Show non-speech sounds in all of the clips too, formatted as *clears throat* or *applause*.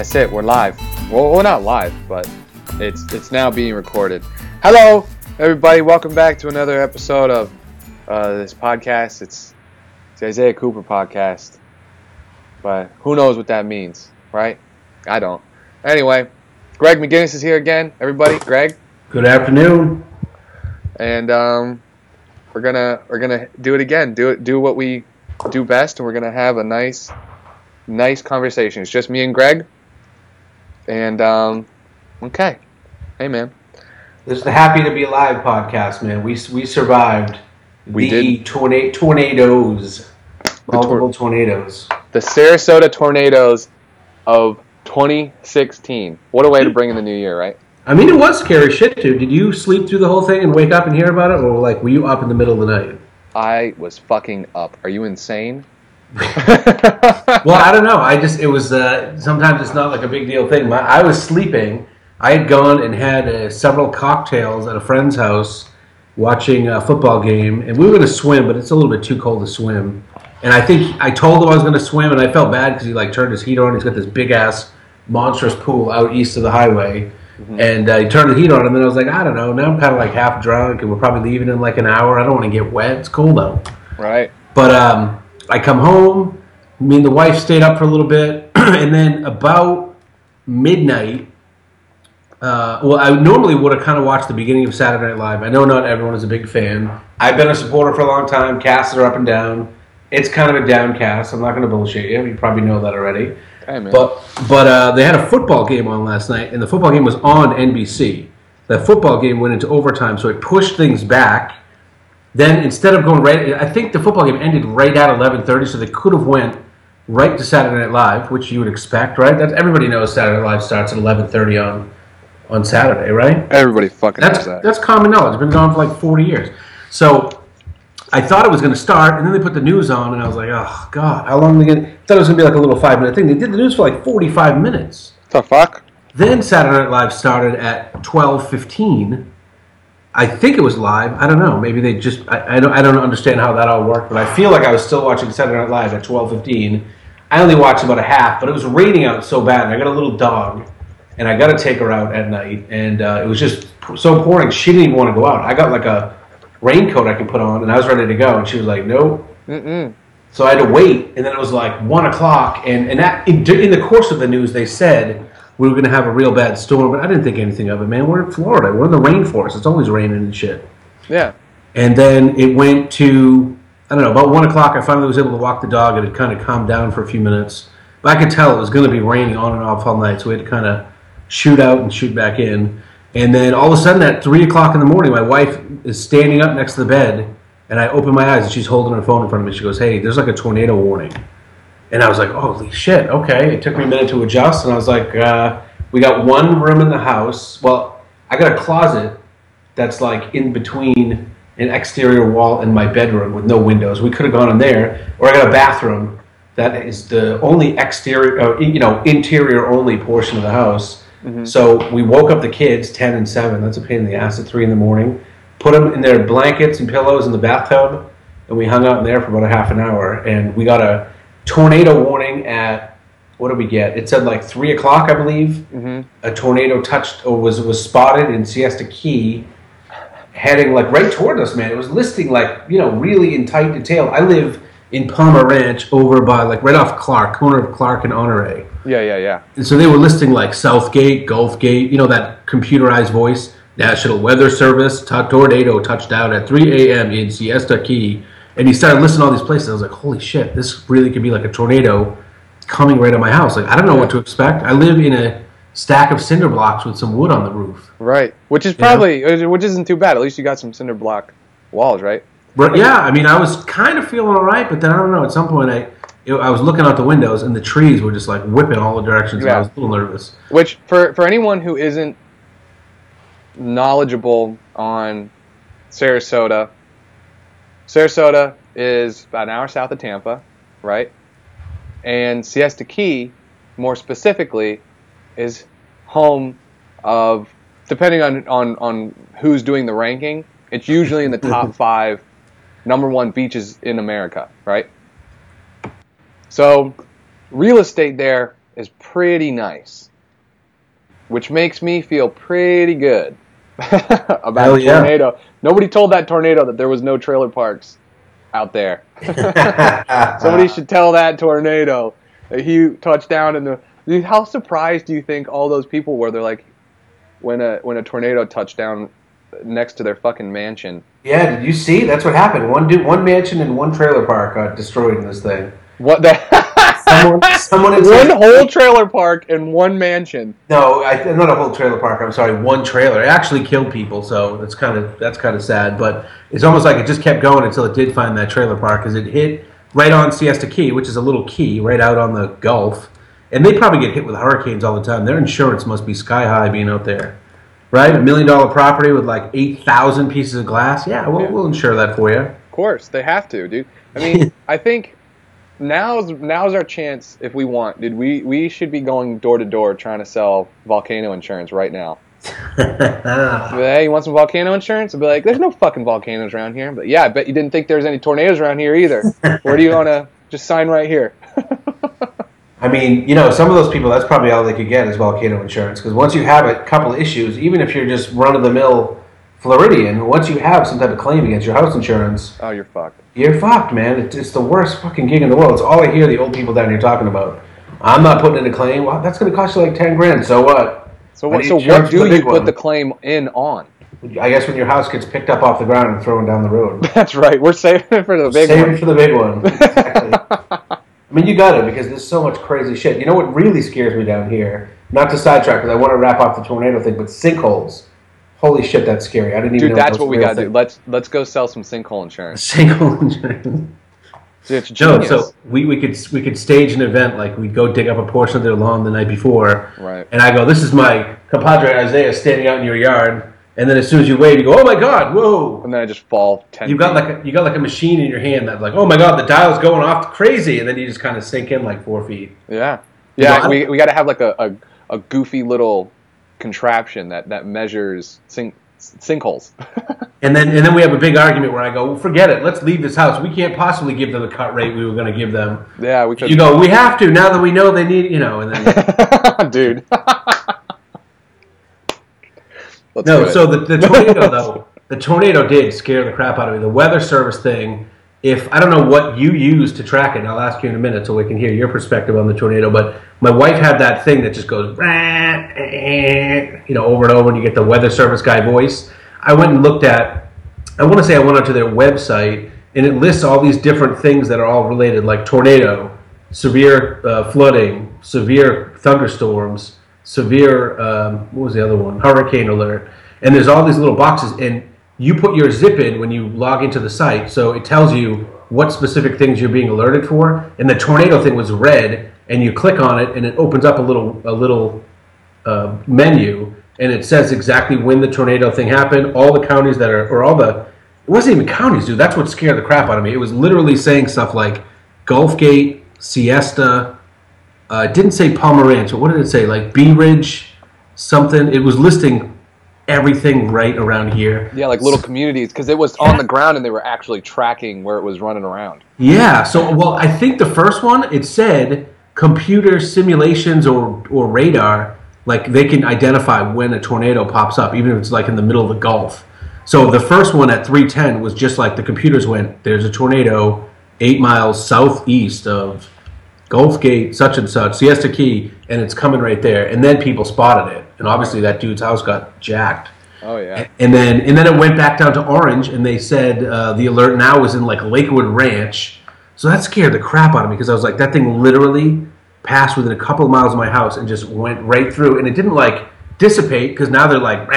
that's it. We're live. Well, we're not live, but it's it's now being recorded. Hello, everybody. Welcome back to another episode of uh, this podcast. It's, it's the Isaiah Cooper podcast, but who knows what that means, right? I don't. Anyway, Greg McInnes is here again. Everybody, Greg, Good afternoon. and um, we're gonna we're gonna do it again. Do it. Do what we do best, and we're gonna have a nice, nice conversation. It's just me and Greg, and um, okay. Hey, man. This is the Happy to Be Alive podcast, man. We we survived We the did. torna- tornadoes, multiple tornadoes. The Sarasota Tornadoes of 2016. What a way to bring in the new year, right? I mean, it was scary shit, dude. Did you sleep through the whole thing and wake up and hear about it, or like were you up in the middle of the night? I was fucking up. Are you insane? *laughs* Well, I don't know. I just it was. Uh, sometimes it's not like a big deal thing. My, I was sleeping. I had gone and had uh, several cocktails at a friend's house, watching a football game, and we were going to swim, but it's a little bit too cold to swim. And I think I told him I was going to swim, and I felt bad because he like turned his heat on. He's got this big ass monstrous pool out east of the highway, and uh, he turned the heat on, and then I was like, I don't know. Now I'm kind of like half drunk, and we're probably leaving in like an hour. I don't want to get wet. It's cold out. right. But um, I come home. Me and the wife stayed up for a little bit, *clears throat* and then about midnight. Uh, well, I normally would have kind of watched the beginning of Saturday Night Live. I know not everyone is a big fan. I've been a supporter for a long time. Casts are up and down. It's kind of a downcast. I'm not going to bullshit you. You probably know that already. Hey. But but uh, they had a football game on last night, and the football game was on NBC. That football game went into overtime, so it pushed things back. Then instead of going right, I think the football game ended right at eleven thirty, so they could have went right to Saturday Night Live, which you would expect, right? That everybody knows Saturday Night Live starts at eleven thirty on on Saturday, right? Everybody fucking That's knows that. that's common knowledge. It's been going for like forty years. So I thought it was going to start, and then they put the news on, and I was like, oh god, how long are they to Thought it was going to be like a little five minute thing. They did the news for like forty five minutes. the fuck? Then Saturday Night Live started at twelve fifteen. I think it was live. I don't know. Maybe they just. I, I don't. I don't understand how that all worked, but I feel like I was still watching Saturday Night Live at twelve fifteen. I only watched about a half, but it was raining out so bad, and I got a little dog, and I got to take her out at night, and uh, it was just so pouring. She didn't even want to go out. I got like a raincoat I could put on, and I was ready to go, and she was like, "Nope." Mm-mm. So I had to wait, and then it was like one o'clock, and and that in, in the course of the news, they said we were going to have a real bad storm, but I didn't think anything of it, man. We're in Florida, we're in the rainforest. It's always raining and shit. Yeah. And then it went to I don't know about one o'clock. I finally was able to walk the dog, and it kind of calmed down for a few minutes. But I could tell it was going to be raining on and off all night, so we had to kind of shoot out and shoot back in. And then all of a sudden, at three o'clock in the morning, my wife is standing up next to the bed, and I open my eyes, and she's holding her phone in front of me. She goes, "Hey, there's like a tornado warning." And I was like, "Holy shit!" Okay. It took me a minute to adjust, and I was like, uh, "We got one room in the house. Well, I got a closet that's like in between an exterior wall and my bedroom with no windows. We could have gone in there, or I got a bathroom that is the only exterior, uh, you know, interior only portion of the house. So we woke up the kids, ten and seven. That's a pain in the ass at three in the morning. Put them in their blankets and pillows in the bathtub, and we hung out in there for about a half an hour. And we got a tornado warning at what did we get? It said like three o'clock, I believe. Mm-hmm. A tornado touched or was was spotted in Siesta Key, heading like right toward us. Man, it was listing like you know really in tight detail. I live in Palmer Ranch, over by like right off Clark, corner of Clark and Honore. Yeah, yeah, yeah. And so they were listing like Southgate, Gulfgate, you know, that computerized voice. National Weather Service, t- tornado touched down at 3 a.m. in Siesta Key. And he started listing all these places. I was like, holy shit, this really could be like a tornado coming right at my house. Like, I don't know what to expect. I live in a stack of cinder blocks with some wood on the roof. Right. Which is probably, which isn't too bad. At least you got some cinder block walls, right? But yeah, I mean, I was kind of feeling all right, but then I don't know. At some point, I it, I was looking out the windows and the trees were just like whipping all the directions. And Yeah. I was a little nervous. Which for for anyone who isn't knowledgeable on Sarasota, Sarasota is about an hour south of Tampa, right? And Siesta Key, more specifically, is home of depending on on on who's doing the ranking. It's usually in the top *laughs* five number one beaches in America, right? So real estate there is pretty nice, which makes me feel pretty good *laughs* about Hell a yeah. tornado. Nobody told that tornado that there was no trailer parks out there. *laughs* Somebody should tell that tornado that he touched down in the. Dude, how surprised do you think all those people were? They're like, when a when a tornado touched down next to their fucking mansion. Yeah, did you see? That's what happened. One dude, one mansion and one trailer park got destroyed in this thing. What the? *laughs* Someone, someone *laughs* one whole trailer park and one mansion. No, I, not a whole trailer park. I'm sorry, one trailer. It actually killed people, so that's kind of that's kind of sad. But it's almost like it just kept going until it did find that trailer park because it hit right on Siesta Key, which is a little key right out on the Gulf. And they probably get hit with hurricanes all the time. Their insurance must be sky high being out there, right? A million dollar property with like eight thousand pieces of glass. Yeah, we'll, Yeah. we'll insure that for you. Of course, they have to, dude. I mean, *laughs* I think now's now's our chance if we want, dude. We we should be going door to door trying to sell volcano insurance right now. *laughs* Hey, you want some volcano insurance? I'll be like, there's no fucking volcanoes around here. But yeah, I bet you didn't think there was any tornadoes around here either. *laughs* Where do you want to just sign right here? *laughs* I mean, you know, some of those people, that's probably all they could get is volcano insurance. Because once you have a couple of issues, even if you're just run of the mill Floridian, once you have some type of claim against your house insurance, oh, you're fucked. you're fucked, man. It's, it's the worst fucking gig in the world. It's all I hear the old people down here talking about. I'm not putting in a claim. Well, that's going to cost you like 10 grand. So what? So what? So what do you put one. the claim in on? I guess when your house gets picked up off the ground and thrown down the road. *laughs* That's right. We're saving it for the big Save one. it for the big one. *laughs* Exactly. I mean, you got it because there's so much crazy shit. You know what really scares me down here? Not to sidetrack, because I want to wrap off the tornado thing, but sinkholes. Holy shit, that's scary. I didn't even Dude, that's that what we gotta do. Let's let's go sell some sinkhole insurance. *laughs* Sinkhole insurance. Dude, it's No, so we, we could we could stage an event like we'd go dig up a portion of their lawn the night before, Right. and I go, "This is my compadre Isaiah standing out in your yard," and then as soon as you wave, you go, "Oh my god, whoa!" And then I just fall ten. You got feet. like a, you got like a machine in your hand that like, "Oh my god, the dial's going off crazy," and then you just kind of sink in like four feet. Yeah, You know, yeah. We we got to have like a, a, a goofy little contraption that that measures sink sinkholes. *laughs* And then and then we have a big argument where I go, well, "Forget it, let's leave this house. We can't possibly give them the cut rate we were going to give them." yeah, we could. You go, "We have to now that we know they need," you know, and then. *laughs* dude. *laughs* No, so the, the tornado though, the tornado did scare the crap out of me. The weather service thing. If I don't know what you use to track it, I'll ask you in a minute so we can hear your perspective on the tornado. But my wife had that thing that just goes, you know, over and over, and you get the weather service guy voice. I went and looked at. I want to say I went onto their website, and it lists all these different things that are all related, like tornado, severe uh, flooding, severe thunderstorms, severe um, what was the other one? Hurricane alert. And there's all these little boxes, and you put your zip in when you log into the site, so it tells you what specific things you're being alerted for. And the tornado thing was red, and you click on it, and it opens up a little a little uh, menu, and it says exactly when the tornado thing happened, all the counties that are, or all the, it wasn't even counties, dude. That's what scared the crap out of me. It was literally saying stuff like Gulf Gate, Siesta. Uh, it didn't say Palmer Ranch, but what did it say? Like Bee Ridge, something. It was listing everything right around here. yeah, like little communities because it was on the ground and they were actually tracking where it was running around. Yeah. So, well, I think the first one it said computer simulations or or radar, like they can identify when a tornado pops up, even if it's like in the middle of the Gulf. So the first one at 310 was just like the computers went. There's a tornado eight miles southeast of Gulf Gate, such and such, Siesta Key, and it's coming right there. And then people spotted it, and obviously that dude's house got jacked. Oh yeah. And then and then it went back down to orange, and they said uh, the alert now was in like Lakewood Ranch. So that scared the crap out of me because I was like, that thing literally passed within a couple of miles of my house and just went right through, and it didn't like dissipate because now they're like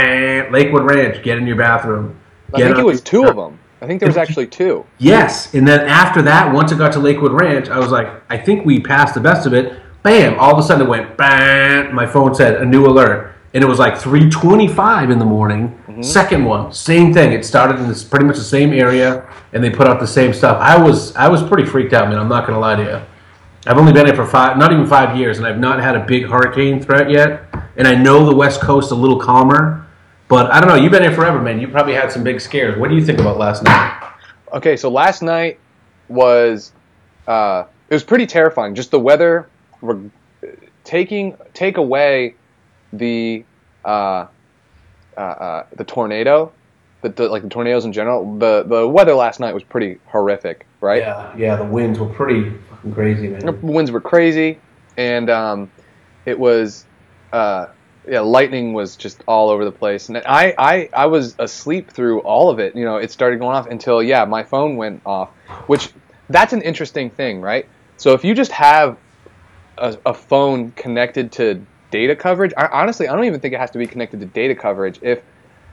Lakewood Ranch, get in your bathroom. I think it was two of them. I think there was actually two. Yes, and then after that, once it got to Lakewood Ranch, I was like, I think we passed the best of it. Bam! All of a sudden, it went bam. My phone said a new alert, and it was like 3:25 in the morning. Second one, same thing. It started in this pretty much the same area, and they put out the same stuff. I was I was pretty freaked out, man. I'm not gonna lie to you. I've only been here for five, not even five years, and I've not had a big hurricane threat yet. And I know the West Coast a little calmer, but I don't know. You've been here forever, man. You probably had some big scares. What do you think about last night? Okay, so last night was uh, it was pretty terrifying. Just the weather re- taking take away the uh, uh, uh, the tornado, the, the like the tornadoes in general. The the weather last night was pretty horrific, right? Yeah, yeah. The winds were pretty fucking crazy, man. The winds were crazy, and um, it was uh, yeah, lightning was just all over the place. And I, I I was asleep through all of it. You know, it started going off until yeah, my phone went off. Which that's an interesting thing, right? So if you just have a, a phone connected to data coverage, I, honestly, I don't even think it has to be connected to data coverage. If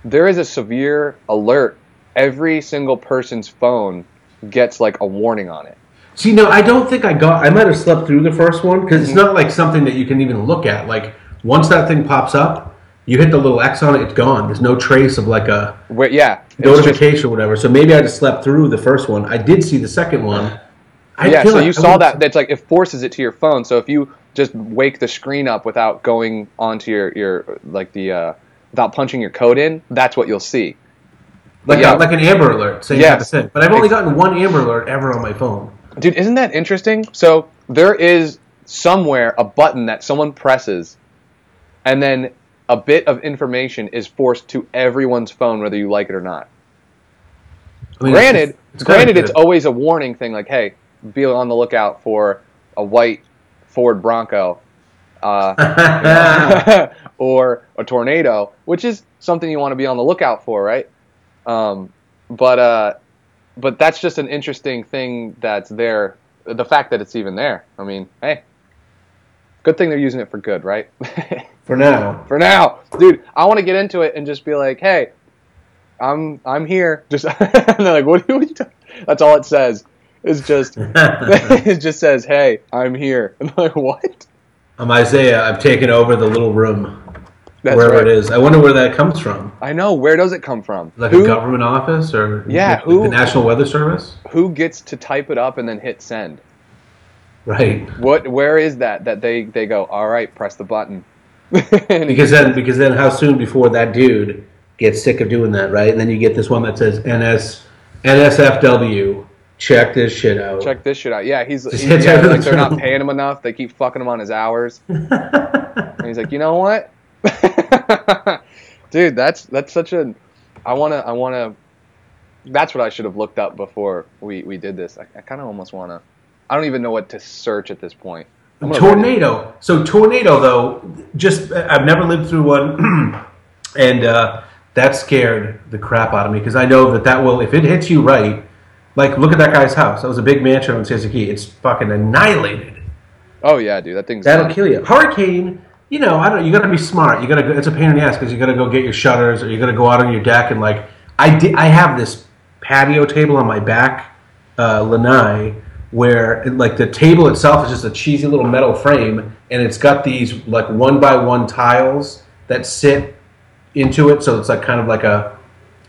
there is a severe alert, every single person's phone gets like a warning on it. See, no, I don't think I got. I might have slept through the first one because it's mm-hmm. not like something that you can even look at. Like once that thing pops up, you hit the little X on it, it's gone. There's no trace of like a Where, yeah, it's just- notification or whatever. So maybe I just slept through the first one. I did see the second one. I yeah, so like you saw that. That's like it forces it to your phone. So if you just wake the screen up without going onto your your like the uh, without punching your code in, that's what you'll see. like yeah. a, like an Amber Alert, same Yes. But I've only gotten one Amber Alert ever on my phone. Dude, isn't that interesting? So there is somewhere a button that someone presses, and then a bit of information is forced to everyone's phone, whether you like it or not. I mean, granted, it's, it's granted, it's always a warning thing, like, hey, be on the lookout for a white Ford Bronco. Uh, *laughs* *laughs* or a tornado, which is something you want to be on the lookout for, right? Um, but uh, but that's just an interesting thing that's there. The fact that it's even there. I mean, hey, good thing they're using it for good, right? *laughs* for now. for now, dude. I want to get into it and just be like, hey, I'm I'm here. Just and they're like, what, are you? talking? That's all it says. It's just *laughs* *laughs* it just says, hey, I'm here. *laughs* I'm like, what? I'm Isaiah. I've taken over the little room, That's wherever right. it is. I wonder where that comes from. I know. Where does it come from? Like who, a government office or Yeah, like who- the National Weather Service? who gets to type it up and then hit send? Right. What? Where is that? That they they go. All right, press the button. Because then, because then, how soon before that dude gets sick of doing that, right? And then you get this one that says NS NSFW. Check this shit out. check this shit out. Yeah, he's, he's yeah, like they're not paying him enough. They keep fucking him on his hours. *laughs* And he's like, you know what, *laughs* dude? That's that's such a. I wanna I wanna. That's what I should have looked up before we we did this. I, I kind of almost wanna. I don't even know what to search at this point. I'm gonna write it- tornado. So tornado though, just I've never lived through one, *clears throat* and uh, that scared the crap out of me because I know that that will if it hits you right. Like look at that guy's house. That was a big mansion on Siesta Key. It's fucking annihilated. Oh yeah, dude, that thing's. That'll kill you. Hurricane. You know, I don't. You got to be smart. You got to. go It's a pain in the ass because you got to go get your shutters, or you got to go out on your deck and like. I did. I have this patio table on my back, uh, lanai, where like the table itself is just a cheesy little metal frame, and it's got these like one by one tiles that sit into it, so it's like kind of like a,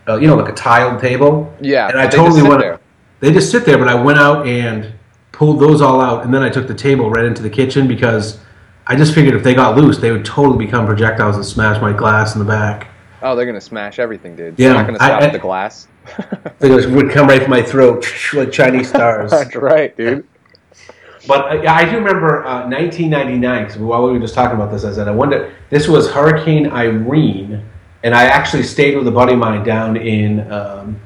uh, you know, like a tiled table. Yeah, and I but they just totally want went. They just sit there, but I went out and pulled those all out, and then I took the table right into the kitchen because I just figured if they got loose, they would totally become projectiles and smash my glass in the back. Oh, they're gonna smash everything, dude. Yeah, They're not gonna I- stop I- at the glass. *laughs* They just would come right from my throat *laughs* like Chinese stars. That's right, dude. But uh, yeah, I do remember uh, 1999 because while we were just talking about this, I said I wonder. This was Hurricane Irene, and I actually stayed with a buddy of mine down in um,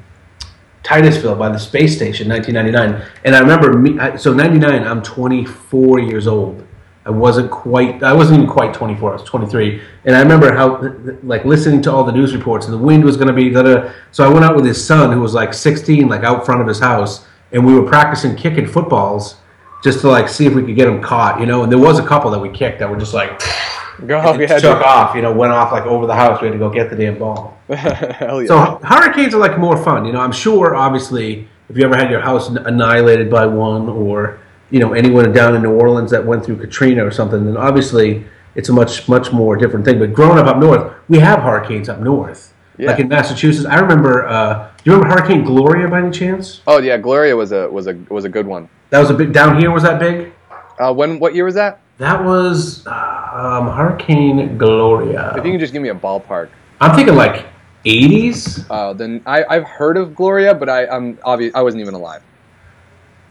Titusville by the space station, 1999. And I remember me. So 99, I'm 24 years old. I wasn't quite. I wasn't even quite 24. I was 23, and I remember how, like, listening to all the news reports, and the wind was going to be. Da, da. So I went out with his son, who was like 16, like out front of his house, and we were practicing kicking footballs just to like see if we could get him caught, you know. And there was a couple that we kicked that were just like Go it ahead. took off, you know, went off like over the house. We had to go get the damn ball. *laughs* Hell yeah. So hurricanes are like more fun, you know. I'm sure, obviously, if you ever had your house annihilated by one, or you know anyone down in New Orleans that went through Katrina or something, then obviously it's a much much more different thing. But growing up up north, we have hurricanes up north, Yeah. like in Massachusetts. I remember. Uh, do you remember Hurricane Gloria by any chance? oh yeah, Gloria was a was a was a good one. That was a big down here. Was that big? Uh, when what year was that? That was um, Hurricane Gloria. If you can just give me a ballpark. I'm thinking like 80s. Uh, then I I've heard of Gloria, but I I'm obvious I wasn't even alive.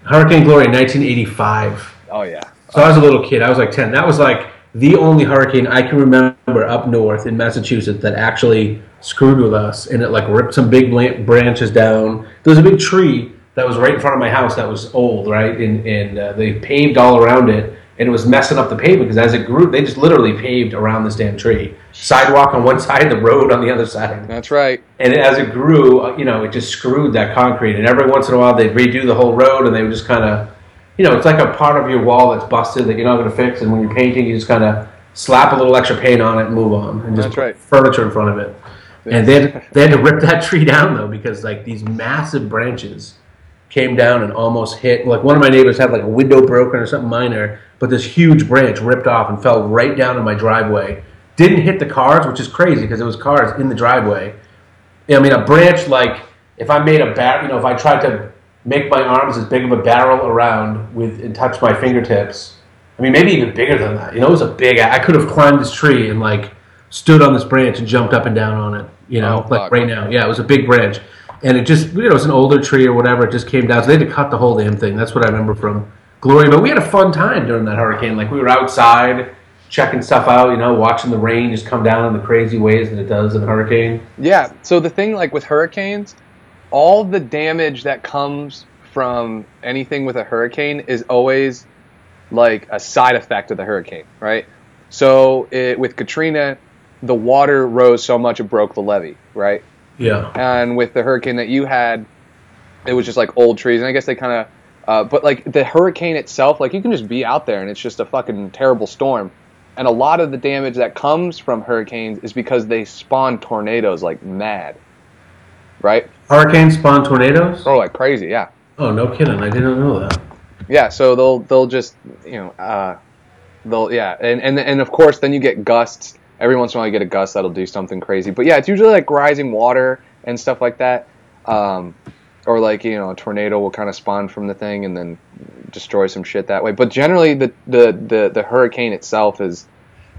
Hurricane Gloria, 1985. Oh yeah. So I was a little kid. I was like ten. That was like the only hurricane I can remember up north in Massachusetts that actually screwed with us, and it like ripped some big branches down. There was a big tree that was right in front of my house that was old, right, and and uh, they paved all around it, and it was messing up the pavement because as it grew, they just literally paved around this damn tree. Sidewalk on one *laughs* side, the road on the other side. That's right. And as it grew, uh, you know, it just screwed that concrete. And every once in a while, they'd redo the whole road, and they would just kind of, you know, it's like a part of your wall that's busted that you're not going to fix. And when you're painting, you just kind of slap a little extra paint on it and move on, and just That's right. furniture in front of it. And had, *laughs* they had to rip that tree down though because like these massive branches came down and almost hit. Like one of my neighbors had like a window broken or something minor, but this huge branch ripped off and fell right down in my driveway. Didn't hit the cars, which is crazy because it was cars in the driveway. I mean, a branch like if I made a bat, you know, if I tried to make my arms as big of a barrel around with and touch my fingertips. I mean, maybe even bigger than that. You know, it was a big. I could have climbed this tree and like stood on this branch and jumped up and down on it. You know, Oh, like fuck. right now. Yeah, it was a big branch, and it just you know it was an older tree or whatever. It just came down, so they had to cut the whole damn thing. That's what I remember from Gloria. But we had a fun time during that hurricane. Like we were outside checking stuff out. You know, watching the rain just come down in the crazy ways that it does in a hurricane. Yeah. So the thing, like with hurricanes, all the damage that comes from anything with a hurricane is always like a side effect of the hurricane, right? So it, with Katrina, the water rose so much it broke the levee, right? Yeah. And with the hurricane that you had, it was just like old trees, and I guess they kind of. Uh, but like the hurricane itself, like you can just be out there and it's just a fucking terrible storm. And a lot of the damage that comes from hurricanes is because they spawn tornadoes like mad, right? Hurricanes spawn tornadoes. Oh, like crazy, yeah, Oh no, kidding! I didn't know that. yeah. So they'll they'll just you know uh, they'll yeah, and and and of course then you get gusts. Every once in a while you get a gust that'll do something crazy, but yeah, it's usually like rising water and stuff like that. Um, or like you know a tornado will kind of spawn from the thing and then destroy some shit that way. But generally the the the, the hurricane itself is,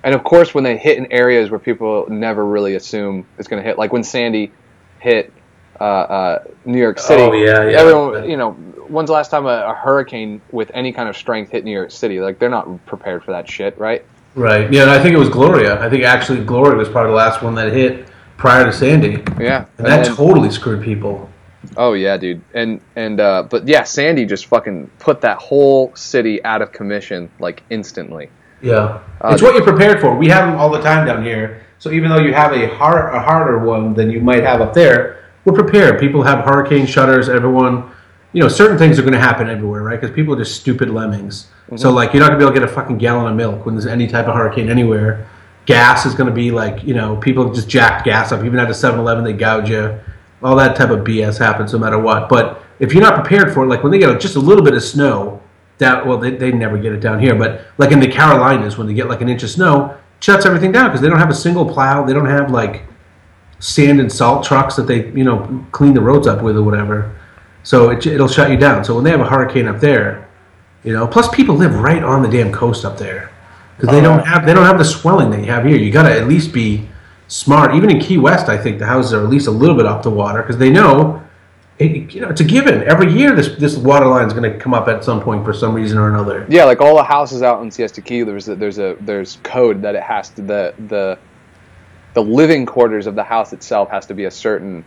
and of course when they hit in areas where people never really assume it's going to hit, like when Sandy hit uh, uh, New York City. Oh, yeah, yeah. Everyone, you know, when's the last time a, a hurricane with any kind of strength hit New York City? Like they're not prepared for that shit, right? Right. Yeah, and I think it was Gloria. I think actually Gloria was probably the last one that hit prior to Sandy, Yeah. and that then- totally screwed people. Oh yeah, dude. And and uh, but yeah, Sandy just fucking put that whole city out of commission like instantly. Yeah, Uh, it's what you're prepared for. We have them all the time down here. So even though you have a hard, a harder one than you might have up there, we're prepared. People have hurricane shutters. Everyone, you know, certain things are going to happen everywhere, right? Because people are just stupid lemmings. Mm-hmm. So like, you're not going to be able to get a fucking gallon of milk when there's any type of hurricane anywhere. Gas is going to be like, you know, people just jacked gas up. Even at a 7-Eleven, they gouge you. All that type of BS happens no matter what. But if you're not prepared for it, like when they get just a little bit of snow, that well, they, they never get it down here, but like in the Carolinas, when they get like an inch of snow, shuts everything down because they don't have a single plow. They don't have like sand and salt trucks that they you know clean the roads up with or whatever. So it, it'll shut you down. So when they have a hurricane up there, you know, plus people live right on the damn coast up there because they oh, don't have they don't have the swelling that you have here. You got to at least be smart. Even in Key West, I think the houses are at least a little bit up the water because they know. It, you know, it's a given. Every year, this this water line is going to come up at some point for some reason or another. Yeah, like all the houses out in Siesta Key, there's a, there's a there's code that it has to the the the living quarters of the house itself has to be a certain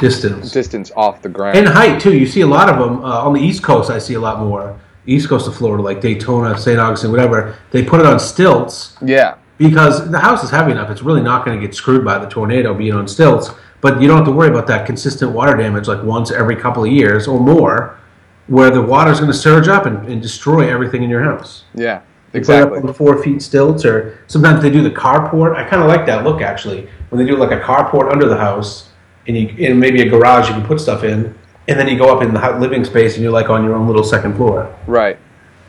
Distance distance off the ground. and height too. You see a lot of them uh, on the East Coast. I see a lot more East Coast of Florida, like Daytona, St. Augustine, whatever. They put it on stilts yeah, because the house is heavy enough. It's really not going to get screwed by the tornado being on stilts. But you don't have to worry about that consistent water damage like once every couple of years or more, where the water's going to surge up and, and destroy everything in your house. yeah, They put it exactly. up on four feet stilts, or sometimes they do the carport. I kind of like that look actually when they do like a carport under the house, and you in maybe a garage you can put stuff in, and then you go up in the living space and you're like on your own little second floor. Right.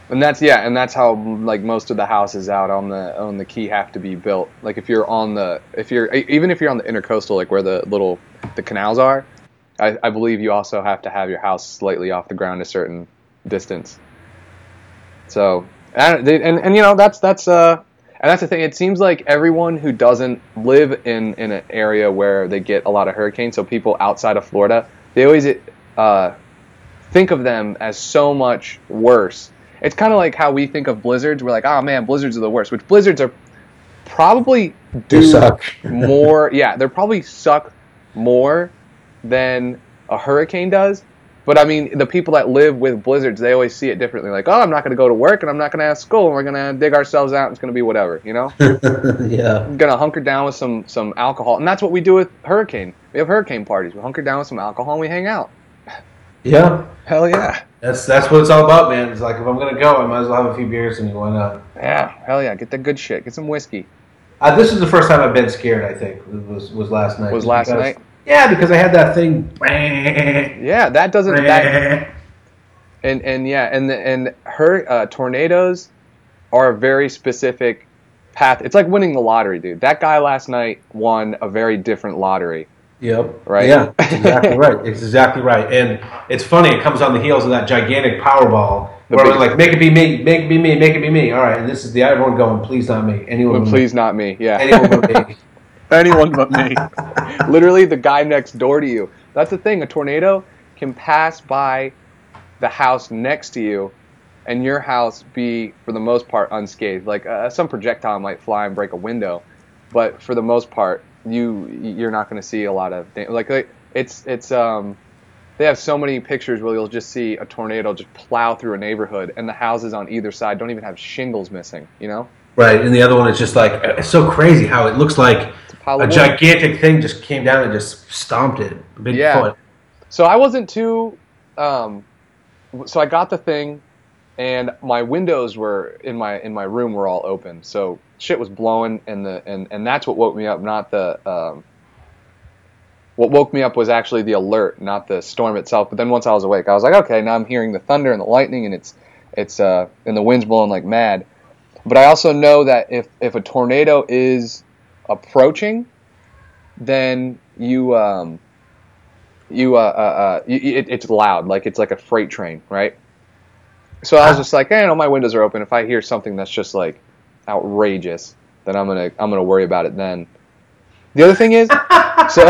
And that's yeah, and that's how like most of the houses out on the on the key have to be built. Like if you're on the if you're even if you're on the intercoastal, like where the little the canals are, I, I believe you also have to have your house slightly off the ground a certain distance. So and and, and you know that's that's uh and that's the thing. It seems like everyone who doesn't live in in an area where they get a lot of hurricanes, so people outside of Florida, they always uh, think of them as so much worse. It's kind of like how we think of blizzards. We're like, oh man, blizzards are the worst. Which blizzards are probably do suck. *laughs* more. Yeah, they're probably suck more than a hurricane does. But I mean, the people that live with blizzards, they always see it differently. Like, oh, I'm not going to go to work and I'm not going to have school. And we're going to dig ourselves out. And it's going to be whatever, you know. *laughs* yeah. I'm gonna hunker down with some some alcohol, and that's what we do with hurricane. We have hurricane parties. We hunker down with some alcohol and we hang out. Yeah. Hell yeah, That's that's what it's all about, man. It's like if I'm gonna go, I might as well have a few beers and why not? yeah, hell yeah. Get the good shit. Get some whiskey. Uh, this is the first time I've been scared. I think was was last night. Was last night? Yeah, because I had that thing. Yeah, that doesn't. That, *laughs* and and yeah, and the, and her uh, tornadoes are a very specific path. It's like winning the lottery, dude. That guy last night won a very different lottery. Yep. Right? Yeah. *laughs* Exactly right. It's exactly right. And it's funny. It comes on the heels of that gigantic Powerball. The Where big- we're like, make it be me, make it be me, make it be me. All right. And this is the everyone going, please not me. Anyone, please not me. Yeah. anyone but *laughs* me. Anyone but me. *laughs* Literally the guy next door to you. That's the thing. A tornado can pass by the house next to you, and your house be, for the most part, unscathed. Like uh, some projectile might fly and break a window, but for the most part, you you're not going to see a lot of da- like like, it's it's um. They have so many pictures where you'll just see a tornado just plow through a neighborhood, and the houses on either side don't even have shingles missing. You know, Right. And the other one is just like, it's so crazy how it looks like a pile a of wood. gigantic thing just came down and just stomped it. Big Yeah. foot. So I wasn't too. Um, so I got the thing, and my windows were in my in my room were all open. So shit was blowing, and the and and that's what woke me up, not the. Um, what woke me up was actually the alert, not the storm itself. But then once I was awake, I was like, okay, now I'm hearing the thunder and the lightning, and it's it's uh, and the wind's blowing like mad. But I also know that if if a tornado is approaching, then you um, you uh, uh, uh you, it, it's loud like it's like a freight train right so i was just like hey, know my windows are open if i hear something that's just like outrageous then i'm gonna i'm gonna worry about it then the other thing is *laughs* so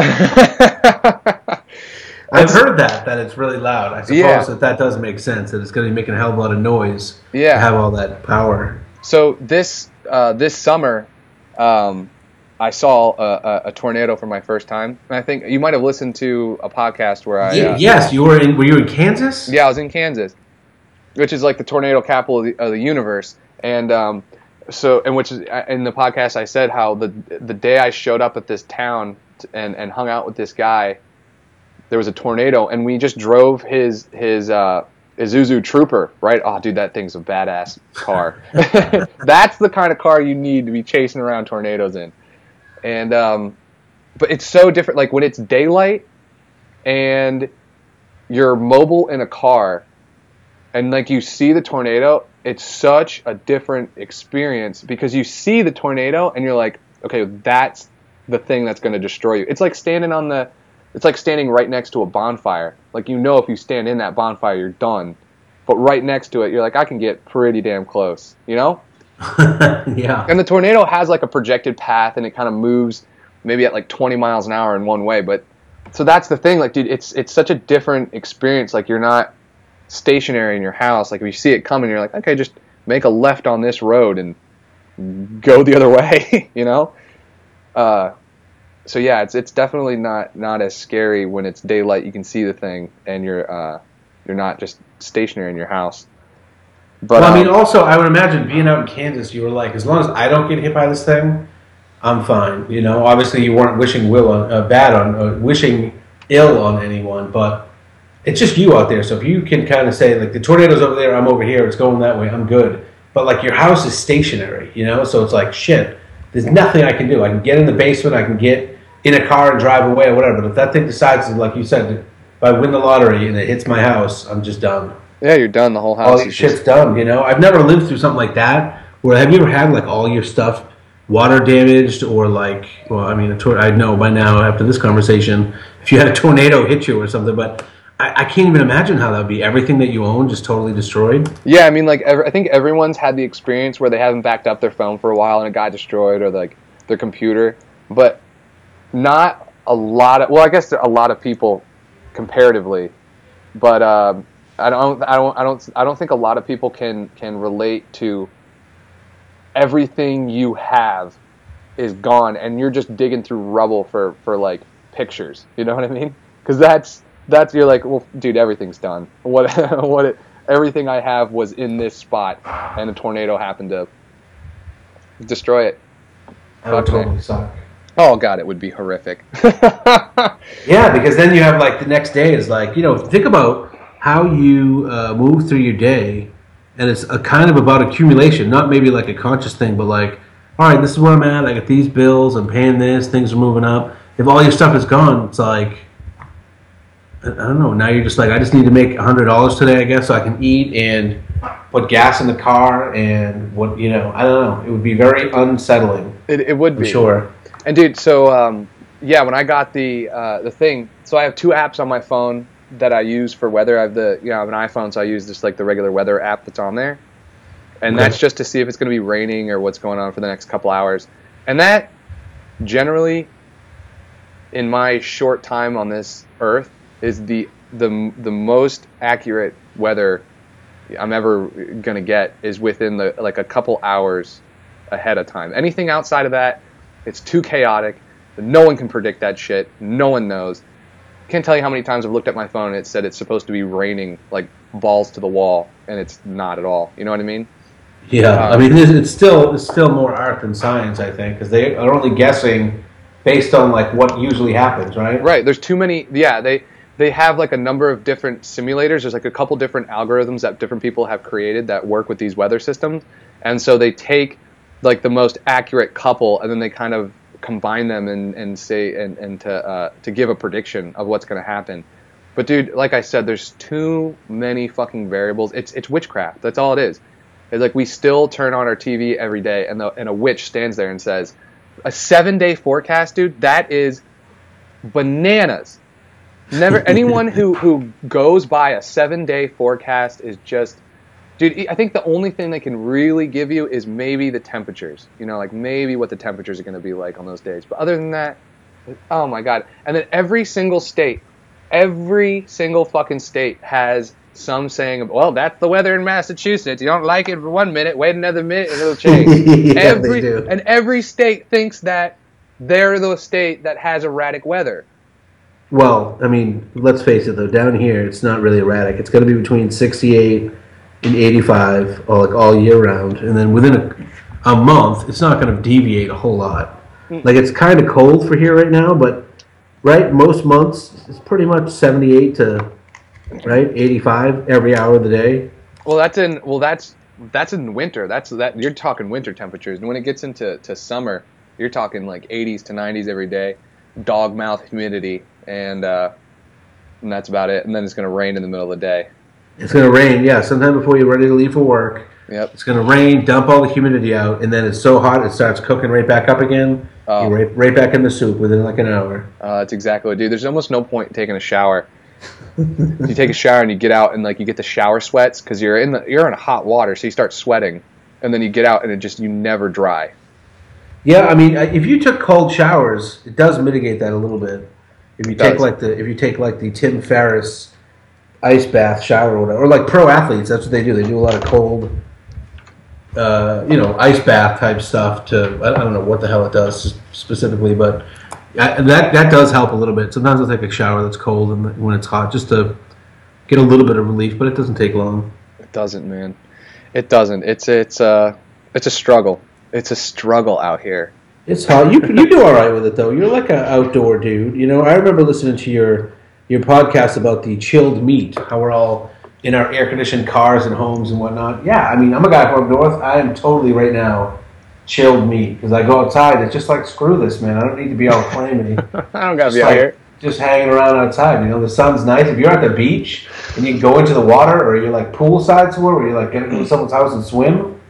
I've heard that, that it's really loud. I suppose Yeah. that that does make sense, that it's going to be making a hell of a lot of noise to yeah have all that power. So this uh, this summer um, i saw a, a, a tornado for my first time and i think you might have listened to a podcast where i uh, yes, you were in, were you in Kansas? Yeah, I was in Kansas, which is like the tornado capital of the, of the universe. And um, so, and which is in the podcast, I said how the the day I showed up at this town and and hung out with this guy, there was a tornado, and we just drove his his uh, Isuzu Trooper. Right? Oh, dude, that thing's a badass car. *laughs* That's the kind of car you need to be chasing around tornadoes in. And um, but it's so different. Like when it's daylight, and you're mobile in a car and like you see the tornado it's such a different experience because you see the tornado and you're like okay that's the thing that's going to destroy you it's like standing on the it's like standing right next to a bonfire. Like you know if you stand in that bonfire you're done. But right next to it you're like i can get pretty damn close you know? *laughs* Yeah. and the tornado has like a projected path and it kind of moves maybe at like 20 miles an hour in one way but so that's the thing like dude it's it's such a different experience like you're not stationary in your house. Like if you see it coming you're like okay just make a left on this road and go the other *laughs* way you know? Uh so yeah it's it's definitely not not as scary when it's daylight you can see the thing and you're uh you're not just stationary in your house but well, I mean, um, also, I would imagine being out in Kansas, you were like, as long as I don't get hit by this thing, I'm fine. You know, obviously, you weren't wishing will on, uh, bad on, uh, wishing ill on anyone, but it's just you out there. So if you can kind of say, like, the tornado's over there, I'm over here, it's going that way, I'm good. But like, your house is stationary, you know, so it's like, shit, there's nothing I can do. I can get in the basement, I can get in a car and drive away or whatever. But if that thing decides, to, like you said, if I win the lottery and it hits my house, I'm just done yeah you're done the whole house all is your just- shit's done. You know, I've never lived through something like that. Where have you ever had like all your stuff water damaged or like? Well, I mean, a tor- I know by now after this conversation, if you had a tornado hit you or something, but I, I can't even imagine how that would be. Everything that you own just totally destroyed. Yeah, I mean, like every, I think everyone's had the experience where they haven't backed up their phone for a while and it got destroyed, or like their computer. But not a lot of. Well, I guess there are a lot of people comparatively, but um, I don't I don't I don't I don't think a lot of people can can relate to everything you have is gone and you're just digging through rubble for for like pictures. You know what I mean? Cuz that's that's you're like, well, dude, everything's done. What *laughs* what it, everything I have was in this spot and a tornado happened to destroy it. That would totally suck. Oh god, it would be horrific. *laughs* Yeah, because then you have like the next day is like you know think about how you uh, move through your day, and it's a kind of about accumulation, not maybe like a conscious thing, but like all right, this is where I'm at. I got these bills. I'm paying this. Things are moving up. If all your stuff is gone, it's like I don't know. Now you're just like I just need to make hundred dollars today, I guess, so I can eat and put gas in the car and what you know. I don't know. It would be very unsettling. it, it would For be. sure. And dude, so um, yeah, when I got the uh, the thing, so I have two apps on my phone that I use for weather. I have the you know I have an iPhone, so I use just like the regular weather app that's on there, and that's just to see if it's going to be raining or what's going on for the next couple hours. And that generally, in my short time on this earth, is the the the most accurate weather I'm ever going to get is within the like a couple hours ahead of time. Anything outside of that, it's too chaotic. No one can predict that shit. No one knows. Can't tell you how many times I've looked at my phone and it said it's supposed to be raining like balls to the wall, and it's not at all. You know what I mean? Yeah, Uh, I mean, it's, it's still it's still more art than science, I think, because they are only guessing based on like what usually happens, right? Right. There's too many. Yeah, they they have like a number of different simulators. There's like a couple different algorithms that different people have created that work with these weather systems, and so they take like the most accurate couple, and then they kind of combine them and, and say and, and to uh, to give a prediction of what's going to happen. But dude, like I said, there's too many fucking variables. It's it's witchcraft. That's all it is. It's like we still turn on our TV every day, and the and a witch stands there and says, "A seven day forecast, dude. That is bananas." Never *laughs* anyone who who goes by a seven day forecast is just, dude i think the only thing they can really give you is maybe the temperatures you know like maybe what the temperatures are going to be like on those days. But other than that oh my god. And then every single state every single fucking state has some saying well that's the weather in massachusetts. You don't like it for one minute wait another minute and it'll change. *laughs* Yeah, every, they do. and every state thinks that they're the state that has erratic weather. Well i mean let's face it though down here it's not really erratic. It's going to be between 68 in 85 all, like all year round and then within a, a month it's not going to deviate a whole lot. Mm. Like it's kind of cold for here right now but right most months it's pretty much 78 to right 85 every hour of the day. Well that's in well that's that's in winter. That's that you're talking winter temperatures. And when it gets into to summer you're talking like 80s to 90s every day dog mouth humidity and uh and that's about it. And then it's going to rain in the middle of the day. It's going to rain, yeah, sometime before you're ready to leave for work. Yep. It's going to rain, dump all the humidity out, and then it's so hot it starts cooking right back up again. Oh. You're right, right back in the soup within like an hour. Uh, that's exactly what, dude. There's almost no point in taking a shower. *laughs* you take a shower and you get out and like you get the shower sweats because you're in the you're in hot water, so you start sweating, and then you get out and it just you never dry. Yeah, I mean, if you took cold showers, it does mitigate that a little bit. If you It take does. like the if you take like the Tim Ferriss ice bath shower or whatever, or like pro athletes, that's what they do. They do a lot of cold, uh, you know, ice bath type stuff. To I don't know what the hell it does specifically, but I, that that does help a little bit. Sometimes I'll take a shower that's cold and when it's hot, just to get a little bit of relief, but it doesn't take long. It doesn't, man. It doesn't. It's it's uh it's a struggle. It's a struggle out here. It's hot. You you do all right with it though. You're like an outdoor dude. You know, I remember listening to your your podcast about the chilled meat. How we're all in our air conditioned cars and homes and whatnot. Yeah, I mean, I'm a guy from up north. I am totally right now chilled meat because I go outside. It's just like screw this, man. I don't need to be all clammy. *laughs* I don't gotta be out like- here. Just hanging around outside. You know, the sun's nice. If you're at the beach and you can go into the water, or you're like poolside somewhere where you're like get into someone's house and swim,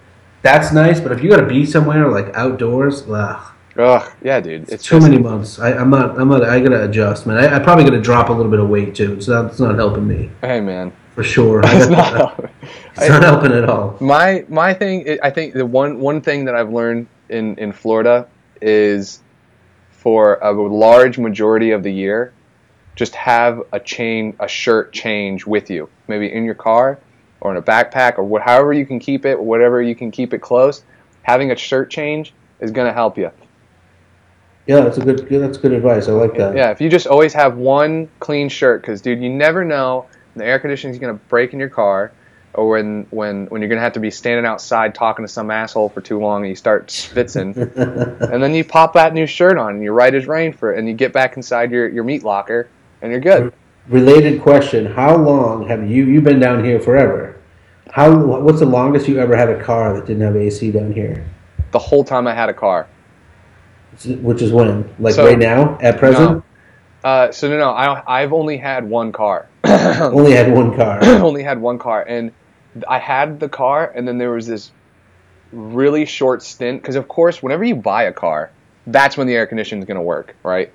that's nice. But if you got to be somewhere like outdoors, ugh. Ugh, yeah, dude. It's too just- many months. I, I'm not. I'm not. I gotta adjust, man. I, I probably gotta drop a little bit of weight too. Not. It's not helping me Hey, man. for sure. I *laughs* It's not. *laughs* it's not helping at all. my my thing i think the one one thing that i've learned in in florida is for a large majority of the year just have a chain, a shirt change with you, maybe in your car or in a backpack or what, however you can keep it, whatever you can keep it close. Having a shirt change is going to help you. Yeah, that's a good. That's good advice. I like that. Yeah, if you just always have one clean shirt, because dude, you never know when the air conditioning is gonna break in your car, or when when when you're gonna have to be standing outside talking to some asshole for too long and you start spitzing, *laughs* and then you pop that new shirt on and you're right as rain for it, and you get back inside your your meat locker and you're good. Related question: How long have you you've been down here forever? How what's the longest you ever had a car that didn't have AC down here? The whole time I had a car. Which is when, like So- right now, at present, Uh, so no, no, I I've only had one car. *coughs* only had one car. *coughs* only had one car, and I had the car, and then there was this really short stint. Because of course, whenever you buy a car, that's when the air conditioning is going to work, right?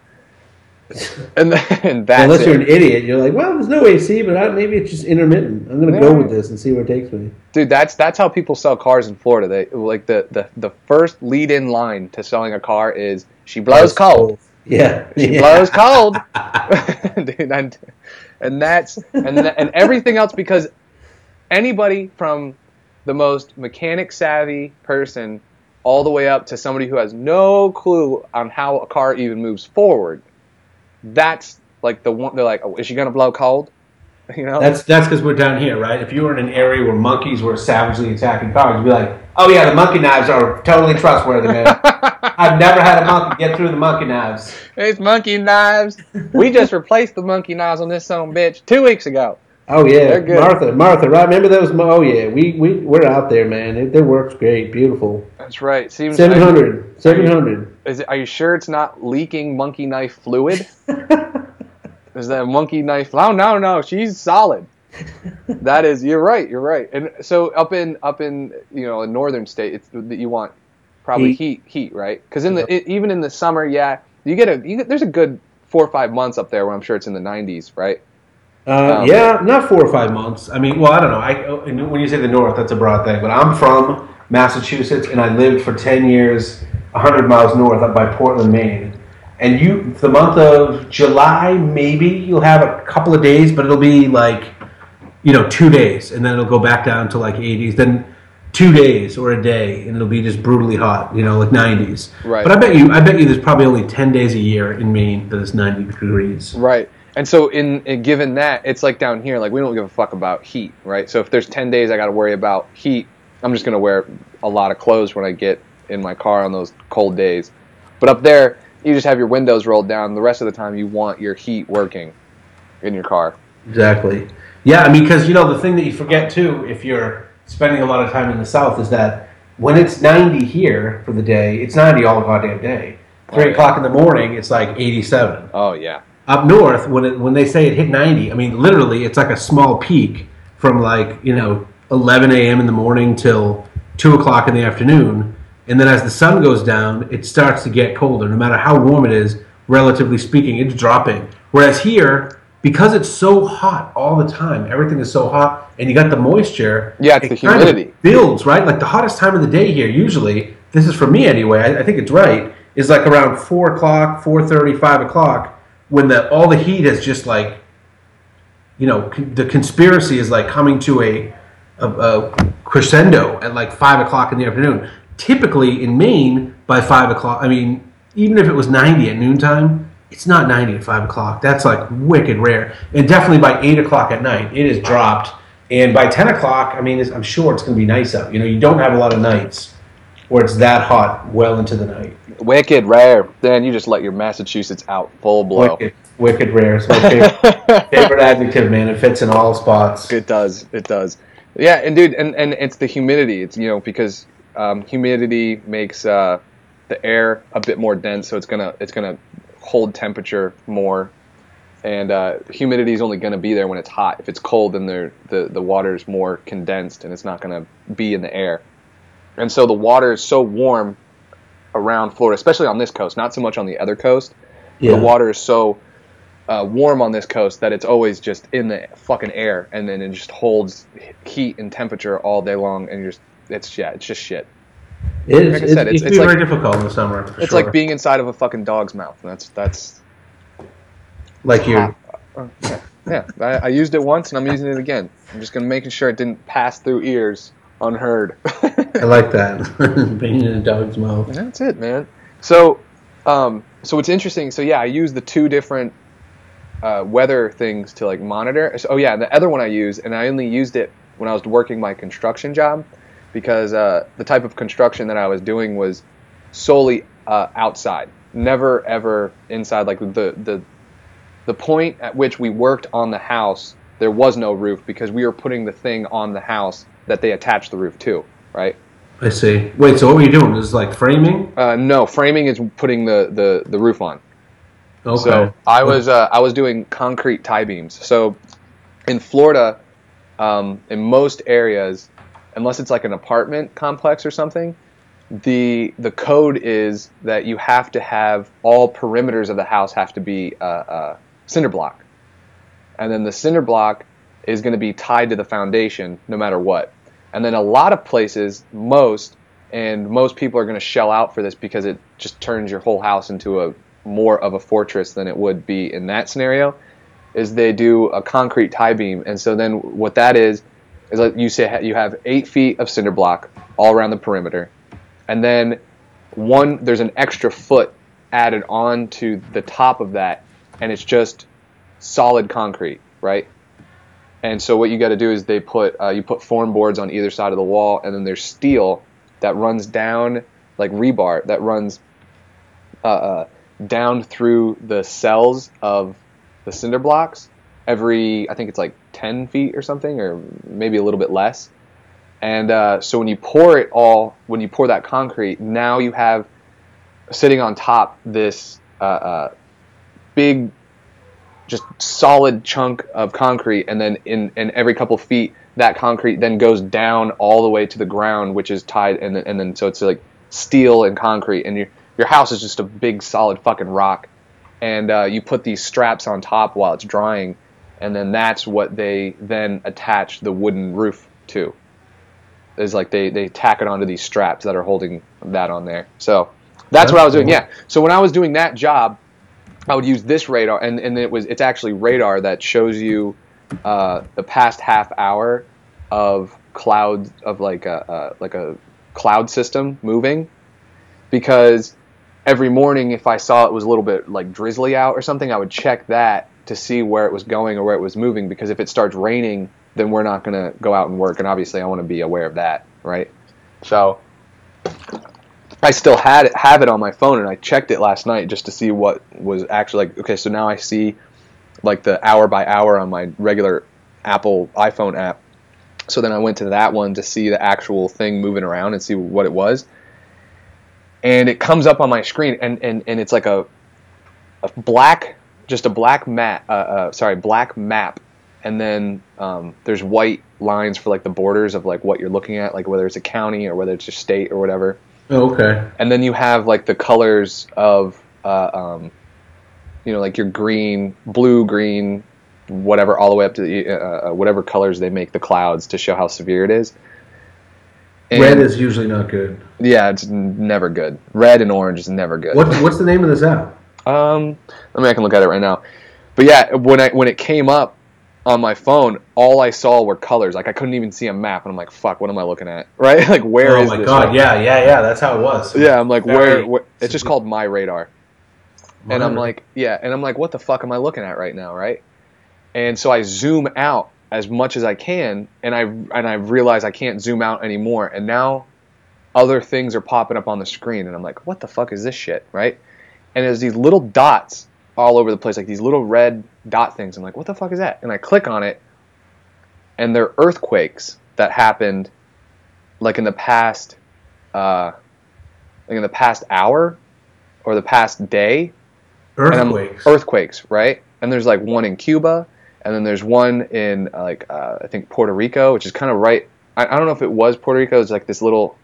*laughs* And then that's Unless it. you're an idiot, you're like, well, there's no AC, but I, maybe it's just intermittent. I'm gonna go with this and see where it takes me. dude. That's that's how people sell cars in Florida. They like the the the first lead in line to selling a car is she blows cold. Yeah, She yeah. blows cold. *laughs* *laughs* Dude, and, and that's and and everything else because anybody from the most mechanic savvy person all the way up to somebody who has no clue on how a car even moves forward. That's like the one. They're like, oh, is she gonna blow cold? *laughs* You know. That's that's because we're down here, right? If you were in an area where monkeys were savagely attacking cars, you'd be like, "Oh yeah, the monkey knives are totally trustworthy, man. *laughs* I've never had a monkey get through the monkey knives." it's monkey knives. *laughs* we just replaced the monkey knives on this son bitch two weeks ago. Oh yeah, They're good. Martha, Martha, right? Remember those? mo- Oh yeah, we we we're out there, man. It, their work's great, beautiful. That's right. Seems 700, 700. Is it, are you sure it's not leaking monkey knife fluid? *laughs* Is that monkey knife? Oh no, no, she's solid. that is, you're right, you're right. And so up in up in you know a northern state, it's that you want probably heat, heat, right? Because in the it, even in the summer, yeah, you get a you get, there's a good four or five months up there where I'm sure it's in the 90s, right? Uh, Um, yeah, not four or five months. I mean, well, I don't know. I when you say the north, that's a broad thing. But I'm from Massachusetts, and I lived for ten years, hundred miles north, up by Portland, Maine. And you, the month of July, maybe you'll have a couple of days, but it'll be like, you know, two days, and then it'll go back down to like 80s. Then two days or a day, and it'll be just brutally hot, you know, like 90s. Right. But I bet you, I bet you, there's probably only ten days a year in Maine that is 90 degrees. Right. And so in, in given that, it's like down here, like we don't give a fuck about heat, right? So if there's 10 days I got to worry about heat, I'm just going to wear a lot of clothes when I get in my car on those cold days. But up there, you just have your windows rolled down. The rest of the time you want your heat working in your car. Exactly. Yeah, I mean, because you know the thing that you forget too, if you're spending a lot of time in the South, is that when it's 90 here for the day, it's 90 all goddamn day. Three Oh, yeah. o'clock in the morning, it's like 87. Oh yeah. Up north, when it, when they say it hit 90, I mean, literally, it's like a small peak from like you know 11 a.m. in the morning till two o'clock in the afternoon, and then as the sun goes down, it starts to get colder. No matter how warm it is, relatively speaking, it's dropping. Whereas here, because it's so hot all the time, everything is so hot, and you got the moisture. Yeah, it's it the kind of humidity. builds right. Like the hottest time of the day here, usually, this is for me anyway. I, I think it's right. Is like around four o'clock, four thirty, five o'clock, when the all the heat is just like, you know, con- the conspiracy is like coming to a, a, a crescendo at like five o'clock in the afternoon. Typically in Maine, by five o'clock, I mean, even if it was ninety at noontime, it's not ninety at five o'clock. That's like wicked rare, and definitely by eight o'clock at night, it is dropped. And by ten o'clock, I mean, it's, I'm sure it's going to be nice out. You know, you don't have a lot of nights where it's that hot well into the night. Wicked rare. Then you just let your Massachusetts out full blow. Wicked, wicked rare. It's my favorite, *laughs* favorite adjective, man. It fits in all spots. It does. It does. Yeah, and dude, and, and it's the humidity. It's you know because um, humidity makes uh, the air a bit more dense, so it's gonna it's gonna hold temperature more, and uh, humidity is only gonna be there when it's hot. If it's cold, then the the water is more condensed and it's not gonna be in the air, and so the water is so warm around Florida, especially on this coast, not so much on the other coast. Yeah. The water is so uh, warm on this coast that it's always just in the fucking air, and then it just holds heat and temperature all day long, and you're just it's yeah, it's just shit. It is, Like I said, it it's- can it's like- very difficult in the summer. It's sure. like being inside of a fucking dog's mouth. That's that's like you're Uh, yeah, yeah. I, I used it once and I'm using it again. I'm just gonna making sure it didn't pass through ears unheard. I like that. *laughs* *laughs* Being in a dog's mouth. That's it, man. So, um, so it's interesting. So yeah, I use the two different uh, weather things to like monitor. So, oh yeah, the other one I use, and I only used it when I was working my construction job, because uh, the type of construction that I was doing was solely uh, outside, never ever inside. Like the the the point at which we worked on the house, there was no roof because we were putting the thing on the house that they attached the roof to, right? I see. Wait, so what were you doing? This is like framing? Uh, no, framing is putting the, the, the roof on. Okay. So I was uh, I was doing concrete tie beams. So in Florida, um, in most areas, unless it's like an apartment complex or something, the the code is that you have to have all perimeters of the house have to be uh, uh, cinder block, and then the cinder block is going to be tied to the foundation no matter what. And then a lot of places, most and most people are going to shell out for this because it just turns your whole house into a more of a fortress than it would be in that scenario. Is they do a concrete tie beam, and so then what that is is like you say you have eight feet of cinder block all around the perimeter, and then one there's an extra foot added on to the top of that, and it's just solid concrete, right? And so what you got to do is they put uh, you put form boards on either side of the wall, and then there's steel that runs down like rebar that runs uh, uh, down through the cells of the cinder blocks every I think it's like 10 feet or something, or maybe a little bit less. And uh, so when you pour it all, when you pour that concrete, now you have sitting on top this uh, uh, big just solid chunk of concrete, and then in, in every couple feet, that concrete then goes down all the way to the ground, which is tied, and and then so it's like steel and concrete, and your your house is just a big solid fucking rock, and uh, you put these straps on top while it's drying, and then that's what they then attach the wooden roof to. Is like they they tack it onto these straps that are holding that on there. So that's, that's what I was doing. Yeah. So when I was doing that job I would use this radar, and, and it was it's actually radar that shows you uh, the past half hour of clouds of like a uh, like a cloud system moving, because every morning if I saw it was a little bit like drizzly out or something, I would check that to see where it was going or where it was moving. Because if it starts raining, then we're not going to go out and work, and obviously I want to be aware of that, right? So I still had it, have it on my phone, and I checked it last night just to see what was actually like. Okay, so now I see like the hour by hour on my regular Apple iPhone app. So then I went to that one to see the actual thing moving around and see what it was. And it comes up on my screen, and, and, and it's like a, a black, just a black map, uh, uh, sorry, black map. And then um, there's white lines for like the borders of like what you're looking at, like whether it's a county or whether it's a state or whatever. Oh, okay. And then you have like the colors of, uh, um, you know, like your green, blue, green, whatever, all the way up to the, uh, uh, whatever colors they make the clouds to show how severe it is. And Red is usually not good. Yeah, it's never good. Red and orange is never good. What, what's the name of this app? Um, I mean, I can look at it right now. But yeah, when I when it came up, on my phone, all I saw were colors. Like I couldn't even see a map, and I'm like, "Fuck, what am I looking at?" *laughs* Right? like, where oh is my this? god! Yeah, yeah, yeah. That's how it was. Yeah, I'm like, where, where? It's just called My Radar, and I'm like, yeah, and I'm like, what the fuck am I looking at right now? Right? And so I zoom out as much as I can, and I and I realize I can't zoom out anymore, and now other things are popping up on the screen, and I'm like, what the fuck is this shit? Right? And there's these little dots all over the place, like these little red dot things. I'm like, what the fuck is that? And I click on it, and they're earthquakes that happened like in the past, uh, like in the past hour or the past day. Earthquakes. Earthquakes, right? And there's like one in Cuba, and then there's one in like uh, I think Puerto Rico, which is kind of right. I, I, don't know if it was Puerto Rico. It's like this little.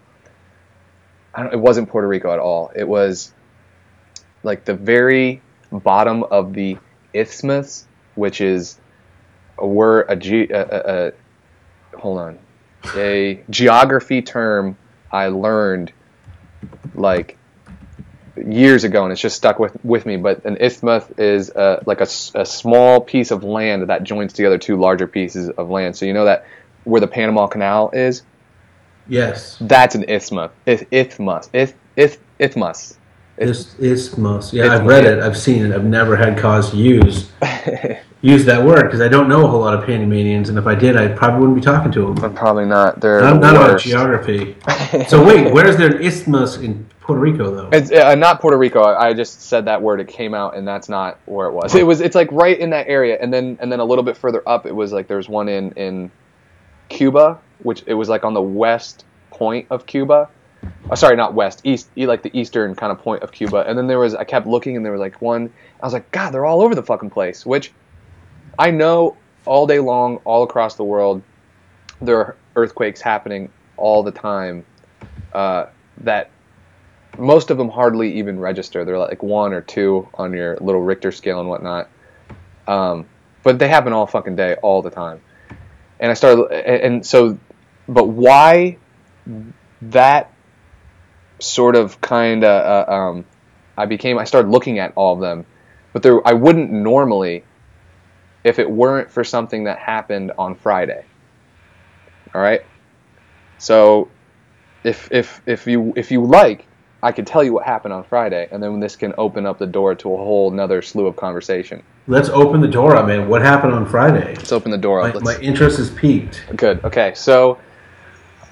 it wasn't Puerto Rico at all. It was like the very bottom of the isthmus, which is a word, a, ge- a, a, a hold on, a geography term I learned like years ago, and it's just stuck with with me. But an isthmus is uh, like a, a small piece of land that joins together two larger pieces of land. So you know that where the Panama Canal is, Yes. that's an isthmus. Isthmus. Isthmus. Is, isthmus. Yeah, I've read it. I've seen it. I've never had cause to use *laughs* use that word because I don't know a whole lot of Panamanians, and if I did, I probably wouldn't be talking to them. Probably not. They're the not about geography. *laughs* So wait, where's there an isthmus in Puerto Rico though? It's uh, not Puerto Rico. I I just said that word. It came out, and that's not where it was. It was. It's like right in that area, and then and then a little bit further up, it was like there was one in in Cuba, which it was like on the west point of Cuba. Oh, sorry, not west, east, like the eastern kind of point of Cuba. And then there was. I kept looking, and there was like one. I was like, God, they're all over the fucking place. Which I know all day long, all across the world, there are earthquakes happening all the time. Uh, that most of them hardly even register. They're like one or two on your little Richter scale and whatnot. Um, but they happen all fucking day, all the time. And I started, and so, but why that sort of kind of, uh, um, I became, I started looking at all of them, but there, I wouldn't normally if it weren't for something that happened on Friday. All right. So, if if if you if you like, I could tell you what happened on Friday, and then this can open up the door to a whole another slew of conversation. Let's open the door up, man. What happened on Friday? Let's open the door My, up. Let's, my interest is piqued. Good. Okay. So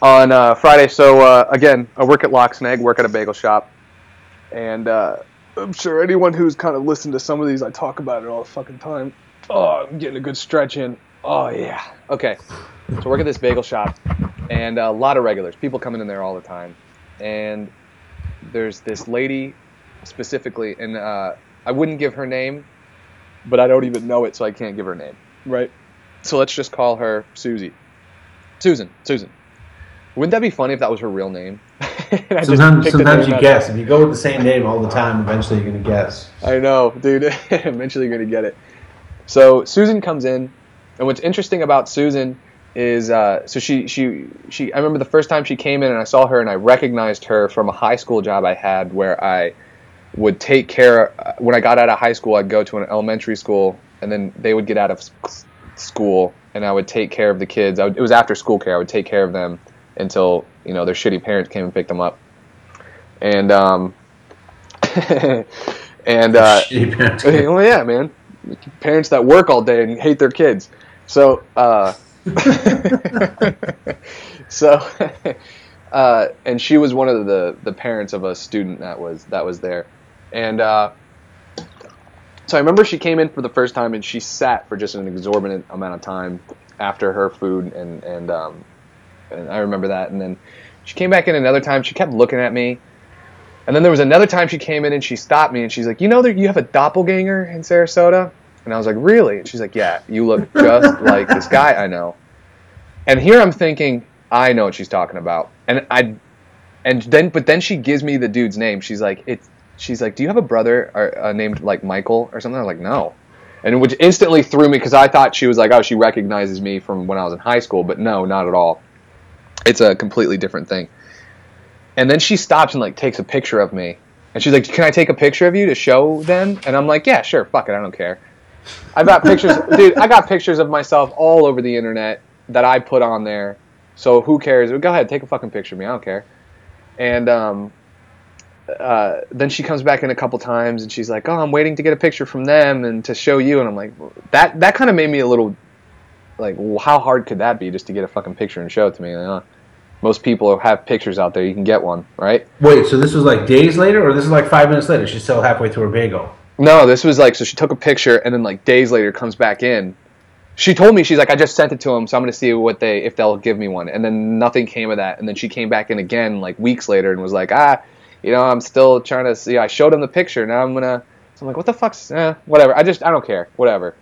on uh, Friday, so uh, again, I work at Lock Snag, work at a bagel shop, and uh, I'm sure anyone who's kind of listened to some of these, I talk about it all the fucking time. Oh, I'm getting a good stretch in. Oh yeah. Okay. So work at this bagel shop, and a lot of regulars, people coming in there all the time, and there's this lady specifically, and uh, I wouldn't give her name, but I don't even know it, so I can't give her name. Right. So let's just call her Susie. Susan. Susan. Wouldn't that be funny if that was her real name? *laughs* And I just Sometimes, sometimes you guess. If you go with the same name all the time, eventually you're gonna guess. I know, dude. *laughs* Eventually you're gonna get it. So Susan comes in, and what's interesting about Susan is, uh, so she she she. I remember the first time she came in, and I saw her, and I recognized her from a high school job I had where I would take care. uh, When I got out of high school, I'd go to an elementary school, and then they would get out of school, and I would take care of the kids. I would, it was after school care. I would take care of them until you know their shitty parents came and picked them up, and um, *laughs* and uh, *laughs* Shitty parents. well, yeah, man. Parents that work all day and hate their kids. So, uh, *laughs* so, uh, and she was one of the the parents of a student that was that was there, and uh, so I remember she came in for the first time and she sat for just an exorbitant amount of time after her food, and and um, and I remember that, and then she came back in another time. She kept looking at me. And then there was another time she came in and she stopped me and she's like, "You know that you have a doppelganger in Sarasota?" And I was like, "Really?" And she's like, "Yeah, you look *laughs* just like this guy I know." And here I'm thinking, I know what she's talking about. And I and then but then she gives me the dude's name. She's like, "It's she's like, "Do you have a brother or, uh, named like Michael or something?" I was like, "No." And which instantly threw me because I thought she was like, "Oh, she recognizes me from when I was in high school," but no, not at all. It's a completely different thing. And then she stops and like takes a picture of me. And she's like, "Can I take a picture of you to show them?" And I'm like, "Yeah, sure. Fuck it. I don't care." I've got pictures, *laughs* dude. I got pictures of myself all over the internet that I put on there. So who cares? Go ahead, take a fucking picture of me. I don't care. And um, uh, then she comes back in a couple times and she's like, "Oh, I'm waiting to get a picture from them and to show you." And I'm like, that that kind of made me a little like, how hard could that be just to get a fucking picture and show it to me? Know? Most people have pictures out there. You can get one, right? Wait, so this was like days later, or this is like five minutes later? She's still halfway through her bagel. No, this was like so she took a picture and then like days later comes back in. She told me she's like I just sent it to them, so I'm gonna see what they if they'll give me one. And then nothing came of that. And then she came back in again like weeks later and was like ah, you know I'm still trying to see. I showed him the picture. Now I'm gonna. So I'm like what the fuck's eh, whatever. I just I don't care. Whatever.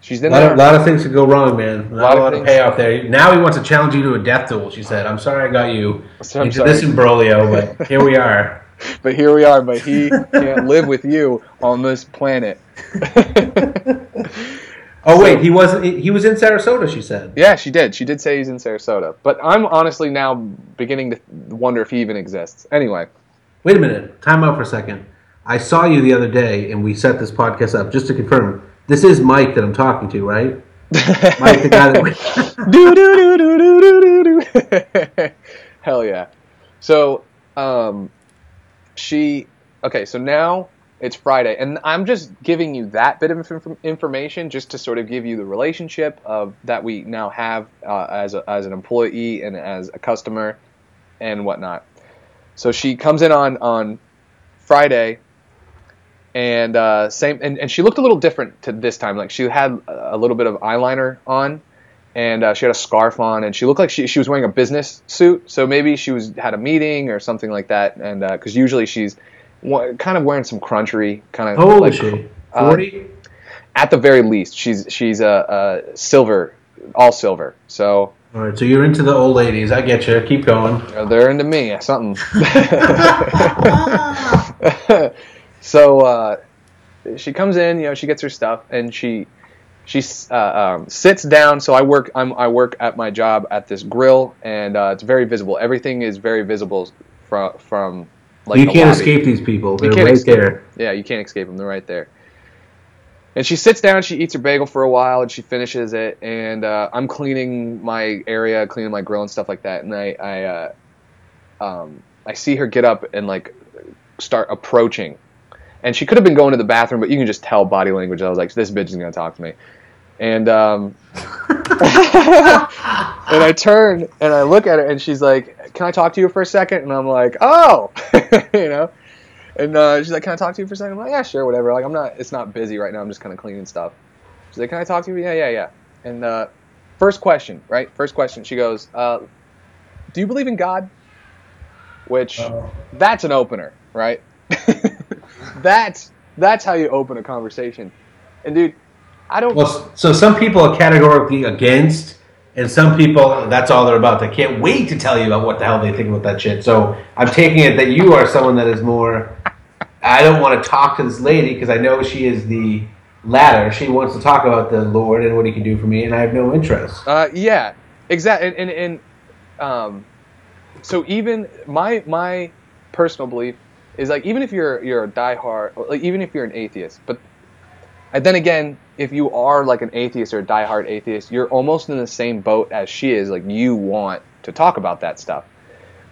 She's A lot, there. of, lot of things could go wrong, man. Not a of lot of things. payoff there. Now he wants to challenge you to a death duel. She said, "I'm sorry I got you I'm into sorry. this imbroglio, but *laughs* here we are." but here we are. But he can't live with you on this planet. *laughs* Oh wait, he wasn't. He was in Sarasota. She said. Yeah, she did. She did say he's in Sarasota. But I'm honestly now beginning to wonder if he even exists. Anyway, Wait a minute. Time out for a second. I saw you the other day, and we set this podcast up just to confirm. This is Mike that I'm talking to, right? *laughs* Mike, the guy that. *laughs* do, do, do, do, do, do, do. *laughs* Hell yeah. So, um, she. Okay, so now it's Friday, and I'm just giving you that bit of inf- information just to sort of give you the relationship of that we now have uh, as a, as an employee and as a customer, and whatnot. So she comes in on on Friday, and uh, same, and, and she looked a little different to this time. Like she had a little bit of eyeliner on, and uh, she had a scarf on, and she looked like she, she was wearing a business suit. So maybe she was had a meeting or something like that. And because uh, usually she's wa- kind of wearing some crunchery kind of. How old like, is she? uh, 40? At the very least, she's she's a, a silver, all silver. So All right, so you're into the old ladies. I get you. Keep going. they're into me, something. *laughs* *laughs* *laughs* so uh, she comes in, you know, she gets her stuff, and she she uh, um, sits down. So I work I'm, I work at my job at this grill, and uh, it's very visible. Everything is very visible from from like you can't lobby. escape these people. They're can't right escape there. Yeah, you can't escape them. They're right there. And she sits down, she eats her bagel for a while, and she finishes it. And uh, I'm cleaning my area, cleaning my grill and stuff like that. And I, I, uh, um, I see her get up and like start approaching. And she could have been going to the bathroom, but you can just tell body language. I was like, this bitch is gonna talk to me. And um, *laughs* and I turn and I look at her, and she's like, "Can I talk to you for a second? And I'm like, "Oh," *laughs* you know. And uh, she's like, "Can I talk to you for a second? I'm like, "Yeah, sure, whatever." Like, I'm not. It's not busy right now. I'm just kind of cleaning stuff. She's like, "Can I talk to you?" Yeah, yeah, yeah. And uh, first question, right? First question. She goes, uh, "Do you believe in God?" Which that's an opener, right? *laughs* that's that's how you open a conversation. And dude, I don't. Well, so some people are categorically against, and some people that's all they're about. They can't wait to tell you about what the hell they think about that shit. So I'm taking it that you are someone that is more. I don't want to talk to this lady because I know she is the latter. She wants to talk about the Lord and what He can do for me, and I have no interest. Uh, yeah, exactly. And, and, and um, so even my my personal belief is like even if you're you're a diehard, like even if you're an atheist, but and then again, if you are like an atheist or a diehard atheist, you're almost in the same boat as she is. Like you want to talk about that stuff.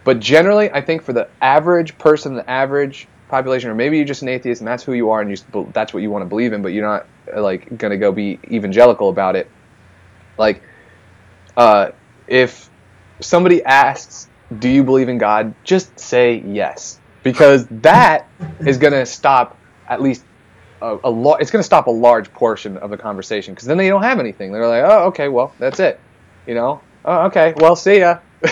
But generally, I think for the average person, the average population, or maybe you're just an atheist and that's who you are and you, that's what you want to believe in, but you're not like gonna go be evangelical about it. Like, uh, if somebody asks, "Do you believe in God?" just say yes, because that is gonna stop at least a, a lot. It's gonna stop a large portion of the conversation because then they don't have anything. They're like, "Oh, okay, well, that's it," you know. Oh, okay, well, see ya. *laughs*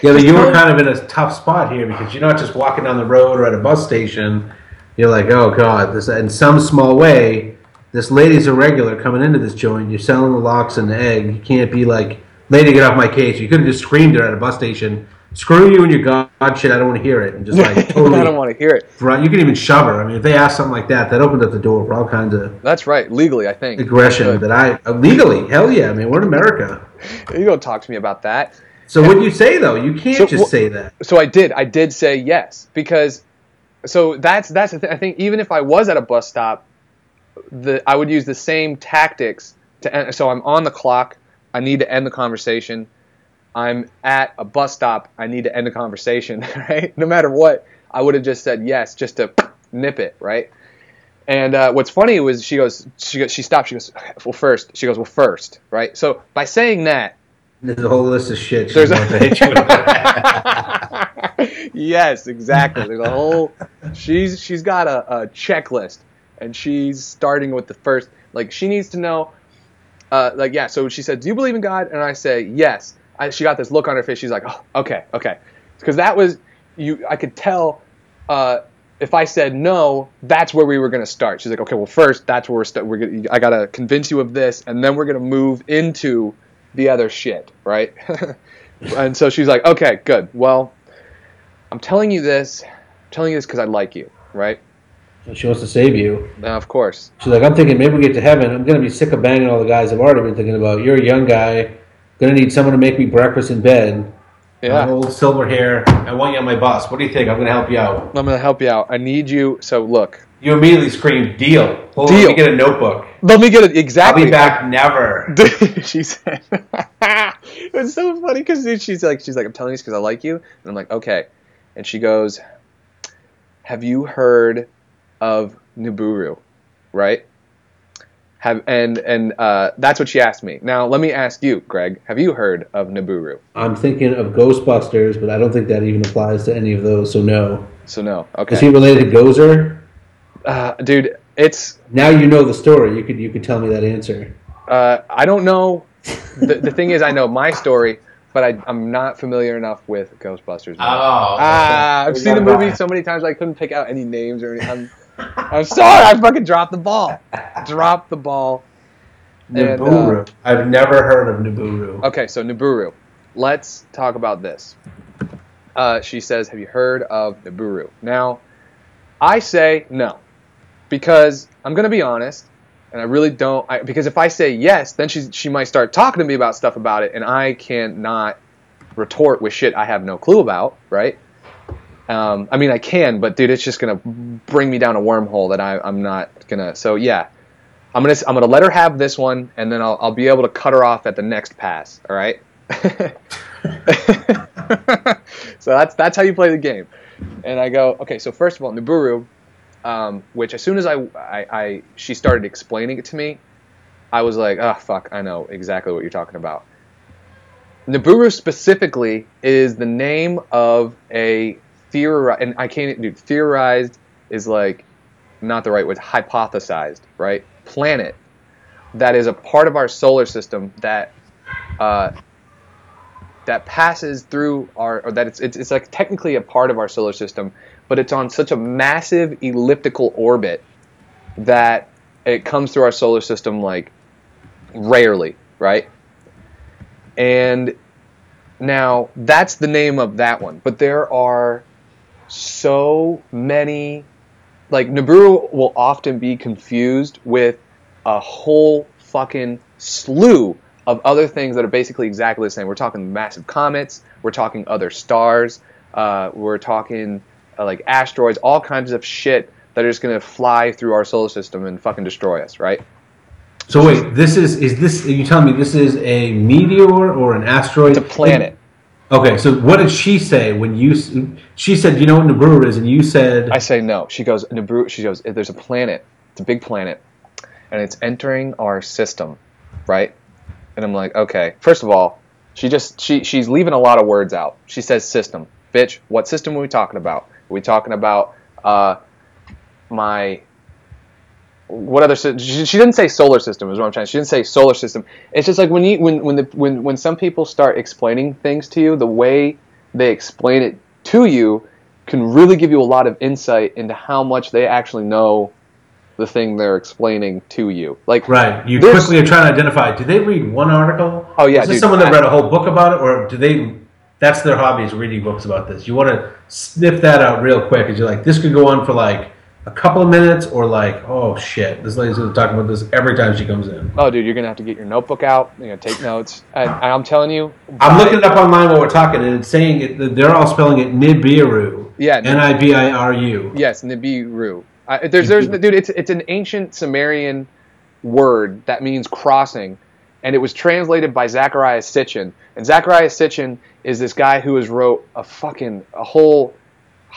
Yeah, but you were kind of in a tough spot here because you're not just walking down the road or at a bus station. You're like, oh god, this in some small way, this lady's a regular coming into this joint. You're selling the locks and the egg. You can't be like, lady, get off my case. You could have just screamed her at a bus station. Screw you and your god shit. I don't want to hear it. And just like *laughs* totally, I don't want to hear it. Right, you can even shove her. I mean, if they ask something like that, that opened up the door for all kinds of That's right, legally, I think. aggression. That I uh, legally, hell yeah. I mean, we're in America. You don't talk to me about that. So what you say though? You can't So just wh- say that. so I did. I did say yes because so that's that's the thing. I think even if I was at a bus stop, the I would use the same tactics to end, so I'm on the clock. I need to end the conversation. I'm at a bus stop. I need to end a conversation. *laughs* Right? No matter what, I would have just said yes just to *clears throat* nip it. Right? And uh, what's funny was she goes she goes she stopped. She goes *sighs* well first. She goes well first. Right? So by saying that. There's a whole list of shit. There's She's a- to hit you with. *laughs* yes, exactly. There's a whole. She's she's got a, a checklist, and she's starting with the first. Like she needs to know. Uh, like yeah. So she said, "Do you believe in God?" And I say, "Yes." I, she got this look on her face. She's like, "Oh, okay, okay," because that was you. I could tell. Uh, if I said no, that's where we were going to start. She's like, okay, well, first, that's where we're, st- we're gonna, I got to convince you of this, and then we're going to move into the other shit, right? *laughs* and so she's like, okay, good. Well, I'm telling you this, I'm telling you this because I like you, right? she wants to save you. Now, of course. She's like, I'm thinking maybe we get to heaven. I'm going to be sick of banging all the guys I've already been thinking about. You're a young guy. To need someone to make me breakfast in bed. Yeah. My old silver hair. I want you on my bus. What do you think? I'm to help you out. I'm gonna help you out. I need you. So look, You immediately scream, "Deal! Hold Deal. let me get a notebook. let me get it exactly. I'll be back. Never." *laughs* she said, *laughs* "It's so funny because she's like, she's like, I'm telling you because I like you." And I'm like, okay. And she goes, "Have you heard of Nibiru, right?" Have and and uh, that's what she asked me. Now let me ask you, Greg. Have you heard of Nibiru? I'm thinking of Ghostbusters, but I don't think that even applies to any of those. So no. So no. Okay. Is he related to Gozer? uh, dude. It's Now you know the story. You could you could tell me that answer. uh, I don't know. the, the thing is, I know my story, but I, I'm not familiar enough with Ghostbusters. man. Ah, I've seen the movie so many times I couldn't pick out any names or anything. I'm, sorry, I fucking dropped the ball. Dropped the ball. And, uh, I've never heard of Nibiru. Okay, so Nibiru. Let's talk about this. Uh, she says, "Have you heard of Nibiru?" Now, I say no, because I'm gonna be honest, and I really don't. I, because if I say yes, then she she might start talking to me about stuff about it, and I cannot retort with shit I have no clue about, right? Um, I mean, I can, but dude, it's just gonna bring me down a wormhole that I, I'm not gonna. So yeah, I'm gonna I'm gonna let her have this one, and then I'll I'll be able to cut her off at the next pass. All right. *laughs* so that's that's how you play the game. And I go, okay. So first of all, Nibiru, um, which as soon as I, I I she started explaining it to me, I was like, oh fuck, I know exactly what you're talking about. Nibiru specifically is the name of a theorized, and I can't, dude, theorized is like not the right word, hypothesized, right? Planet that is a part of our solar system that uh, that passes through our, or that it's, it's it's like technically a part of our solar system, but it's on such a massive elliptical orbit that it comes through our solar system like rarely, right? And now that's the name of that one, but there are so many like Nibiru will often be confused with a whole fucking slew of other things that are basically exactly the same. We're talking massive comets, we're talking other stars, uh, we're talking uh, like asteroids, all kinds of shit that are just gonna fly through our solar system and fucking destroy us, right? So wait, this is is this? Are you telling me this is a meteor or an asteroid? It's a planet. Okay, so what did she say when you? She said, "You know what Nibiru is," and you said, I say no. She goes, Nibiru, she goes, there's a planet. It's a big planet. And it's entering our system, right? And I'm like, okay. First of all, she just she she's leaving a lot of words out. She says system. Bitch, what system are we talking about? Are we talking about uh my what other she, she didn't say solar system is what I'm trying. She didn't say solar system. It's just like when you when when the when when some people start explaining things to you, the way they explain it to you can really give you a lot of insight into how much they actually know the thing they're explaining to you. Like "Right." You There's- quickly are trying to identify. Did they read one article? Oh, yeah, Is this dude, someone that I- read a whole book about it, or do they? That's their hobby is reading books about this. You want to sniff that out real quick, because you're like, this could go on for like a couple of minutes, or like, oh shit, this lady's to talk about this every time she comes in. oh dude, you're gonna have to get your notebook out. You're gonna take notes. And, and I'm telling you, I'm looking it up online while we're talking, and it's saying it, they're all spelling it Nibiru. Yeah, N I B I R U. Yes, Nibiru. I, there's, there's, dude, it's it's an ancient Sumerian word that means crossing, and it was translated by Zacharias Sitchin. And Zacharias Sitchin is this guy who has wrote a fucking a whole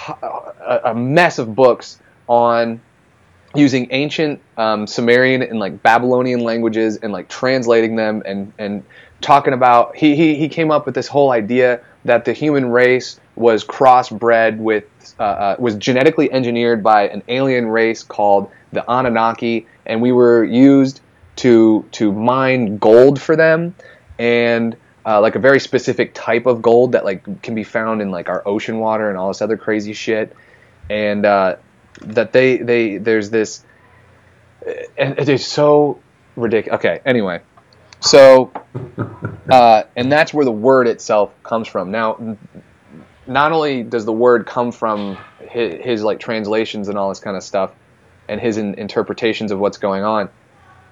a, a mess of books on using ancient um, Sumerian and like Babylonian languages and like translating them and and talking about he, he he came up with this whole idea that the human race was crossbred with uh, uh, was genetically engineered by an alien race called the Anunnaki and we were used to to mine gold for them and uh, like a very specific type of gold that like can be found in like our ocean water and all this other crazy shit. And uh, that they they there's this and it is so ridiculous. Okay, anyway, so uh, and that's where the word itself comes from. Now, not only does the word come from his, his like translations and all this kind of stuff, and his in, interpretations of what's going on,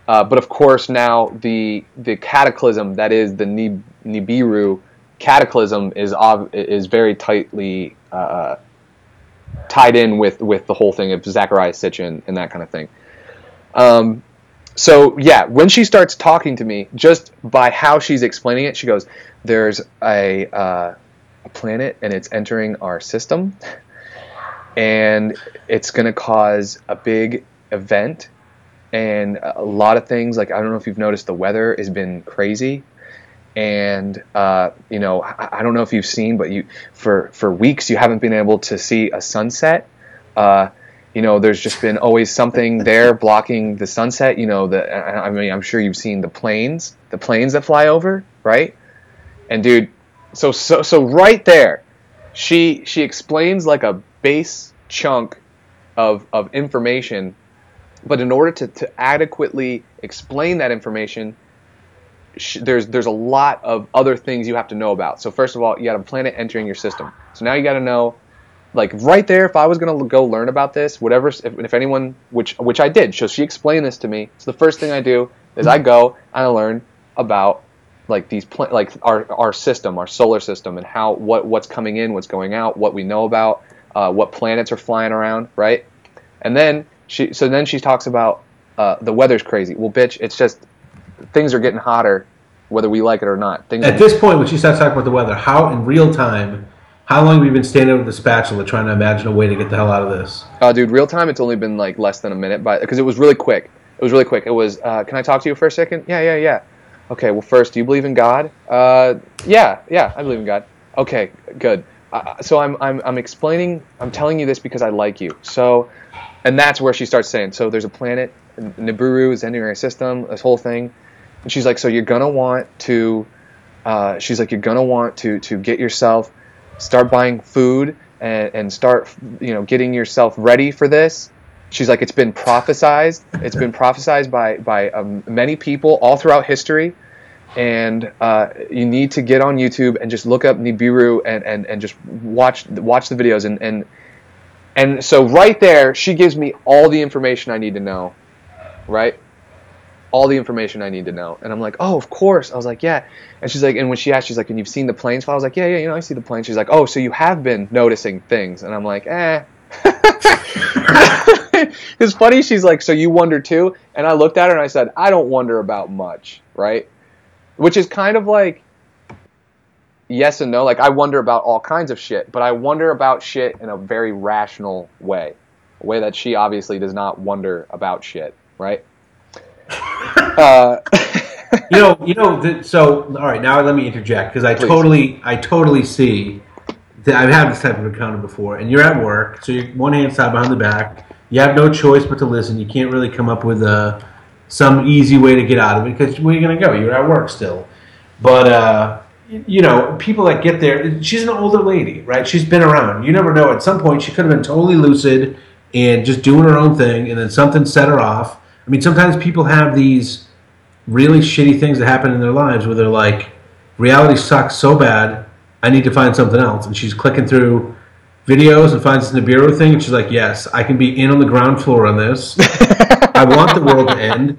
uh, but of course now the the cataclysm that is the Nib- Nibiru cataclysm is ob- is very tightly uh, tied in with with the whole thing of Zecharia Sitchin and that kind of thing. Um, so yeah, when she starts talking to me, just by how she's explaining it, she goes, "There's a, uh, a planet and it's entering our system, and it's going to cause a big event." And a lot of things, like I don't know if you've noticed, the weather has been crazy and uh, you know I, don't know if you've seen, but you for for weeks you haven't been able to see a sunset. Uh, you know, there's just been always something there blocking the sunset. You know, the I mean, I'm sure you've seen the planes, the planes that fly over, right? And dude, so so so right there, she she explains like a base chunk of of information, but in order to to adequately explain that information, there's there's a lot of other things you have to know about. So first of all, you got a planet entering your system. So now you got to know, like right there. If I was gonna go learn about this, whatever, if, if anyone, which which I did, so she explained this to me. So the first thing I do is I go and I learn about like these pla- like our our system, our solar system, and how what what's coming in, what's going out, what we know about, uh, what planets are flying around, right? And then she so then she talks about uh, the weather's crazy. Well, bitch, it's just things are getting hotter, whether we like it or not. Things At this point, when she starts talking about the weather, how in real time, how long have you been standing with the spatula trying to imagine a way to get the hell out of this? Oh, dude, real time. It's only been like less than a minute, because it was really quick. It was really quick. It was. Uh, can I talk to you for a second? Yeah, yeah, yeah. Okay. Well, first, do you believe in God? Uh, yeah, yeah, I believe in God. Okay, good. Uh, so I'm, I'm, I'm explaining. I'm telling you this because I like you. So, and that's where she starts saying. So there's a planet. Nibiru is entering our system. This whole thing and she's like, so you're gonna want to, uh, she's like, you're gonna want to to get yourself, start buying food and, and start, you know, getting yourself ready for this. She's like, it's been prophesized. It's been prophesized by by um, many people all throughout history, and uh, you need to get on YouTube and just look up Nibiru and, and, and just watch watch the videos and, and and so right there, she gives me all the information I need to know, right? All the information I need to know. And I'm like, oh, of course. I was like, yeah. And she's like, and when she asked, she's like, and you've seen the planes? I was like, yeah, yeah, you know, I see the planes. She's like, oh, so you have been noticing things. And I'm like, eh. *laughs* it's funny. She's like, so you wonder too? And I looked at her and I said, I don't wonder about much, right? Which is kind of like yes and no. Like, I wonder about all kinds of shit, but I wonder about shit in a very rational way. A way that she obviously does not wonder about shit, right? Uh, *laughs* you know, you know. The, so, all right. Now, let me interject because I Please. totally, I totally see. That I've had this type of encounter before, and you're at work, so you're one hand tied behind the back. You have no choice but to listen. You can't really come up with a, uh, some easy way to get out of it because where are you going to go? You're at work still. But uh, you know, people that get there. She's an older lady, right? She's been around. You never know. At some point, she could have been totally lucid and just doing her own thing, and then something set her off. I mean, sometimes people have these really shitty things that happen in their lives where they're like, reality sucks so bad, I need to find something else. And she's clicking through videos and finds this Nibiru thing, and she's like, yes, I can be in on the ground floor on this. I want the world to end.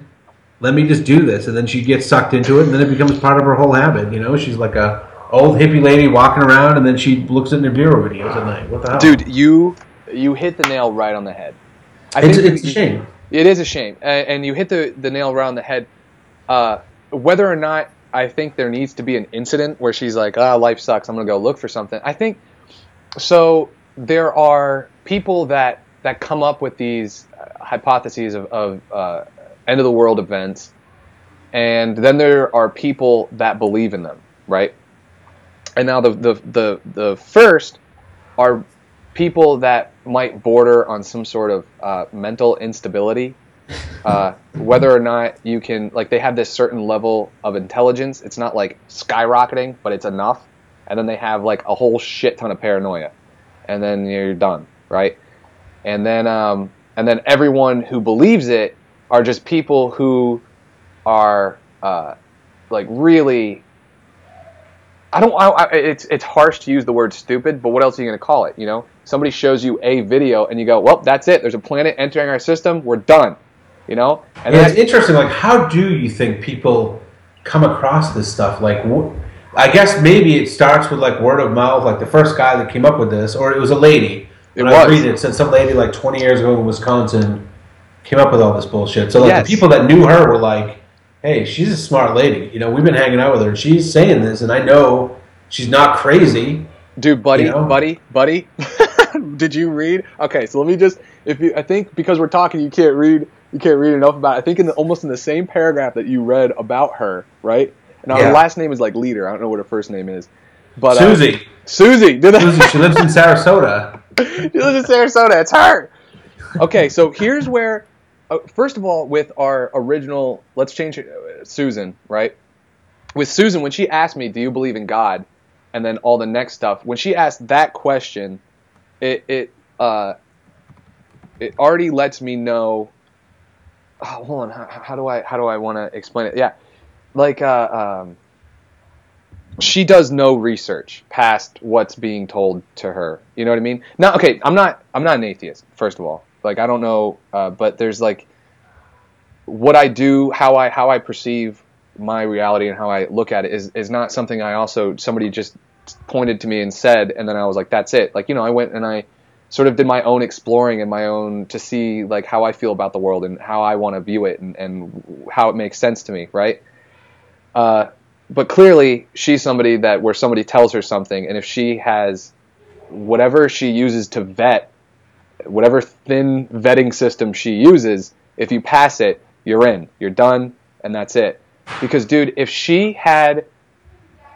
Let me just do this. And then she gets sucked into it, and then it becomes part of her whole habit. You know, she's like a old hippie lady walking around, and then she looks at Nibiru videos at night. What the hell? Dude, you you hit the nail right on the head. I it's, think it's a shame. It is a shame, and you hit the, the nail on the head. Uh, whether or not I think there needs to be an incident where she's like, "Ah, life sucks. I'm gonna go look for something." I think so. There are people that that come up with these uh, hypotheses of, of uh, end of the world events, and then there are people that believe in them, right? And now the the the, the first are people that might border on some sort of uh, mental instability. Uh, *laughs* whether or not you can, like, they have this certain level of intelligence. It's not like skyrocketing, but it's enough. And then they have like a whole shit ton of paranoia, and then you're done, right? And then, um, and then everyone who believes it are just people who are uh, like really I don't. I, it's it's harsh to use the word stupid, but what else are you going to call it? You know, somebody shows you a video and you go, "Well, that's it. There's a planet entering our system. We're done." You know, and yeah, it's interesting. Like, how do you think people come across this stuff? Like, wh- I guess maybe it starts with like word of mouth, like the first guy that came up with this, or it was a lady. It When I was was. reading it, said some lady like 20 years ago in Wisconsin came up with all this bullshit. So like Yes. the people that knew her were like, "Hey, she's a smart lady. You know, we've been hanging out with her. and She's saying this, and I know she's not crazy." Dude, buddy, You know? buddy, buddy. *laughs* Did you read? Okay, so let me just if you I think because we're talking you can't read you can't read enough about it. I think in the, almost in the same paragraph that you read about her, right? Now Yeah. her last name is like Lieder. I don't know what her first name is. But uh, Susie, Susie, did? *laughs* Susie, she lives in Sarasota. she lives in Sarasota. It's her. Okay, so here's where, uh, first of all, with our original, let's change it, uh, Susan, right? With Susan, when she asked me, "Do you believe in God?" and then all the next stuff, when she asked that question, it it uh, it already lets me know. Oh, hold on, how, how do I how do I want to explain it? Yeah, like uh, um, she does no research past what's being told to her. You know what I mean? Now, okay, I'm not I'm not an atheist. First of all, like I don't know, uh, but there's like what I do, how I how I perceive my reality and how I look at it is is not something I also somebody just pointed to me and said, and then I was like, that's it. Like you know, I went and I sort of did my own exploring and my own to see like how I feel about the world and how I want to view it and, and how it makes sense to me, right? Uh, but clearly she's somebody that where somebody tells her something and if she has whatever she uses to vet whatever thin vetting system she uses if you pass it you're in. You're done and that's it. Because dude if she had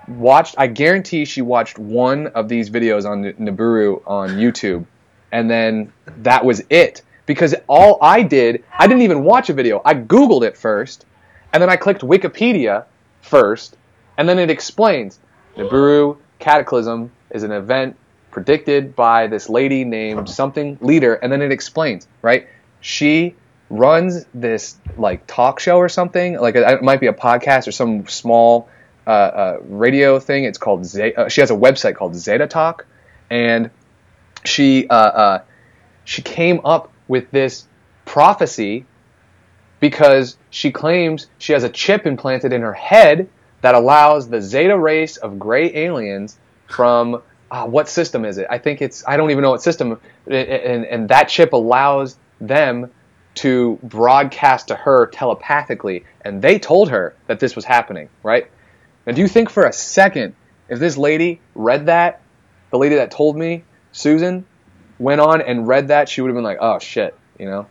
watched i guarantee she watched one of these videos on Nibiru on youtube and then that was it. Because all i did i didn't even watch a video. I googled it first and then i clicked wikipedia first and then it explains. Nibiru Cataclysm is an event predicted by this lady named something Lieder, and then it explains, right? She runs this like talk show or something, like it might be a podcast or some small uh, uh, radio thing. It's called. Uh, she has a website called Zeta Talk, and she uh, uh, she came up with this prophecy because she claims she has a chip implanted in her head that allows the Zeta race of gray aliens from uh, what system is it? I think it's I don't even know what system, and, and that chip allows them to broadcast to her telepathically, and they told her that this was happening, right? Now, do you think for a second if this lady read that, the lady that told me, Susan, went on and read that, she would have been like, oh shit, you know?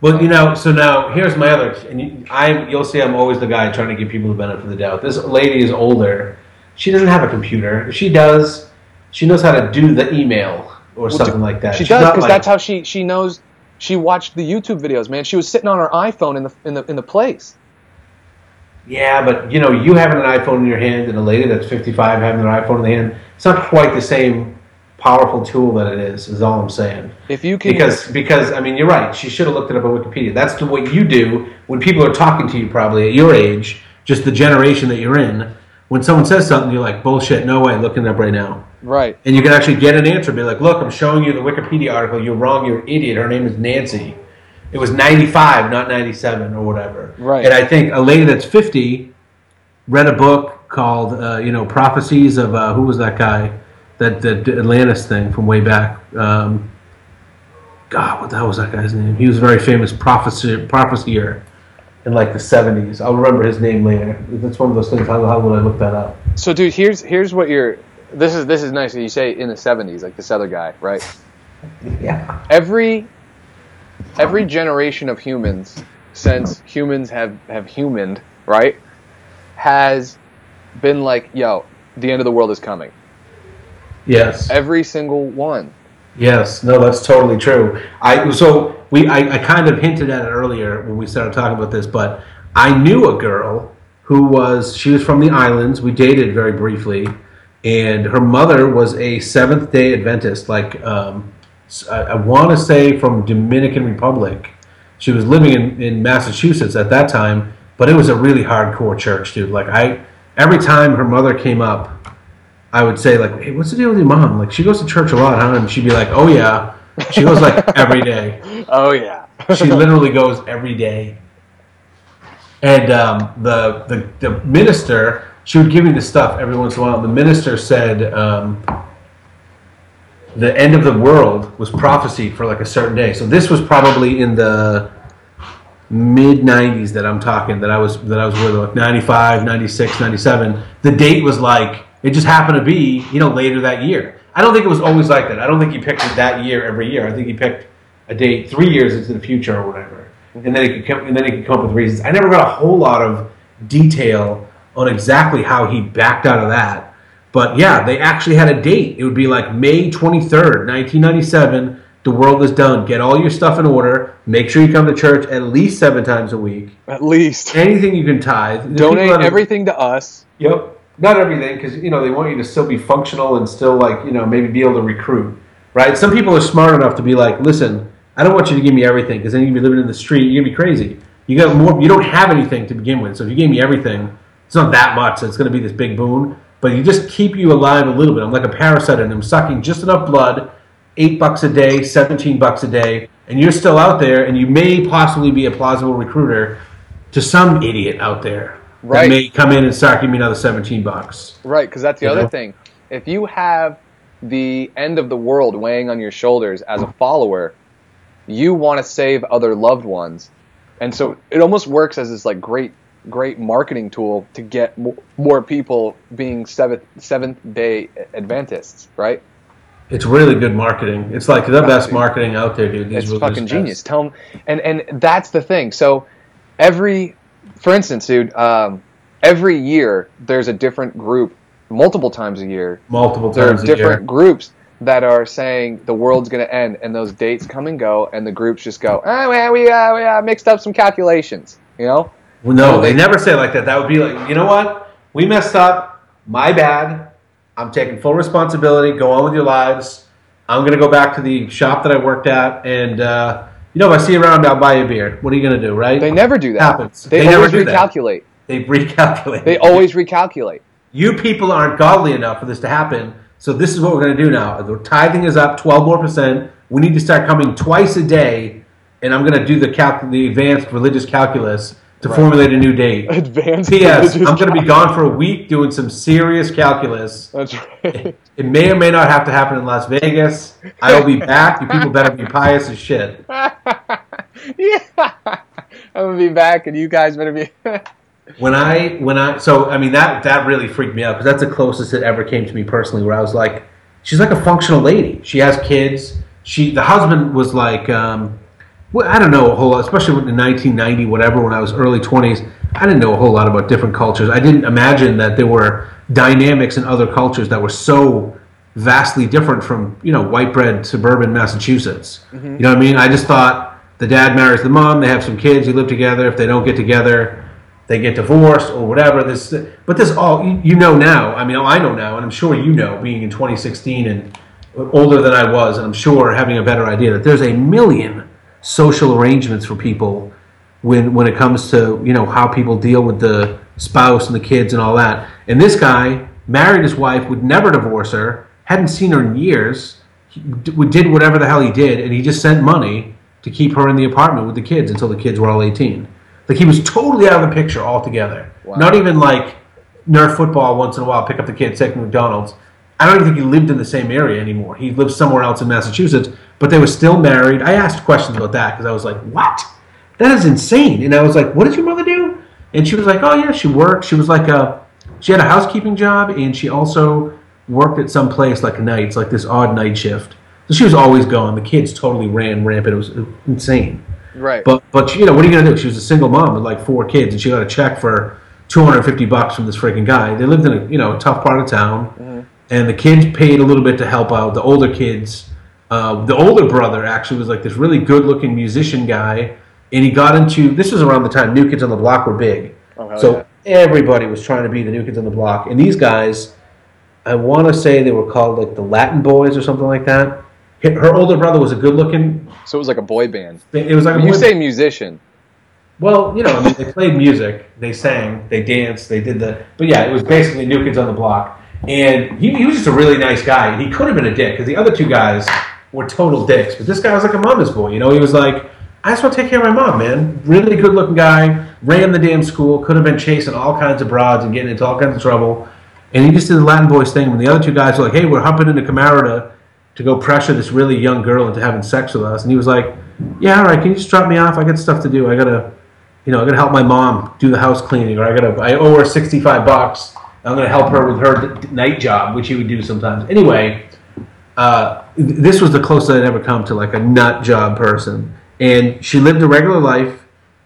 Well, you know, so now here's my other, and I'm, you'll see I'm always the guy trying to give people the benefit of the doubt. This lady is older. She doesn't have a computer. If she does, she knows how to do the email or something like that. She She's does because like- that's how she she knows. She watched the YouTube videos, man. She was sitting on her iPhone in the in the in the place. Yeah, but you know, you having an iPhone in your hand and a lady that's 55 having an iPhone in the hand, it's not quite the same powerful tool that it is. Is all I'm saying. If you can, Because because I mean, you're right. She should have looked it up on Wikipedia. That's the, what you do when people are talking to you, probably at your age, just the generation that you're in. When someone says something, you're like, bullshit, no way, looking it up right now. Right, And you can actually get an answer. Be like, look, I'm showing you the Wikipedia article. You're wrong. You're an idiot. Her name is Nancy. It was 95, not 97 or whatever. Right. And I think a lady that's 50 read a book called, uh, you know, Prophecies of, uh, who was that guy? That, that Atlantis thing from way back. Um, God, what the hell was that guy's name? He was a very famous prophecy, prophesier in like the 70s. I'll remember his name later. That's one of those things. How, how would I look that up? so dude, here's here's what you're. This is this is nice. that You say in the '70s, like this other guy, right? Yeah. Every every generation of humans since humans have have humaned, right, has been like, yo, the end of the world is coming. Yes. Every single one. Yes, no, that's totally true. I so we I, I kind of hinted at it earlier when we started talking about this, but I knew a girl who was she was from the islands. We dated very briefly, and her mother was a Seventh Day Adventist. Like um, I, I want to say from Dominican Republic. She was living in, in Massachusetts at that time, but it was a really hardcore church, dude. Like I every time her mother came up, I would say like, "Hey, what's the deal with your mom? Like, she goes to church a lot, huh?" And she'd be like, "Oh yeah." She goes like *laughs* every day. Oh yeah. She literally goes every day. And um, the, the the minister she would give me the stuff every once in a while. The minister said um, the end of the world was prophesied for like a certain day. So this was probably in the mid 90s that I'm talking that I was that I was with like 95, 96, 97. The date was like it just happened to be, you know, later that year. I don't think it was always like that. I don't think he picked it that year every year. I think he picked a date 3 years into the future or whatever. And then he could come and then he could come up with reasons. I never got a whole lot of detail on exactly how he backed out of that. But yeah, they actually had a date. It would be like May 23rd, 1997 the world is done. Get all your stuff in order. Make sure you come to church at least seven times a week. At least. Anything you can tithe. The Donate that everything to us. Yep. Not everything, because you know they want you to still be functional and still like you know maybe be able to recruit, right? Some people are smart enough to be like, listen, I don't want you to give me everything, because then you're gonna be living in the street. You're gonna be crazy. You got more. You don't have anything to begin with, so if you gave me everything, it's not that much. So it's gonna be this big boon, but you just keep you alive a little bit. I'm like a parasite, and I'm sucking just enough blood, eight bucks a day, seventeen bucks a day, and you're still out there, and you may possibly be a plausible recruiter to some idiot out there Right. that may come in and start giving me another 17 bucks. Right, because that's the You other know? thing. If you have the end of the world weighing on your shoulders as a follower, you want to save other loved ones, and so it almost works as this like great, great marketing tool to get mo- more people being seventh Seventh Day Adventists. Right? It's really good marketing. It's like the best marketing out there, dude. These it's fucking guys. genius. Tell them, and and that's the thing. So every, for instance, dude, um, every year there's a different group, multiple times a year, Multiple there are times a different groups that are saying the world's going to end and those dates come and go and the groups just go oh man, we, uh, we uh, mixed up some calculations you know Well, no, they never say it like that. That would be like, you know what? We messed up. My bad. I'm taking full responsibility. Go on with your lives. I'm going to go back to the shop that I worked at. And, uh, you know, if I see you around, I'll buy you a beer. What are you going to do, right? they never do that Happens. they, They always do that. recalculate they recalculate. they always recalculate You people aren't godly enough for this to happen. So this is what we're going to do now. The tithing is up 12 more percent. We need to start coming twice a day, and I'm going to do the calc- the advanced religious calculus to Right. formulate a new date. advanced P.S. I'm going to be gone for a week doing some serious calculus. that's right It may or may not have to happen in Las Vegas. I will be back. You people better be pious as shit. *laughs* yeah i'm gonna be back and you guys better be *laughs* when I when I so I mean that that really freaked me out because that's the closest it ever came to me personally where I was like she's like a functional lady she has kids she the husband was like um well, I don't know a whole lot especially in 1990 whatever when I was early 20s I didn't know a whole lot about different cultures I didn't imagine that there were dynamics in other cultures that were so vastly different from you know white bread suburban Massachusetts mm-hmm. you know what I mean I just thought the dad marries the mom they have some kids they live together if they don't get together they get divorced or whatever. This, but this all you, you know now. I mean, I know now, and I'm sure you know, being in 2016 and older than I was, and I'm sure having a better idea that there's a million social arrangements for people when when it comes to you know how people deal with the spouse and the kids and all that. And this guy married his wife, would never divorce her, hadn't seen her in years, he did whatever the hell he did, and he just sent money to keep her in the apartment with the kids until the kids were all 18. Like he was totally out of the picture altogether. Wow. Not even like nerf football once in a while, pick up the kids, take them to McDonald's. I don't even think he lived in the same area anymore. He lived somewhere else in Massachusetts, but they were still married. I asked questions about that because I was like, "What? That is insane!" And I was like, "What did your mother do?" And she was like, "Oh yeah, she worked. She was like a she had a housekeeping job, and she also worked at some place like nights, like this odd night shift. So she was always gone. The kids totally ran rampant. It was insane." right But but you know what are you gonna do? She was a single mom with like four kids, and she got a check for two hundred fifty bucks from this freaking guy. They lived in a you know tough part of town, mm-hmm. and the kids paid a little bit to help out. The older kids, uh, the older brother actually was like this really good looking musician guy, and he got into this was around the time New Kids on the Block were big, Oh, hell so everybody was trying to be the New Kids on the Block, and these guys, I want to say they were called like the Latin Boys or something like that. Her older brother was a good looking. so it was like a boy band It was like a when you boy- say musician well, you know, I mean, they played music, they sang, they danced, they did the. But yeah, it was basically New Kids on the Block, and he, he was just a really nice guy. And he could have been a dick because the other two guys were total dicks, but this guy was like a mama's boy. You know, he was like, I just want to take care of my mom, man. Really good looking guy, ran the damn school, could have been chasing all kinds of broads and getting into all kinds of trouble. And he just did the Latin boys thing. When the other two guys were like, hey, we're humping into Camaro to, to go pressure this really young girl into having sex with us. And he was like, yeah, all right, can you just drop me off? I got stuff to do. I got to, you know, I got to help my mom do the house cleaning, or I got to, I owe her 65 bucks. I'm going to help her with her night job, which he would do sometimes. Anyway, uh, this was the closest I'd ever come to like a nut job person. And she lived a regular life.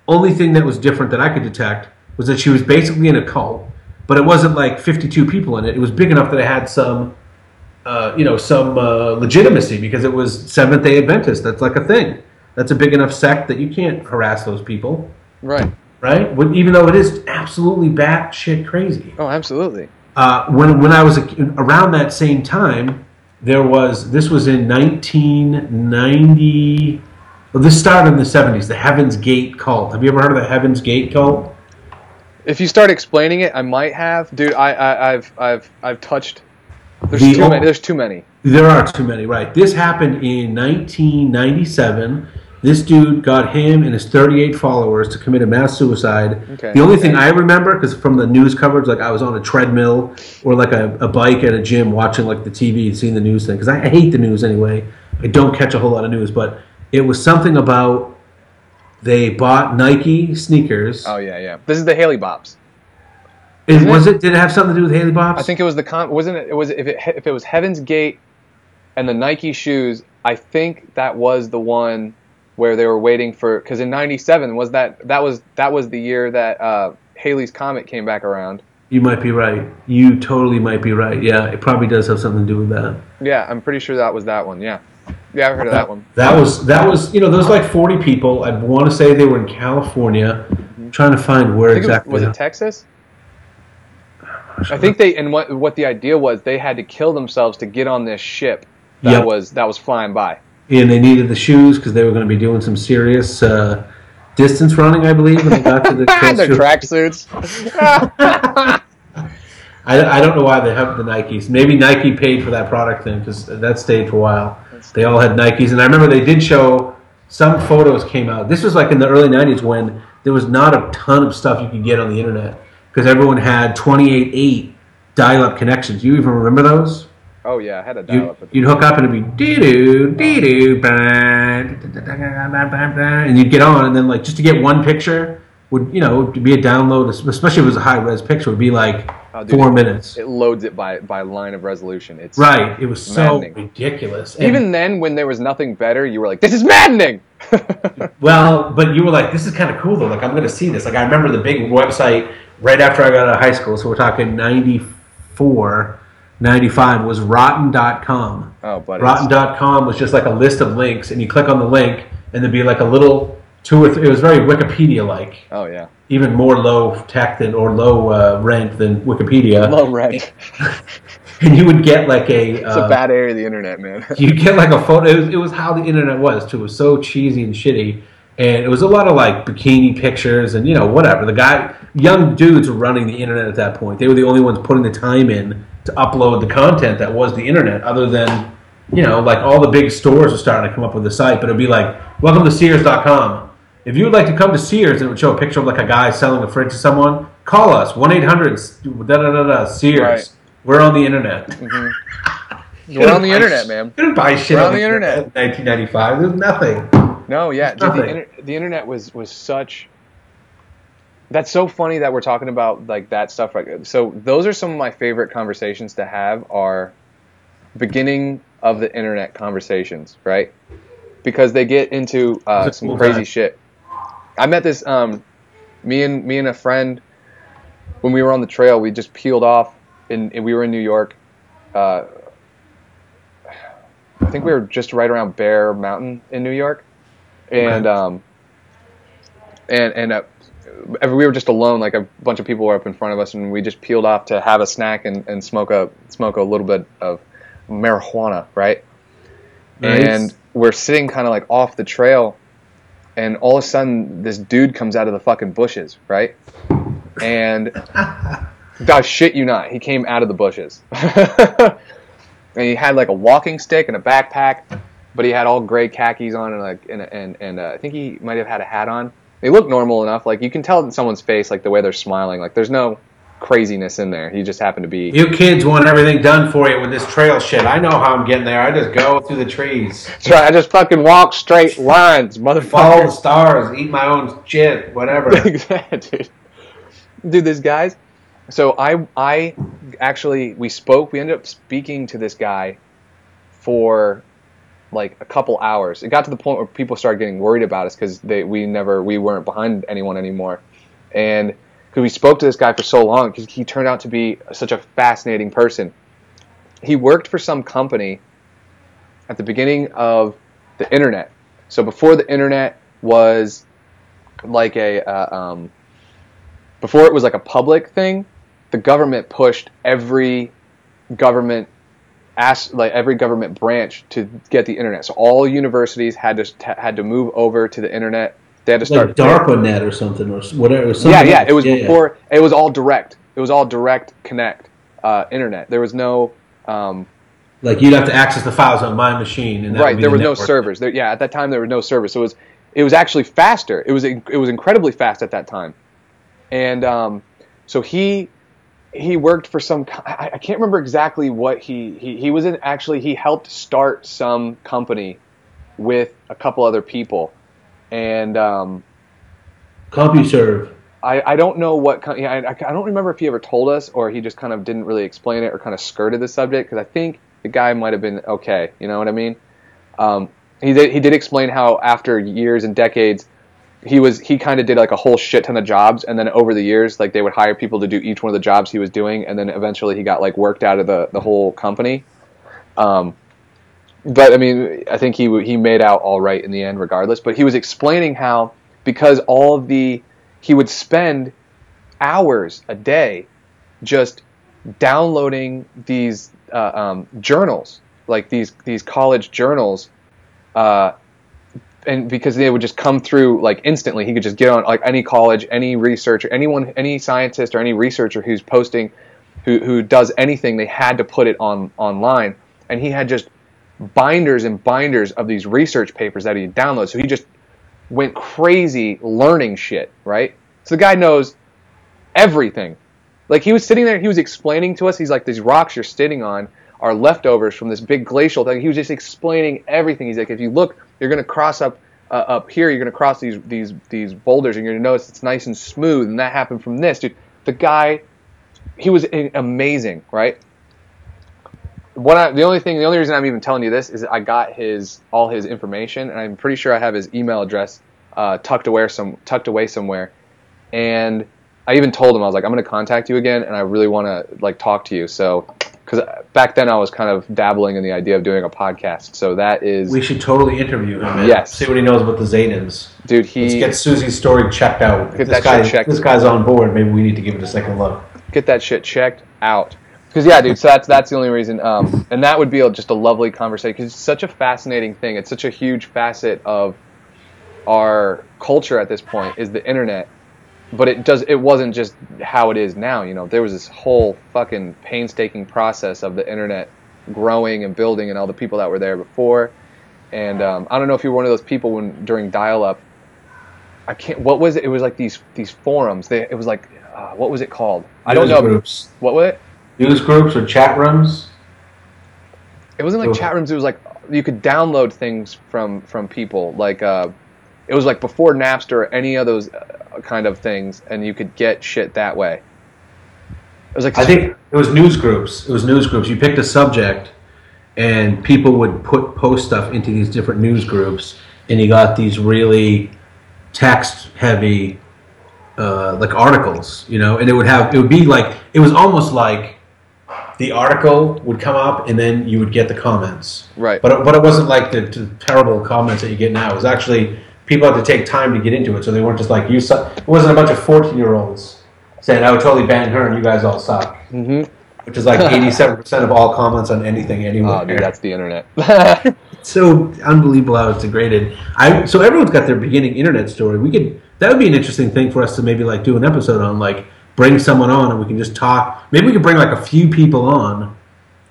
Only thing that was different that I could detect was that she was basically in a cult, but it wasn't like 52 people in it. It was big enough that it had some, uh, you know, some uh, legitimacy because it was Seventh Day Adventist. That's like a thing. That's a big enough sect that you can't harass those people, Right. right? Even though it is absolutely batshit crazy Oh, absolutely. uh, when when I was a, around that same time, there was this was in 1990. Well, this started in the 70s. The Heaven's Gate cult. Have you ever heard of the Heaven's Gate cult? If you start explaining it, I might have, dude. I, I I've I've I've touched. There's The too many. There's too many. There are too many, right? This happened in 1997. This dude got him and his 38 followers to commit a mass suicide. Okay. The only thing I remember, because from the news coverage, like I was on a treadmill or like a, a bike at a gym watching like the TV and seeing the news thing, because I, I hate the news anyway. I don't catch a whole lot of news, but it was something about they bought Nike sneakers. Oh yeah, yeah. This is the Haley Bops. Is- isn't was it? Did it have something to do with Haley Bobs? I think it was the con. Wasn't it? It was if it if it was Heaven's Gate, and the Nike shoes. I think that was the one where they were waiting for because in '97 was that that was that was the year that uh, Halley's Comet came back around. you might be right. You totally might be right. Yeah, it probably does have something to do with that. Yeah, I'm pretty sure that was that one. Yeah, yeah, I've heard of that one. That was that was you know those like forty people. I'd want to say they were in California. I'm trying to find where I think it was, exactly. was it Texas? I think they and what what the idea was they had to kill themselves to get on this ship that Yep. was that was flying by. And they needed the shoes because they were going to be doing some serious uh, distance running, I believe, when they got to the. *laughs* Their tracksuits. *laughs* I, I don't know why they have the Nikes. Maybe Nike paid for that product thing because that stayed for a while. They all had Nikes, and I remember they did show some photos came out. This was like in the early '90s when there was not a ton of stuff you could get on the internet because everyone had 28.8 dial-up connections. You even remember those? Oh yeah, I had a dial up. the- you'd hook up and it'd be dee doo dee doo, and you'd get on, and then like just to get one picture would you know to be a download, especially if it was a high res picture, would be like Oh, dude, four minutes. It loads it by by line of resolution. It's Right. It was so ridiculous. And- Even then, when there was nothing better, you were like, "This is maddening." well, but you were like, this is kind of cool though. Like I'm going to see this. Like I remember the big website right after I got out of high school. So we're talking 94, 95 was rotten.com. oh, but Rotten.com was just like a list of links, and you click on the link, and there'd be like a little two or three. It was very Wikipedia like, oh yeah, even more low tech than or low uh, rent than Wikipedia. *laughs* low rent. *laughs* And you would get like a. It's uh, a bad area of the internet, man. *laughs* you get like a photo. It was, it was how the internet was too. It was so cheesy and shitty, and it was a lot of like bikini pictures and you know whatever. The guy, young dudes were running the internet at that point. They were the only ones putting the time in to upload the content that was the internet. Other than you know, like all the big stores were starting to come up with a site, but it'd be like, "Welcome to Sears.com." If you would like to come to Sears, and it would show a picture of like a guy selling a fridge to someone. Call us one eight hundred da da da da Sears. Right. We're on the internet. Mm-hmm. *laughs* We're on the internet, man. You didn't buy shit We're on, on the the internet. in 1995. There's nothing. No, yeah, dude, the, inter- the internet was was such. That's so funny that we're talking about like that stuff. Right. So those are some of my favorite conversations to have. Are beginning of the internet conversations, right? Because they get into uh, some cool crazy guy. shit. I met this um, me and me and a friend when we were on the trail. We just peeled off, and, and we were in New York. Uh, I think we were just right around Bear Mountain in New York, and um, and and uh, we were just alone. Like a bunch of people were up in front of us, and we just peeled off to have a snack and, and smoke a smoke a little bit of marijuana, right? Nice. And we're sitting kind of like off the trail, and all of a sudden this dude comes out of the fucking bushes, right? And *laughs* I shit you not, he came out of the bushes. *laughs* and he had like a walking stick and a backpack, but he had all gray khakis on and like and and, and uh, I think he might have had a hat on. They look normal enough. Like you can tell in someone's face, like the way they're smiling. Like there's no craziness in there. You just happen to be. You kids want everything done for you with this trail shit. I know how I'm getting there. I just go through the trees, That's right. I just fucking walk straight lines, motherfucker. follow the stars, eat my own shit, whatever. *laughs* dude. Dude, this guy's. So I I actually we spoke. We ended up speaking to this guy for like a couple hours. It got to the point where people started getting worried about us because they we never we weren't behind anyone anymore, and because we spoke to this guy for so long because he turned out to be such a fascinating person. He worked for some company at the beginning of the internet. So before the internet was like a uh, um, before it was like a public thing, the government pushed every government ask like every government branch to get the internet. So all universities had to had to move over to the internet. They had to start like DARPANet or something or whatever. yeah, something yeah. else. It was before. It was all direct. It was all direct connect uh, internet. There was no um, Like you'd have to access the files on my machine, and that right. There the were no servers. There, yeah, at that time there were no servers. So it was it was actually faster. It was it was incredibly fast at that time, and um, so he he worked for some. I, I can't remember exactly what he, he he was in. Actually, he helped start some company with a couple other people, and um, CompuServe. I, I don't know what kind. I, I don't remember if he ever told us or he just kind of didn't really explain it or kind of skirted the subject because I think the guy might have been okay. You know what I mean? Um, he did he did explain how after years and decades he was he kind of did like a whole shit ton of jobs and then over the years like they would hire people to do each one of the jobs he was doing and then eventually he got like worked out of the the whole company. Um, but I mean, I think he he made out all right in the end, regardless. But he was explaining how because all of the he would spend hours a day just downloading these uh, um, journals, like these these college journals, uh, and because they would just come through like instantly, he could just get on like any college, any researcher, anyone, any scientist or any researcher who's posting, who who does anything, they had to put it on online, and he had just binders and binders of these research papers that he downloaded. So he just went crazy learning shit, right? So the guy knows everything. Like he was sitting there, he was explaining to us. He's like, these rocks you're sitting on are leftovers from this big glacial thing. He was just explaining everything. He's like, if you look, you're gonna cross up uh, up here. You're gonna cross these these these boulders, and you're gonna notice it's nice and smooth, and that happened from this, dude. The guy, he was amazing, right? What I, the only thing, the only reason I'm even telling you this is I got his all his information, and I'm pretty sure I have his email address uh, tucked away some tucked away somewhere. And I even told him I was like, I'm going to contact you again, and I really want to like talk to you. So, because back then I was kind of dabbling in the idea of doing a podcast. So that is, We should totally interview him. Man. Yes. See what he knows about the Zaytans. dude. Let's He get Susie's story checked out. Get this that guy, shit checked. This guy's on board. Maybe we need to give it a second look. get that shit checked out. Because yeah, dude. So that's that's the only reason. Um, and that would be a, just a lovely conversation because it's such a fascinating thing. It's such a huge facet of our culture at this point is the internet. But it does. It wasn't just how it is now. You know, there was this whole fucking painstaking process of the internet growing and building, and all the people that were there before. And um, I don't know if you were one of those people when during dial-up. I can't. What was it? It was like these these forums. They, it was like uh, what was it called? I don't know. Groups. What was it? News groups or chat rooms. It wasn't like chat rooms. It was like you could download things from from people. Like uh, it was like before Napster or any of those uh, kind of things, and you could get shit that way. It was like I think it was news groups. It was news groups. You picked a subject, and people would put post stuff into these different news groups, and you got these really text heavy, uh, like articles, you know. And it would have it would be like it was almost like the article would come up, and then you would get the comments. right. But it, but it wasn't like the, the terrible comments that you get now. It was actually people had to take time to get into it, so they weren't just like you. Su-. It wasn't a bunch of fourteen year olds saying I would totally ban her and you guys all suck, hmm which is like *laughs* eighty seven percent of all comments on anything anywhere. Oh, dude, that's the internet. *laughs* so unbelievable how it's degraded. I so everyone's got their beginning internet story. We could that would be an interesting thing for us to maybe like do an episode on, like bring someone on and we can just talk. Maybe we could bring like a few people on,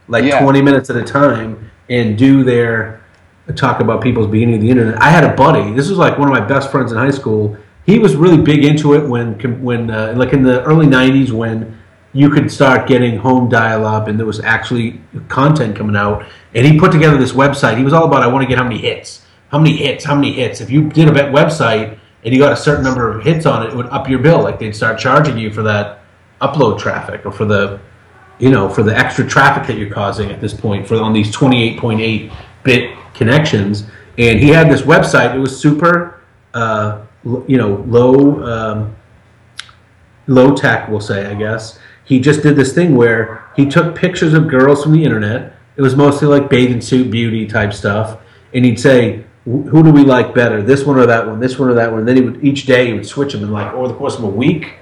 like Yeah. twenty minutes at a time, and do their talk about people's beginning of the internet. I had a buddy. This was like one of my best friends in high school. He was really big into it when when uh, like in the early '90s when you could start getting home dial-up and there was actually content coming out. And he put together this website. He was all about I want to get how many hits, how many hits, how many hits. If you did a website and you got a certain number of hits on it, it would up your bill. Like they'd start charging you for that upload traffic or for the you know for the extra traffic that you're causing at this point for on these 28.8 bit connections. And he had this website. It was super, uh, you know, low um, low tech, we'll say, I guess. He just did this thing where he took pictures of girls from the internet. It was mostly like bathing suit beauty type stuff, and he'd say, "Who do we like better? This one or that one? This one or that one?" And then he would each day he would switch them, and like over the course of a week,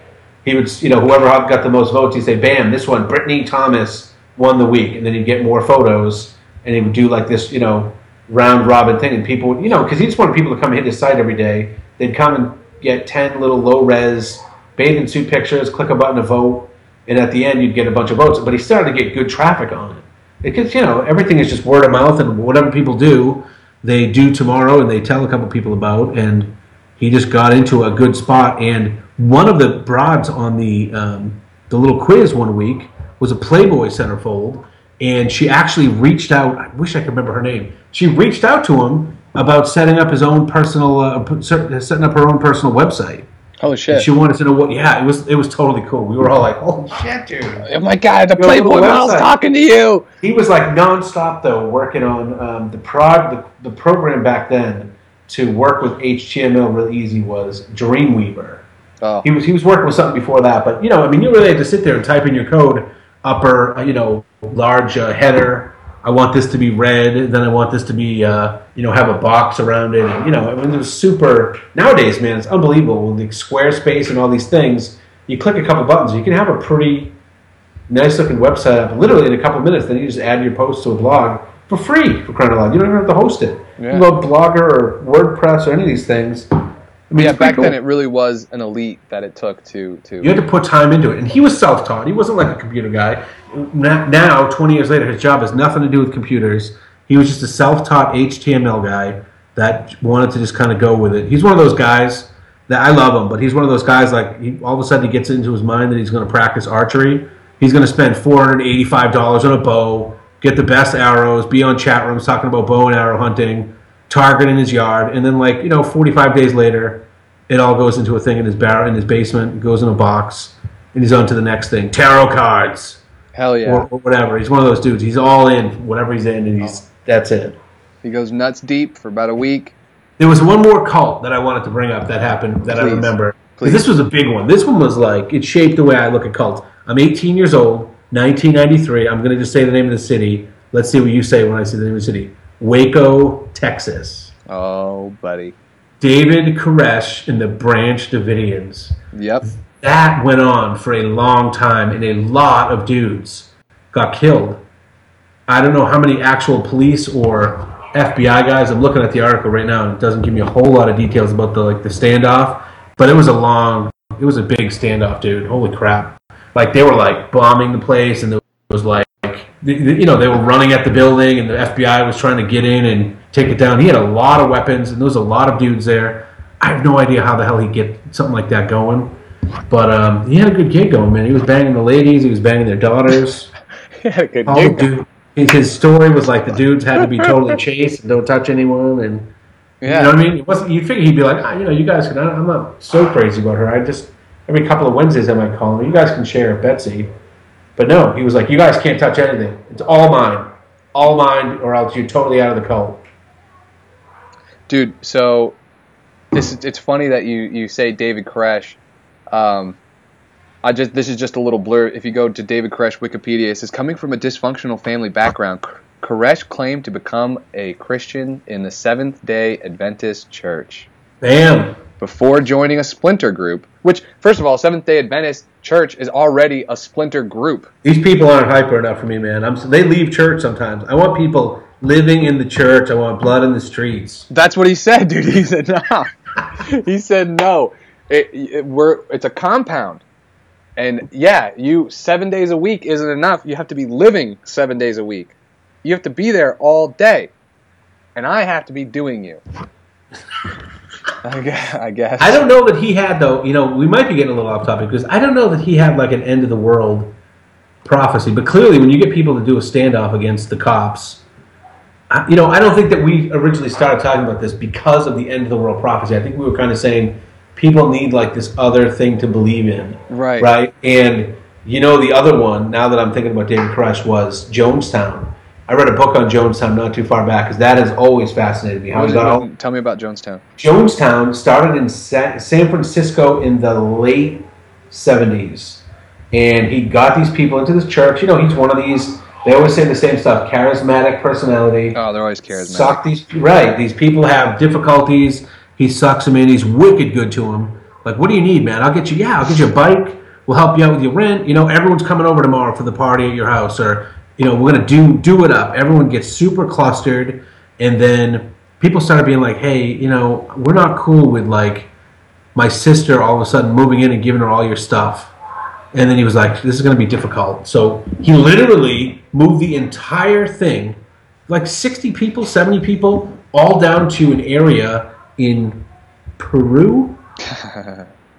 he would, you know, whoever got the most votes, he'd say, "Bam, this one, Brittany Thomas won the week," and then he'd get more photos, and he would do like this, you know, round robin thing, and people, you know, because he just wanted people to come hit his site every day. They'd come and get ten little low res bathing suit pictures, click a button to vote, and at the end you'd get a bunch of votes. But he started to get good traffic on it because you know everything is just word of mouth, and whatever people do, they do tomorrow, and they tell a couple people about, and he just got into a good spot. And one of the broads on the um, the little quiz one week was a Playboy centerfold, and she actually reached out. I wish I could remember her name. She reached out to him about setting up his own personal, uh, setting up her own personal website. Holy shit! And she wanted to know what. Yeah, it was it was totally cool. We were all like, "Holy shit, dude!" Oh my god, the Playboy model's talking to you. He was like nonstop though, working on um, the prog the, the program back then to work with HTML really easy was Dreamweaver. Oh. He was he was working with something before that, but you know, I mean, you really had to sit there and type in your code, upper, uh, you know, large uh, header. I want this to be red, then I want this to be, uh, you know, have a box around it. And, you know, I mean, it was super. Nowadays, man, it's unbelievable with the Squarespace and all these things. You click a couple buttons, you can have a pretty nice looking website up literally in a couple minutes. Then you just add your post to a blog for free for crying out loud. You don't even have to host it. Yeah. You go Blogger or WordPress or any of these things. I mean, yeah, back cool. then it really was an elite that it took to to. You had to put time into it, and he was self-taught. He wasn't like a computer guy. Now, twenty years later, his job has nothing to do with computers. He was just a self-taught HTML guy that wanted to just kind of go with it. He's one of those guys that I love him, but he's one of those guys like he, all of a sudden he gets into his mind that he's going to practice archery. He's going to spend four hundred eighty-five dollars on a bow, get the best arrows, be on chat rooms talking about bow and arrow hunting target in his yard, and then like you know, 45 days later, it all goes into a thing in his bar in his basement, goes in a box, and he's on to the next thing. Tarot cards. Hell yeah. Or, or, whatever. He's one of those dudes. He's all in whatever he's in, and he's that's it. He goes nuts deep for about a week. There was one more cult that I wanted to bring up that happened that Please. I remember. This was a big one. This one was like it shaped the way I look at cults. I'm 18 years old, 1993. I'm going to just say the name of the city. Let's see what you say when I say the name of the city. Waco, Texas. Oh, buddy. David Koresh and the Branch Davidians. Yep. That went on for a long time, and a lot of dudes got killed. I don't know how many actual police or FBI guys. I'm looking at the article right now, and it doesn't give me a whole lot of details about the like the standoff. But it was a long, it was a big standoff, dude. Holy crap! Like they were like bombing the place, and there was like you know, they were running at the building, and the FBI was trying to get in and take it down. He had a lot of weapons, and there was a lot of dudes there. I have no idea how the hell he'd get something like that going, but um, he had a good gig going, man. He was banging the ladies, he was banging their daughters. he had a good All gig. Dude, his story was like the dudes had to be totally *laughs* chaste and don't touch anyone, and yeah. you know what I mean. It wasn't. You'd figure he'd be like, ah, you know, you guys can. I'm not so crazy about her. I just every couple of Wednesdays I might call him. You guys can share Betsy. But no, he was like, you guys can't touch anything. It's all mine. All mine, or else you're totally out of the cult. Dude, so this is, it's funny that you, you say David Koresh. Um, I just this is just a little blur. If you go to David Koresh Wikipedia, it says coming from a dysfunctional family background, Koresh claimed to become a Christian in the Seventh Day Adventist Church. Bam before joining a splinter group, which, first of all, Seventh day Adventist Church is already a splinter group. These people aren't hyper enough for me, man. I'm, they leave church sometimes. I want people living in the church. I want blood in the streets. That's what he said, dude. *laughs* He said no. *laughs* he said no. It, it, we're, it's a compound. And yeah, you seven days a week isn't enough. You have to be living seven days a week. You have to be there all day. and I have to be doing you. *laughs* I guess. I guess. I don't know that he had though. You know, we might be getting a little off topic because I don't know that he had like an end of the world prophecy. But clearly, when you get people to do a standoff against the cops, I, you know, I don't think that we originally started talking about this because of the end of the world prophecy. I think we were kind of saying people need like this other thing to believe in, Right. right? And you know, the other one. Now that I'm thinking about David Koresh was Jonestown. I read a book on Jonestown not too far back because that has always fascinated me. How he got all tell me about Jonestown. Jonestown started in Sa- San Francisco in the late 70s. And he got these people into this church. You know, he's one of these, they always say the same stuff charismatic personality. Oh, they're always charismatic. Suck these, right. These people have difficulties. He sucks them in. He's wicked good to them. Like, what do you need, man? I'll get you, yeah, I'll get you a bike. We'll help you out with your rent. You know, everyone's coming over tomorrow for the party at your house. Or, you know, we're going to do, do it up. Everyone gets super clustered. And then people started being like, hey, you know, we're not cool with like my sister all of a sudden moving in and giving her all your stuff. And then he was like, this is going to be difficult. So he literally moved the entire thing, like 60 people, 70 people, all down to an area in Peru. *laughs*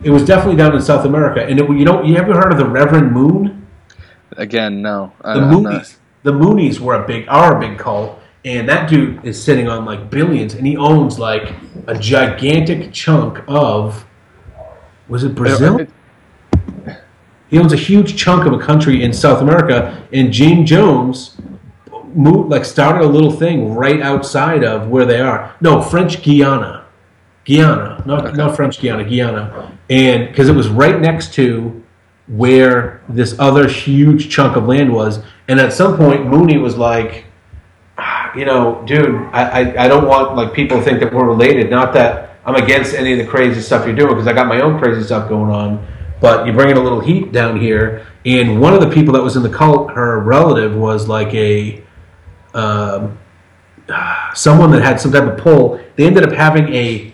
it was definitely down in South America. And it, you know, you ever heard of the Reverend Moon? Again, no. I, The Moonies. The Moonies were a big, are a big cult. And that dude is sitting on like billions, and he owns like a gigantic chunk of, was it Brazil? It- He owns a huge chunk of a country in South America, and Jim Jones moved, like started a little thing right outside of where they are. No, French Guiana, Guiana, not not French Guiana, Guyana, and because it was right next to where this other huge chunk of land was. And at some point, Mooney was like, "Ah, you know, dude, I, I, I don't want like people to think that we're related. Not that I'm against any of the crazy stuff you're doing because I got my own crazy stuff going on. But you're bringing a little heat down here. And one of the people that was in the cult, her relative was like a um, someone that had some type of pull. They ended up having a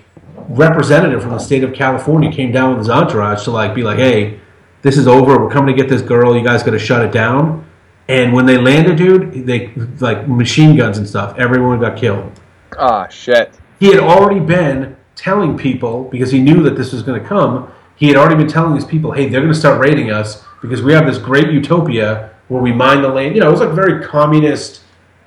representative from the state of California came down with his entourage to like be like, hey, this is over. We're coming to get this girl. You guys got to shut it down. And when they landed, dude, they like machine guns and stuff. Everyone got killed. Ah, shit. He had already been telling people because he knew that this was going to come. He had already been telling these people, hey, they're going to start raiding us because we have this great utopia where we mine the land. You know, it was like very communist.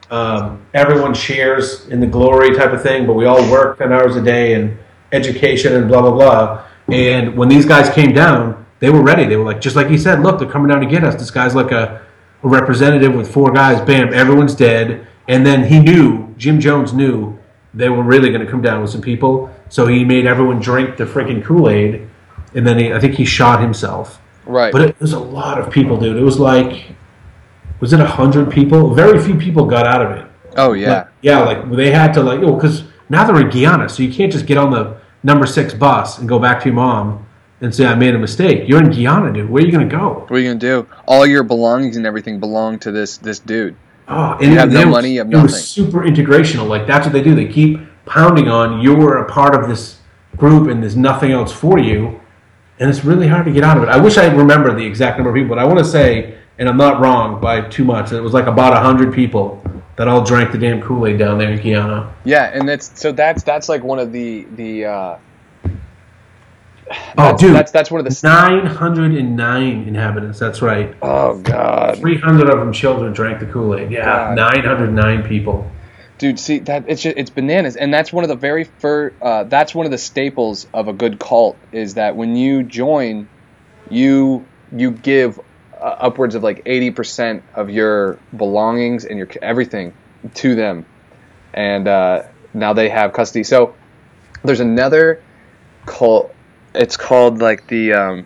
Um, everyone shares in the glory type of thing, but we all work ten hours a day and education and blah blah blah. And when these guys came down, they were ready. They were like, just like he said, look, they're coming down to get us. This guy's like a, a representative with four guys. Bam, everyone's dead. And then he knew, Jim Jones knew they were really going to come down with some people. So he made everyone drink the freaking Kool Aid, and then he, I think he shot himself. Right. But it was a lot of people, dude. It was like, was it a hundred people? Very few people got out of it. oh, yeah. Like, yeah, like they had to like, because now they're in Guyana, so you can't just get on the number six bus and go back to your mom and say I made a mistake. You're in Guyana, dude. Where are you gonna go? What are you going to do? All your belongings and everything belong to this this dude. Oh, and You have no were- money, you have nothing. It was super integrational. Like that's what they do. They keep pounding on you're a part of this group and there's nothing else for you, and it's really hard to get out of it. I wish I remember the exact number of people, but I want to say, and I'm not wrong by too much. It was like about hundred people that all drank the damn Kool Aid down there in Guyana. Yeah, and that's so that's that's like one of the the uh Oh, dude, that's that's one of the nine hundred and nine inhabitants. That's right. Oh god. Three hundred of them children drank the Kool Aid. Yeah, nine hundred nine people. Dude, see that it's just, it's bananas, and that's one of the very first. Uh, that's one of the staples of a good cult is that when you join, you you give uh, upwards of like eighty percent of your belongings and your everything to them, and uh, now they have custody. So there's another cult. It's called like the um,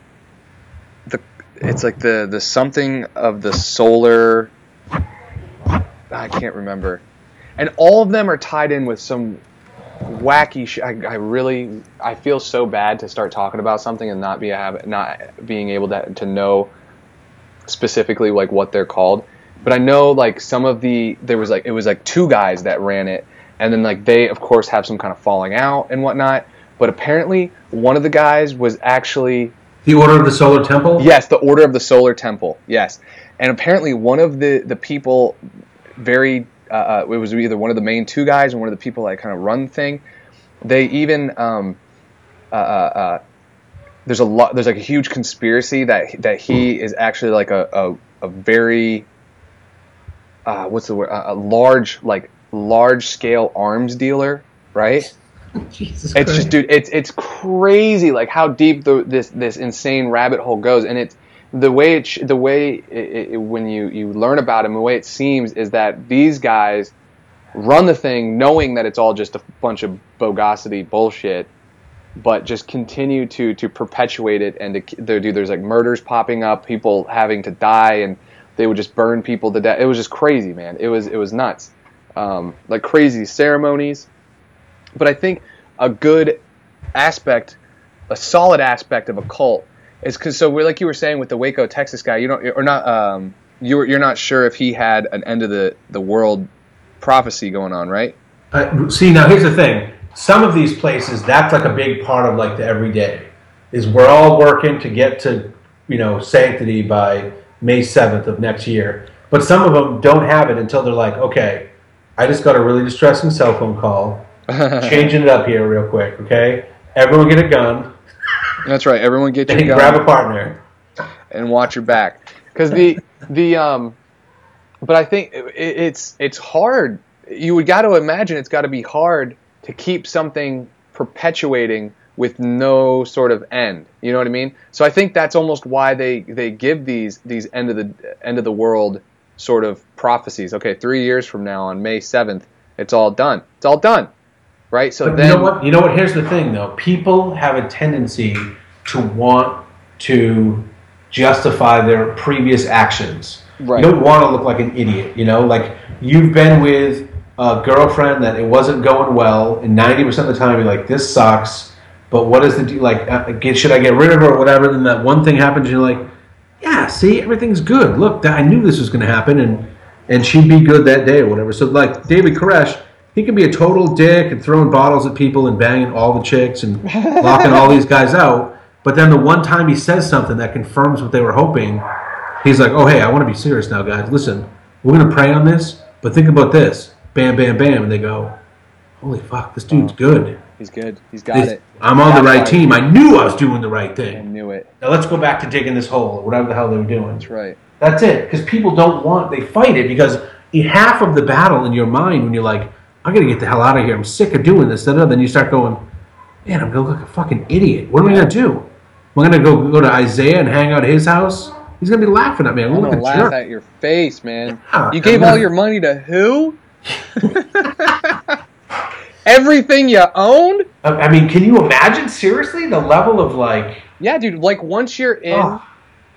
the it's like the the something of the solar. I can't remember. And all of them are tied in with some wacky sh- I, I really I feel so bad to start talking about something and not be have not being able to to know specifically like what they're called. But I know like some of the there was like it was like two guys that ran it. And then like they of course have some kind of falling out and whatnot but apparently one of the guys was actually The Order of the Solar Temple. Yes, the Order of the Solar Temple. Yes, and apparently one of the the people very uh, uh, it was either one of the main two guys or one of the people that kind of run thing. They even um, uh, uh, uh, there's a lot there's like a huge conspiracy that that he is actually like a a, a very uh, what's the word a, a large like large scale arms dealer, right? *laughs* Jesus It's Christ. just, dude, it's it's crazy, like how deep the, this this insane rabbit hole goes, and it's the way it sh- the way it, it, when you you learn about him, the way it seems is that these guys run the thing knowing that it's all just a bunch of bogosity bullshit, but just continue to to perpetuate it, and to, there, dude, there's like murders popping up, people having to die, and they would just burn people to death. It was just crazy, man. It was it was nuts, um, like crazy ceremonies but I think a good aspect, a solid aspect of a cult is because so we're like you were saying with the Waco, Texas guy, you don't or not um you you're not sure if he had an end of the the world prophecy going on, right? Uh, see, now here's the thing. Some of these places, that's like a big part of like the everyday. Is we're all working to get to, you know, sanctity by May 7th of next year. But some of them don't have it until they're like, okay, I just got a really distressing cell phone call. *laughs* Changing it up here real quick, okay? Everyone get a gun. That's right. Everyone get your gun grab a partner. and watch your back. Because the the um but i think it, it's it's hard. You would got to imagine it's got to be hard to keep something perpetuating with no sort of end. You know what i mean? So i think that's almost why they they give these these end of the end of the world sort of prophecies. Okay 3 years from now on may 7th it's all done. It's all done right so But then you know what? You know what? Here's the thing, though. People have a tendency to want to justify their previous actions. Right. You don't want to look like an idiot. You know, like you've been with a girlfriend that it wasn't going well, and ninety percent of the time you're like, "This sucks." But what is the de- like? Uh, should I get rid of her or whatever? Then that one thing happens, and you're like, "Yeah, see, everything's good. Look, I knew this was going to happen, and and she'd be good that day or whatever." So like David Koresh, he can be a total dick and throwing bottles at people and banging all the chicks and locking all these guys out. But then the one time he says something that confirms what they were hoping, he's like, "Oh, hey, I want to be serious now, guys. Listen, we're gonna pray on this, but think about this. Bam, bam, bam." And they go, "Holy fuck, this dude's oh, good. he's good he's got This- it I'm on the right right. team. I knew I was doing the right i thing." knew it Now let's go back to digging this hole or whatever the hell they were doing. that's right That's it. Because people don't want, they fight it because half of the battle in your mind when you're like, I gotta get the hell out of here. I'm sick of doing this. da, da, Then you start going, man, I'm gonna look like a fucking idiot. What am I gonna do? Am I gonna go go to Isaiah and hang out at his house? He's gonna be laughing at me. I'm I'm gonna gonna look laugh jerk. at your face, man. Yeah, You gave I'm all your money to who? *laughs* Everything you owned? I I mean, can you imagine seriously the level of like? Yeah, dude. Like once you're in, Oh.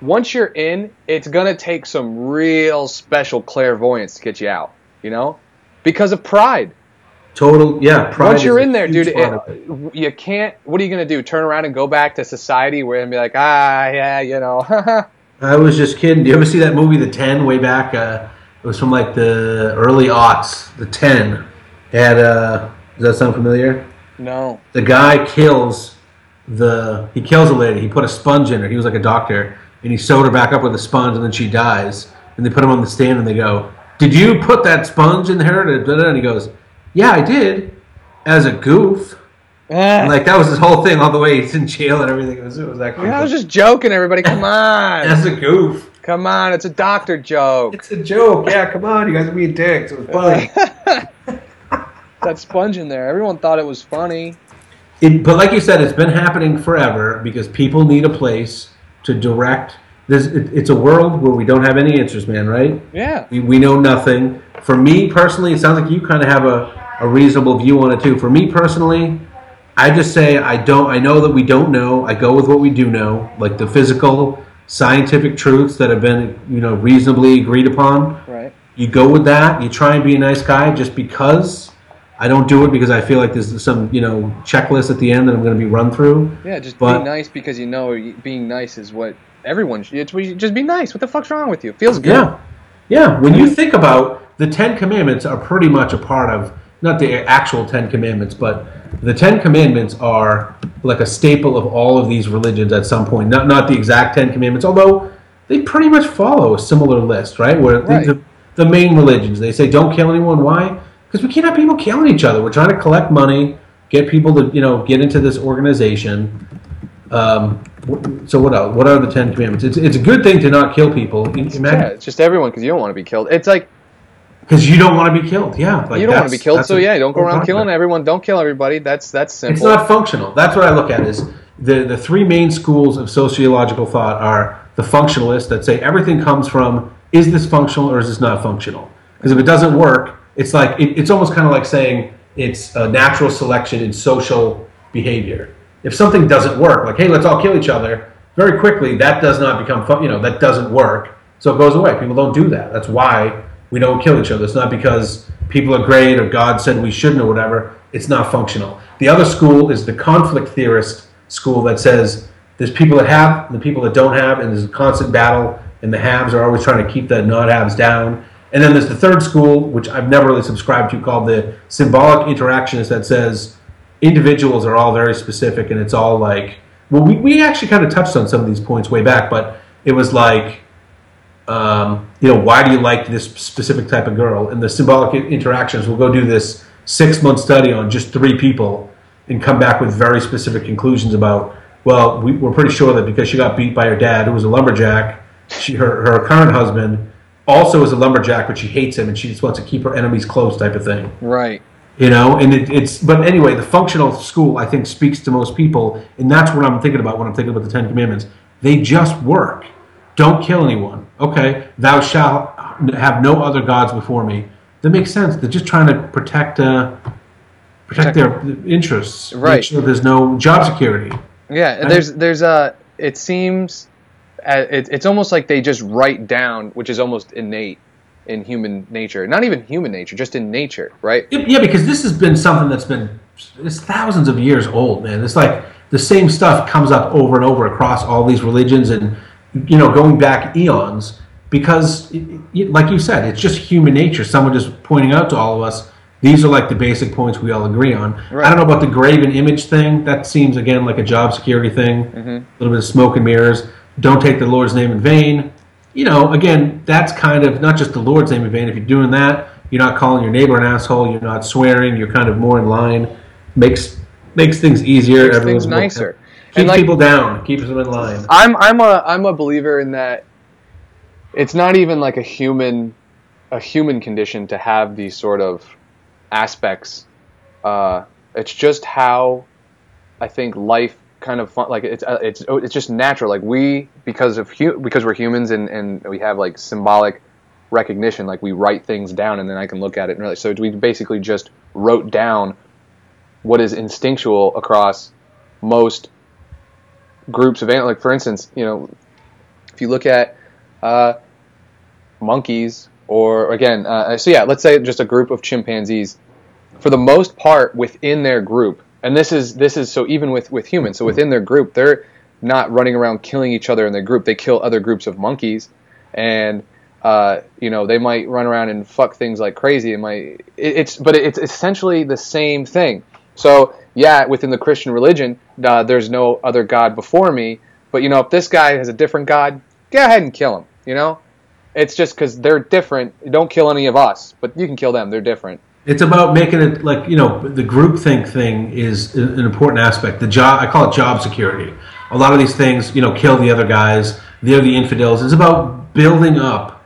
once you're in, it's gonna take some real special clairvoyance to get you out. You know, because of pride. Total, yeah. Once you're in there, dude, it. you can't. What are you gonna do? Turn around and go back to society where and be like, ah, yeah, you know. *laughs* I was just kidding. Do you ever see that movie, The Ten, way back? Uh, it was from like the early aughts. The Ten. Had. Uh, does that sound familiar? no. the guy kills the he kills a lady. He put a sponge in her. He was like a doctor, and he sewed her back up with a sponge, and then she dies. And they put him on the stand, and they go, "Did you put that sponge in her?" And he goes, "Yeah, I did, as a goof." And like that was his whole thing, all the way he's in jail and everything. It was, it was actually Yeah, I was just joking, everybody. Come on. that's a goof. Come on, it's a doctor joke. It's a joke. Yeah, come on, you guys are being dicks. It was funny. *laughs* that sponge in there. Everyone thought it was funny. It, but like you said, it's been happening forever because people need a place to direct. This, it, it's a world where we don't have any answers, man. Right? Yeah. We, we know nothing. For me personally, it sounds like you kind of have a, a reasonable view on it too. For me personally, I just say I don't. I know that we don't know. I go with what we do know, like the physical, scientific truths that have been you know reasonably agreed upon. Right. You go with that. You try and be a nice guy just because. I don't do it because I feel like there's some you know checklist at the end that I'm going to be run through. Yeah, just But- be nice because you know being nice is what everyone should. Just be nice. What the fuck's wrong with you? Feels good. Yeah, yeah. When you think about the Ten Commandments, are pretty much a part of not the actual Ten Commandments, but the Ten Commandments are like a staple of all of these religions at some point. Not not the exact Ten Commandments, although they pretty much follow a similar list, right? Where Right. The, the main religions. They say don't kill anyone. Why? Because we can't have people killing each other. We're trying to collect money, get people to you know get into this organization. Um, so what else? What are the Ten Commandments? It's it's a good thing to not kill people. Yeah, it's just everyone because you don't want to be killed. It's like because you don't want to be killed. Yeah, like you don't want to be killed, so a- yeah, don't go around killing about. everyone. Don't kill everybody. That's that's simple. It's not functional. That's what I look at is the the three main schools of sociological thought are the functionalists that say everything comes from is this functional or is this not functional? Because if it doesn't work, it's like it, it's almost kind of like saying it's a natural selection in social behavior. If something doesn't work, like hey, let's all kill each other, very quickly that does not become fun. You know that doesn't work, so it goes away. People don't do that. That's why we don't kill each other. It's not because people are great or God said we shouldn't or whatever. It's not functional. The other school is the conflict theorist school that says there's people that have and the people that don't have, and there's a constant battle, and the haves are always trying to keep the not haves down. And then there's the third school, which I've never really subscribed to, called the symbolic interactionist, that says individuals are all very specific, and it's all like, well, we, we actually kind of touched on some of these points way back, but it was like, um, you know, why do you like this specific type of girl? And the symbolic interactions will go do this six month study on just three people and come back with very specific conclusions about, well, we, we're pretty sure that because she got beat by her dad, who was a lumberjack, she, her, her current husband also is a lumberjack, but she hates him and she just wants to keep her enemies close, type of thing right. you know and it, it's but anyway the functional school i think speaks to most people and that's what i'm thinking about when i'm thinking about the ten commandments they just work don't kill anyone okay thou shalt have no other gods before me that makes sense they're just trying to protect uh protect, Protect- their interests Right. make sure there's no job security Yeah, Right. there's there's a. It seems, uh, it's almost like they just write down, which is almost innate in human nature. Not even human nature, just in nature, right? Yeah, because this has been something that's been it's thousands of years old, man. It's like the same stuff comes up over and over across all these religions, and you know, going back eons. Because, like you said, it's just human nature. Someone just pointing out to all of us these are like the basic points we all agree on. Right. I don't know about the graven image thing. That seems again like a job security thing. Mm-hmm. A little bit of smoke and mirrors. Don't take the Lord's name in vain. You know, again, that's kind of not just the Lord's name in vain. If you're doing that, you're not calling your neighbor an asshole. You're not swearing. You're kind of more in line. Makes makes things easier. Makes Everyone's things more- nicer. Keeps like- people down. Keeps them in line. I'm I'm a I'm a believer in that. It's not even like a human, a human condition to have these sort of aspects. Uh, it's just how I think life kind of fun, like it's uh, it's it's just natural. Like we because of hu- because we're humans and and we have like symbolic recognition. Like we write things down and then I can look at it and realize. So we basically just wrote down what is instinctual across most groups of animals. Like for instance, you know, if you look at uh, monkeys or again, uh, so yeah, let's say just a group of chimpanzees. For the most part, within their group, and this is this is so even with with humans. So within their group, they're not running around killing each other in their group. They kill other groups of monkeys, and uh, you know they might run around and fuck things like crazy. It might it, it's but it's essentially the same thing. So yeah, within the Christian religion, uh, there's no other god before me. But you know, if this guy has a different god, go ahead and kill him. You know, it's just because they're different. Don't kill any of us, but you can kill them. They're different. It's about making it like you know the groupthink thing is an important aspect. The job I call it job security. A lot of these things, you know, kill the other guys. They're the infidels. It's about building up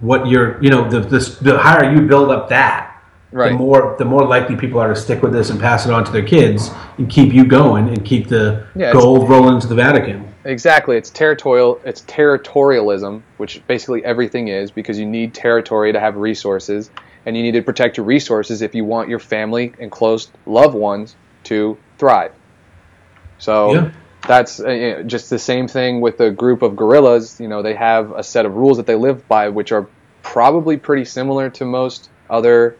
what you're, you know, the the, the higher you build up that, Right. the more the more likely people are to stick with this and pass it on to their kids and keep you going and keep the Yeah, gold rolling into the Vatican. Exactly. It's territorial. It's territorialism, which basically everything is, because you need territory to have resources, and you need to protect your resources if you want your family and close loved ones to thrive. So Yeah. that's uh, just the same thing with a group of gorillas. You know, they have a set of rules that they live by, which are probably pretty similar to most other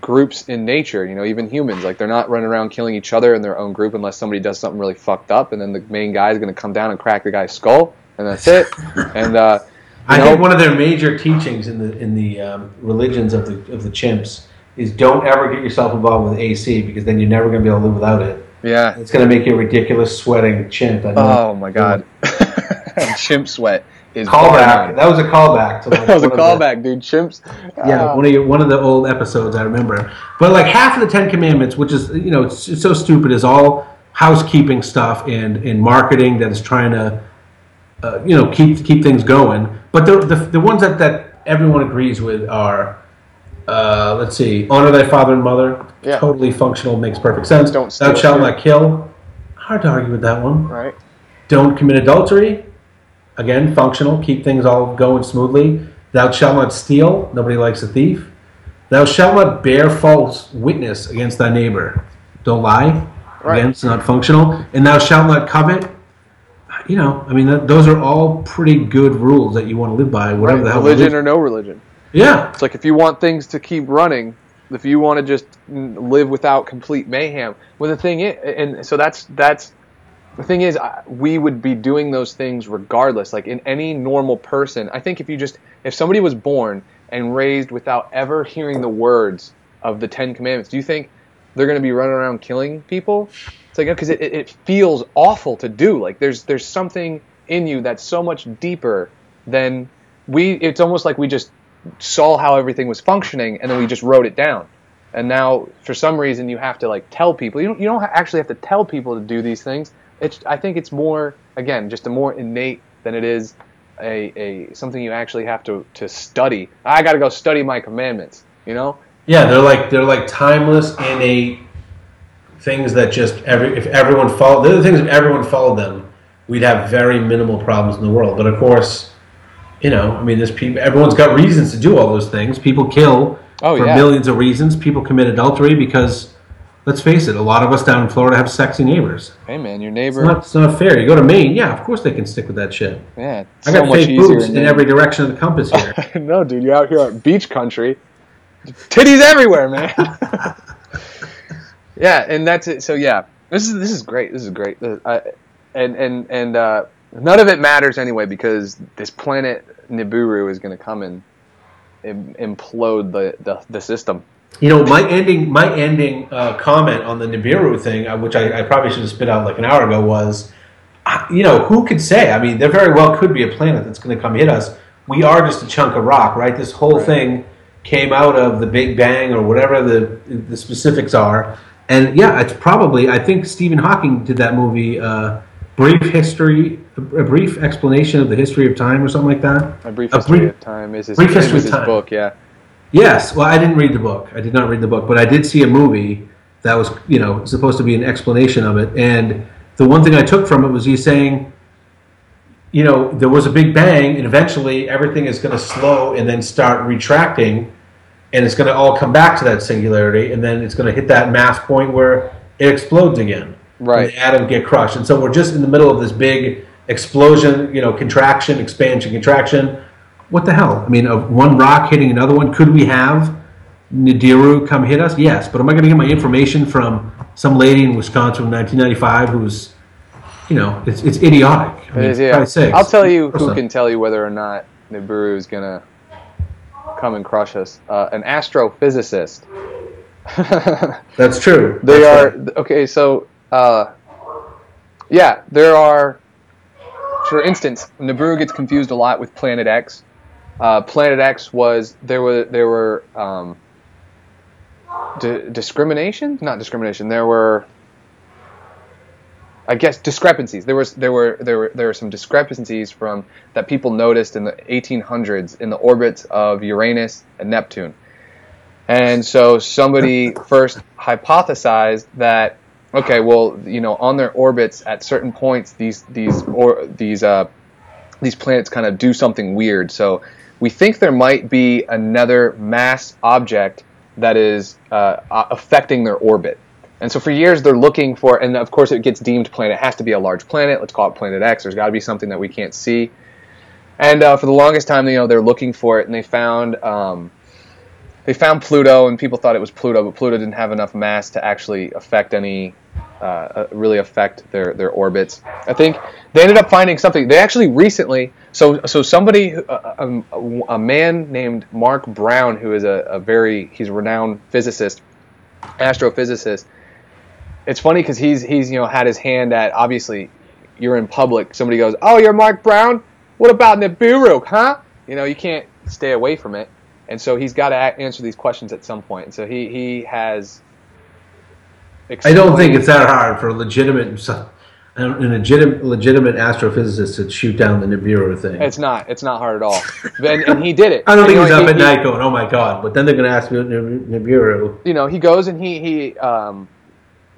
groups in nature. You know, even humans, like they're not running around killing each other in their own group unless somebody does something really fucked up, and then the main guy is going to come down and crack the guy's skull, and that's it. *laughs* And uh, I know, think one of their major teachings in the in the um, religions of the of the chimps is don't ever get yourself involved with AC because then you're never going to be able to live without it. yeah. It's going to make you a ridiculous sweating chimp. I know. Oh my god, *laughs* chimp sweat. Is Callback. none. That was a callback. To like That was a one of the- callback, dude. Chimps. Yeah, Ah. one of your, one of the old episodes I remember. But like half of the Ten Commandments, which is you know it's, it's so stupid, is all housekeeping stuff and and marketing that is trying to uh, you know keep keep things going. But the the, the ones that that everyone agrees with are. Uh, let's see. Honor thy father and mother. Yeah. Totally functional. Makes perfect sense. Don't Thou steal, shalt steal. not kill. Hard to argue with that one. right. Don't commit adultery. Again, functional. Keep things all going smoothly. Thou shalt not steal. Nobody likes a thief. Thou shalt not bear false witness against thy neighbor. Don't lie. Right. Again, it's not functional. And thou shalt not covet. You know, I mean, th- those are all pretty good rules that you want to live by, whatever Right. the hell. Religion or no religion. yeah, It's like if you want things to keep running, if you want to just live without complete mayhem. Well, the thing is, and so that's that's the thing is, I- we would be doing those things regardless. Like in any normal person, I think if you just if somebody was born and raised without ever hearing the words of the Ten Commandments, do you think they're going to be running around killing people? It's like because it, it, feels awful to do. Like there's there's something in you that's so much deeper than we. It's almost like we just saw how everything was functioning and then we just wrote it down. And now for some reason you have to like tell people. You don't you don't actually have to tell people to do these things. It's I think it's more again just a more innate than it is a, a something you actually have to to study. I got to go study my commandments. You know. yeah. They're like they're like timeless, innate things that just every if everyone followed. The things if everyone followed them, we'd have very minimal problems in the world. But of course, you know, I mean, there's people. Everyone's got reasons to do all those things. People kill Oh, for yeah. millions of reasons. People commit adultery because, let's face it, a lot of us down in Florida have sexy neighbors. Hey man, your It's neighbor. not, it's not fair. You go to Maine, yeah, of course they can stick with that shit. yeah, I got much fake boobs in than- every direction of the compass here. *laughs* no, dude, you're out here at beach country. Titties everywhere, man. *laughs* yeah, and that's it. So yeah, this is this is great. This is great. Uh, and and and uh, none of it matters anyway because this planet Nibiru is going to come and implode the, the the system. You know, my ending, my ending uh, comment on the Nibiru thing, uh, which I, I probably should have spit out like an hour ago, was, you know, who could say? I mean, there very well could be a planet that's going to come hit us. We are just a chunk of rock, right? This whole Right. thing came out of the Big Bang or whatever the the specifics are, and yeah, it's probably. I think Stephen Hawking did that movie, uh, brief history, a brief explanation of the history of time or something like that. A brief A history brief- of time is his, brief history his book. Yeah, Yes. Well, I didn't read the book. I did not read the book, but I did see a movie that was, you know, supposed to be an explanation of it. And the one thing I took from it was he's saying, you know, there was a big bang, and eventually everything is going to slow and then start retracting, and it's going to all come back to that singularity, and then it's going to hit that mass point where it explodes again. Right. And the atoms get crushed, and so we're just in the middle of this big explosion, you know, contraction, expansion, contraction. What the hell? I mean, of one rock hitting another one. Could we have Nibiru come hit us? Yes, but am I going to get my information from some lady in Wisconsin in 1995 who's, you know, it's, it's idiotic. I It mean, is, for yeah. Sakes. I'll tell you who can tell you whether or not Nibiru is gonna come and crush us. Uh, an astrophysicist. *laughs* That's true. They That's are right. okay. So, uh, yeah, there are. For instance, Nibiru gets confused a lot with Planet X. Uh, Planet X was there were there were um, di- discrimination, not discrimination. There were, I guess, discrepancies. There was there were there were there were some discrepancies from that people noticed in the 1800s in the orbits of Uranus and Neptune. And so somebody *laughs* first hypothesized that okay, well, you know, on their orbits at certain points, these these or these uh, these planets kind of do something weird. So we think there might be another mass object that is uh, affecting their orbit. And so for years they're looking for, and of course it gets deemed planet. It has to be a large planet. Let's call it Planet X. There's got to be something that we can't see. And uh, for the longest time, you know, they're looking for it, and they found um, they found Pluto, and people thought it was Pluto, but Pluto didn't have enough mass to actually affect any, uh, uh, really affect their their orbits. I think they ended up finding something. They actually recently, so so somebody, who- uh, um, a, a man named Mark Brown, who is a, a very he's a renowned physicist, astrophysicist. It's funny because he's he's you know had his hand at obviously you're in public. Somebody goes, "Oh, you're Mark Brown." what about Nibiru, huh? You know, you can't stay away from it, and so he's got to answer these questions at some point. And so he he has. I don't think it's that hard for a legitimate a legitimate, legitimate astrophysicist to shoot down the Nibiru thing. It's not. It's not hard at all. and, and he did it. *laughs* I don't think he's up he, at night going, "Oh my god!" But then they're going to ask me Nibiru. You know, he goes and he he um,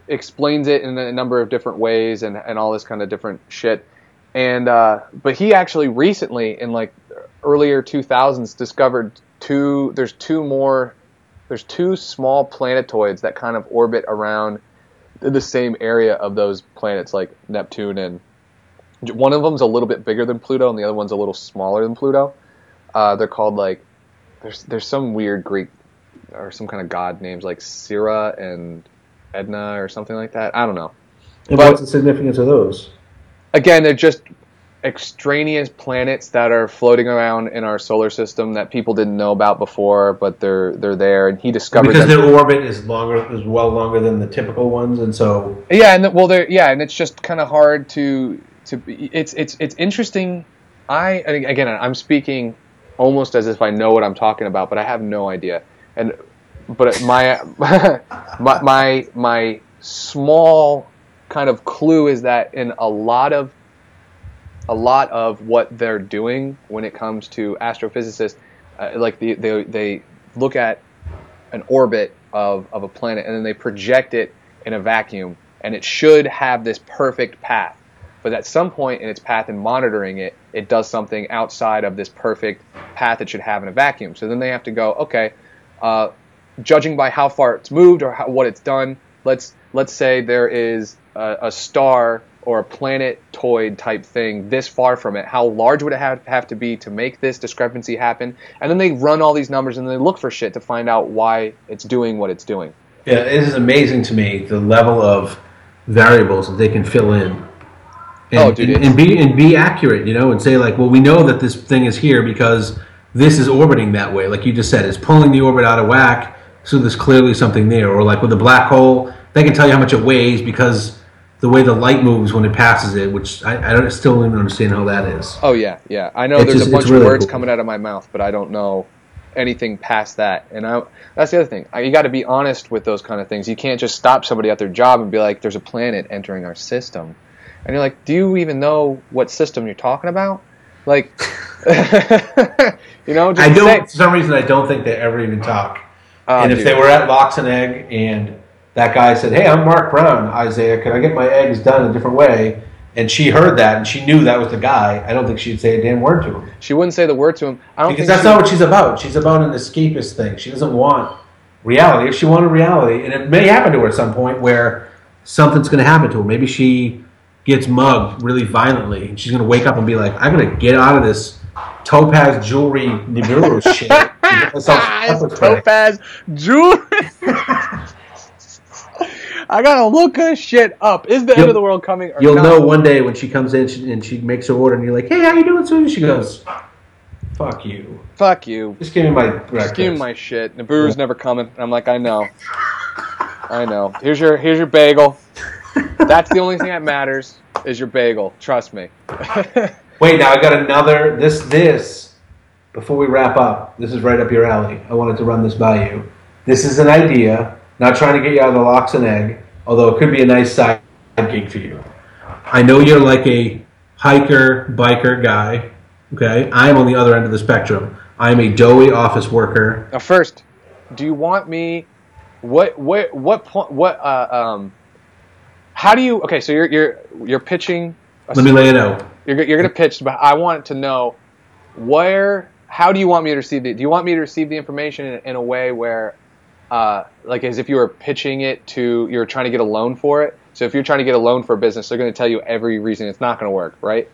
explains it in a number of different ways and and all this kind of different shit. And uh, but he actually recently in like earlier 2000s discovered two. There's two more. There's two small planetoids that kind of orbit around the same area of those planets like Neptune and one of them's a little bit bigger than Pluto and the other one's a little smaller than Pluto. Uh, they're called like there's there's some weird Greek or some kind of god names like Sira and Edna or something like that. I don't know. And but, what's the significance of those? Again, they're just extraneous planets that are floating around in our solar system that people didn't know about before, but they're they're there, and he discovered because their orbit is longer, is well longer than the typical ones, and so yeah, and the, well, they're yeah, and it's just kind of hard to to it's it's it's interesting. I again, I'm speaking almost as if I know what I'm talking about, but I have no idea, and but my *laughs* my my my small kind of clue is that in a lot of a lot of what they're doing when it comes to astrophysicists, uh, like the, they, they look at an orbit of, of a planet and then they project it in a vacuum, and it should have this perfect path. But at some point in its path and monitoring it, it does something outside of this perfect path it should have in a vacuum. So then they have to go, okay, uh, judging by how far it's moved or how, what it's done, let's let's say there is a, a star or a planetoid type thing this far from it, how large would it have, have to be to make this discrepancy happen? And then they run all these numbers and they look for shit to find out why it's doing what it's doing. Yeah, it is amazing to me the level of variables that they can fill in. And, oh, dude, and, and be and be accurate, you know, and say like, well, we know that this thing is here because this is orbiting that way, like you just said, it's pulling the orbit out of whack. So there's clearly something there, or like with a black hole, they can tell you how much it weighs because the way the light moves when it passes it, which I, I don't still don't even understand how that is. Oh yeah, yeah. I know it's there's just, a bunch really of words cool. coming out of my mouth, but I don't know anything past that. And I, that's the other thing. You got to be honest with those kind of things. You can't just stop somebody at their job and be like, "There's a planet entering our system," and you're like, "Do you even know what system you're talking about?" Like, *laughs* you know, I don't. Say, for some reason, I don't think they ever even talk. Oh, and if dude. they were at Lox and Egg and that guy said, "Hey, I'm Mark Brown, Isaiah. Can I get my eggs done a different way?" And she heard that, and she knew that was the guy. I don't think she'd say a damn word to him. She wouldn't say the word to him. I don't because that's not what she's about. She's about an escapist thing. She doesn't want reality. If she wanted reality, and it may happen to her at some point where something's going to happen to her. Maybe she gets mugged really violently, and she's going to wake up and be like, "I'm going to get out of this topaz jewelry Nibiru *laughs* shit." topaz jewelry. *laughs* I gotta look this shit up. Is the you'll, end of the world coming? Or you'll not? know one day when she comes in and she makes her order, and you're like, "Hey, how you doing?" So she goes, "Fuck you." Fuck you. Just give me my breakfast. Just give me my shit. Nibiru's yeah. never coming. And I'm like, I know. I know. Here's your here's your bagel. That's the only thing that matters is your bagel. Trust me. *laughs* Wait, now I got another. This this before we wrap up. This is right up your alley. I wanted to run this by you. This is an idea not trying to get you out of the Lox and Egg, although it could be a nice side gig for you. I know you're like a hiker, biker guy. Okay, I am on the other end of the spectrum. I am a doughy office worker. Now, first, do you want me? What what what point? What uh, um? How do you? Okay, so you're you're you're pitching. Let me lay it out. You're you're gonna pitch, but I want to know where. How do you want me to receive it? Do you want me to receive the information in, in a way where uh, like as if you were pitching it to you're trying to get a loan for it. So if you're trying to get a loan for a business, they're going to tell you every reason it's not going to work, right?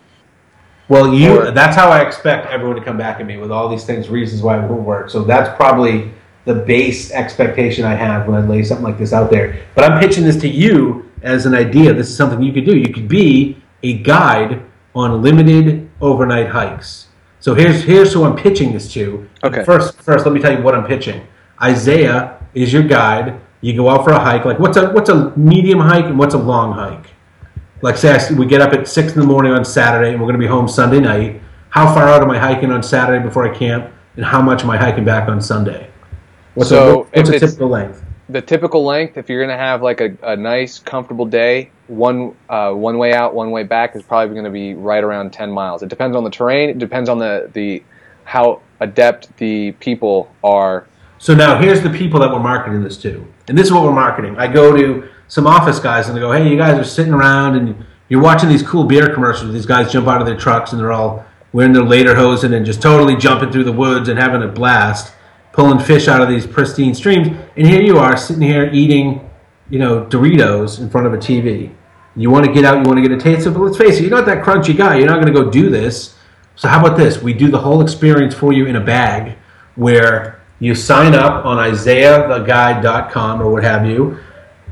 Well, you or, that's how I expect everyone to come back at me with all these things, reasons why it won't work. So that's probably the base expectation I have when I lay something like this out there. But I'm pitching this to you as an idea. This is something you could do. You could be a guide on limited overnight hikes. So here's here's who I'm pitching this to. Okay. First, first, let me tell you what I'm pitching. Isaiah is your guide. You go out for a hike. Like what's a what's a medium hike and what's a long hike? Like say we get up at six in the morning on Saturday and we're going to be home Sunday night. how far out am I hiking on Saturday before I camp, and how much am I hiking back on Sunday. What's So, a, what's a typical length? the typical length, if you're gonna have like a, a nice, comfortable day, one uh, one way out, one way back is probably gonna be right around 10 miles. It depends on the terrain. It depends on the the how adept the people are. So now here's the people that we're marketing this to. And this is what we're marketing. I go to some office guys and I go, hey, you guys are sitting around and you're watching these cool beer commercials. These guys jump out of their trucks and they're all wearing their lederhosen and just totally jumping through the woods and having a blast, pulling fish out of these pristine streams. And here you are sitting here eating, you know, Doritos in front of a TV. You want to get out, you want to get a taste of it. Let's face it, you're not that crunchy guy. You're not going to go do this. So how about this? We do the whole experience for you in a bag where you sign up on isaiahtheguide.com or what have you.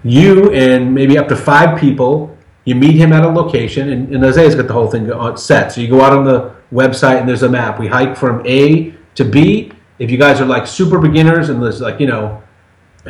You and maybe up to five people, you meet him at a location, and, and Isaiah's got the whole thing uh, set. So you go out on the website and there's a map. We hike from A to B. If you guys are like super beginners and there's like, you know,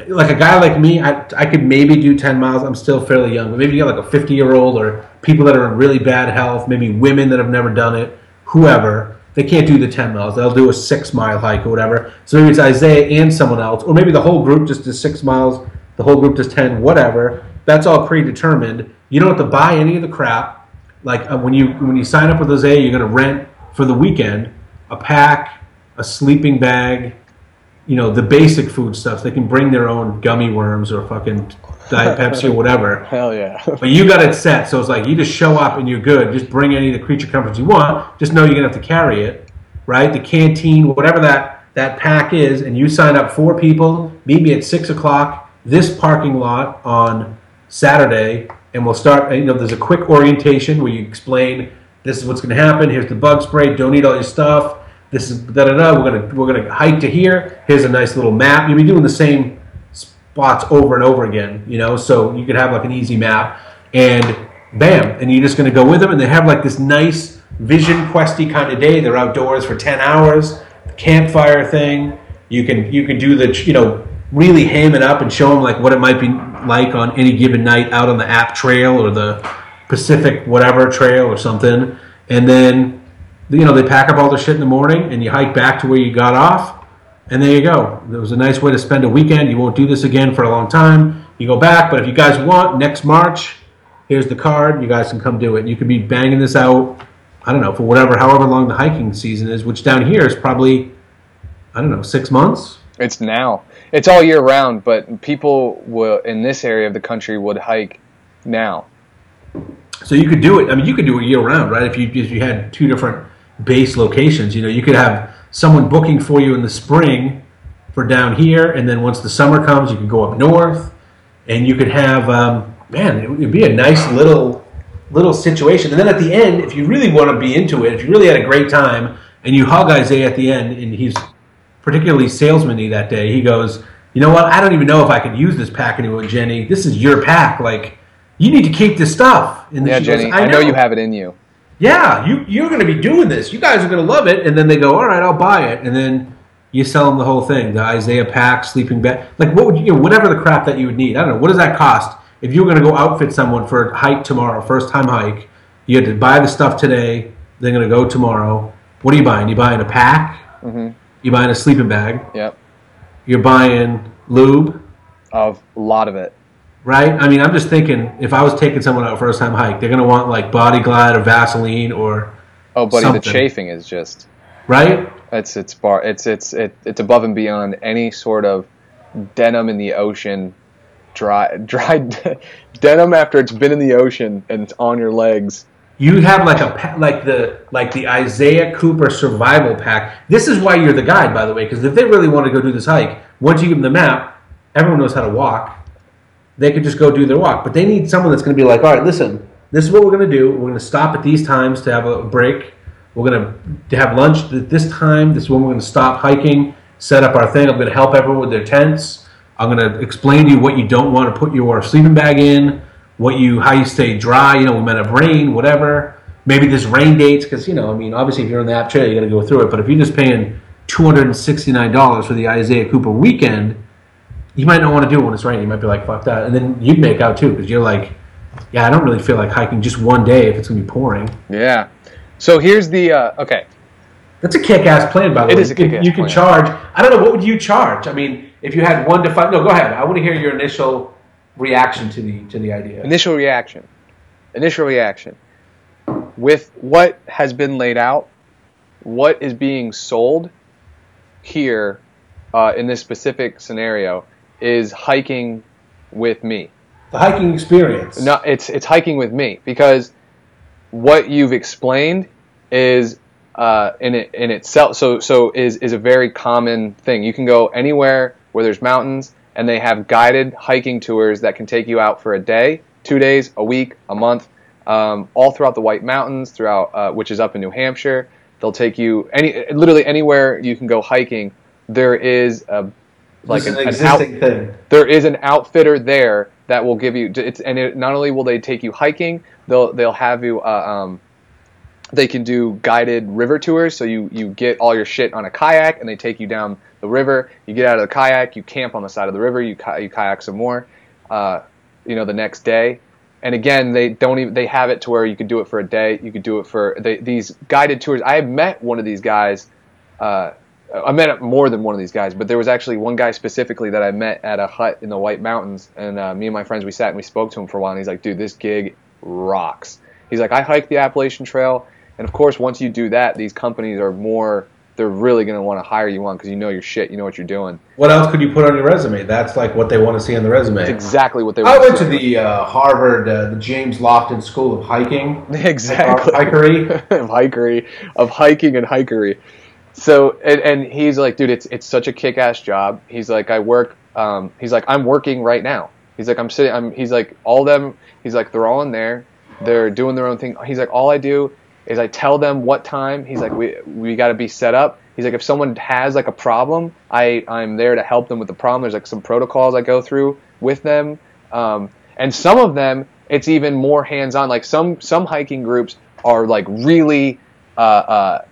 like a guy like me, I, I could maybe do 10 miles. I'm still fairly young, but maybe you got like a 50 year old or people that are in really bad health, maybe women that have never done it, whoever. They can't do the 10 miles. They'll do a six mile hike or whatever. So maybe it's Isaiah and someone else, or maybe the whole group just does six miles, the whole group does 10, whatever. That's all predetermined. You don't have to buy any of the crap. Like uh, when you when you sign up with Isaiah, you're going to rent for the weekend a pack, a sleeping bag, you know, the basic food stuff. They can bring their own gummy worms or fucking Diet Pepsi or whatever. *laughs* Hell yeah. But you got it set, so it's like you just show up and you're good. Just bring any of the creature comforts you want. Just know you're gonna have to carry it, right? The canteen, whatever that that pack is, and you sign up four people. Meet me at six o'clock this parking lot on Saturday, and we'll start. You know, there's a quick orientation where you explain this is what's gonna happen. Here's the bug spray. Don't eat all your stuff. This is da da da. We're gonna we're gonna hike to here. Here's a nice little map. You'll be doing the same spots over and over again, you know, so you could have like an easy map and bam, and you're just going to go with them and they have like this nice vision questy kind of day. They're outdoors for 10 hours, campfire thing. You can you can do the you know really ham it up and show them like what it might be like on any given night out on the app trail or the Pacific whatever trail or something. And then you know they pack up all their shit in the morning and you hike back to where you got off and there you go. It was a nice way to spend a weekend. You won't do this again for a long time. You go back, but if you guys want, next March, here's the card. You guys can come do it. You could be banging this out, I don't know, for whatever, however long the hiking season is, which down here is probably, I don't know, six months. It's now. It's all year round, but people will in this area of the country would hike now. So you could do it. I mean, you could do it year round, right? If you if you had two different base locations, you know, you could have someone booking for you in the spring for down here, and then once the summer comes, you can go up north, and you could have, um, man, it would be a nice little little situation. And then at the end, if you really want to be into it, if you really had a great time, and you hug Isaiah at the end, and he's particularly salesman-y that day, he goes, you know what? I don't even know if I could use this pack anymore, Jenny. This is your pack, like. You need to keep this stuff. And Yeah, she goes, Jenny, I know you have it in you. Yeah, you you're going to be doing this. You guys are going to love it. And then they go, all right, I'll buy it. And then you sell them the whole thing, the Isaiah pack, sleeping bag, like what would you, you know, whatever the crap that you would need. I don't know. What does that cost? If you were going to go outfit someone for a hike tomorrow, first time hike, you had to buy the stuff today. They're going to go tomorrow. What are you buying? You buying a pack? Mm-hmm. You buying a sleeping bag? Yep. You're buying lube, Of a lot of it. Right? I mean, I'm just thinking if I was taking someone out first time hike, they're going to want like Body Glide or Vaseline or Oh, buddy, Something. the chafing is just right. it's it's bar it's it's it, it's above and beyond any sort of denim in the ocean dry *laughs* dried denim after it's been in the ocean and it's on your legs. You have like a like the like the Isaiah Cooper survival pack. This is why you're the guide, by the way, because if they really want to go do this hike, once you give them the map, everyone knows how to walk. They could just go do their walk, but they need someone that's going to be like, all right, listen, this is what we're going to do. We're going to stop at these times to have a break. We're going to have lunch at this time. This is when we're going to stop hiking, set up our thing. I'm going to help everyone with their tents. I'm going to explain to you what you don't want to put your sleeping bag in, what you how you stay dry. You know, we might have rain, whatever. Maybe there's rain dates because you know, I mean, obviously if you're on the app trail, you got to go through it. But if you're just paying two hundred and sixty nine dollars for the Isaiah Cooper weekend, you might not want to do it when it's raining. You might be like, "Fuck that," and then you'd make out too because you're like, "Yeah, I don't really feel like hiking just one day if it's gonna be pouring." Yeah. So here's the uh, okay. That's a kick-ass plan, by the It way. is a You can- kick-ass You can plan. charge. I don't know what would you charge. I mean, if you had one to five. No, go ahead. I want to hear your initial reaction to the to the idea. Initial reaction. Initial reaction. With what has been laid out, what is being sold here uh, in this specific scenario is hiking with me. The hiking experience. No, it's it's hiking with me because what you've explained is uh, in it in itself. So so is is a very common thing. You can go anywhere where there's mountains, and they have guided hiking tours that can take you out for a day, two days, a week, a month, um, all throughout the White Mountains, throughout uh, which is up in New Hampshire. They'll take you any literally anywhere you can go hiking. There is a like an, an an out, thing. there is an outfitter there that will give you it's and it, not only will they take you hiking they'll they'll have you uh, um, they can do guided river tours. So you you get all your shit on a kayak and they take you down the river. You get out of the kayak you camp on the side of the river you, you kayak some more uh, you know the next day. And again they don't even they have it to where you could do it for a day. You could do it for they, these guided tours i have met one of these guys uh, I met more than one of these guys, but there was actually one guy specifically that I met at a hut in the White Mountains, and uh, me and my friends we sat and we spoke to him for a while, and he's like, "Dude, this gig rocks." He's like, "I hiked the Appalachian Trail, and of course, once you do that, these companies are more they're really going to want to hire you on because you know your shit, you know what you're doing. What else could you put on your resume? That's like what they want to see on the resume. It's exactly what they. Want. I went to see. the uh, Harvard, uh, the James Lofton School of Hiking. *laughs* exactly Of hikery. *laughs* of hikery of hiking and hikery. So and, and he's like, dude, it's it's such a kick ass job. He's like, I work. Um, he's like, I'm working right now. He's like, I'm sitting. I'm. He's like, all them. He's like, they're all in there. They're doing their own thing. He's like, all I do is I tell them what time. He's like, we we got to be set up. He's like, if someone has like a problem, I I'm there to help them with the problem. There's like some protocols I go through with them. Um, and some of them, it's even more hands on. Like some some hiking groups are like really. Uh, uh,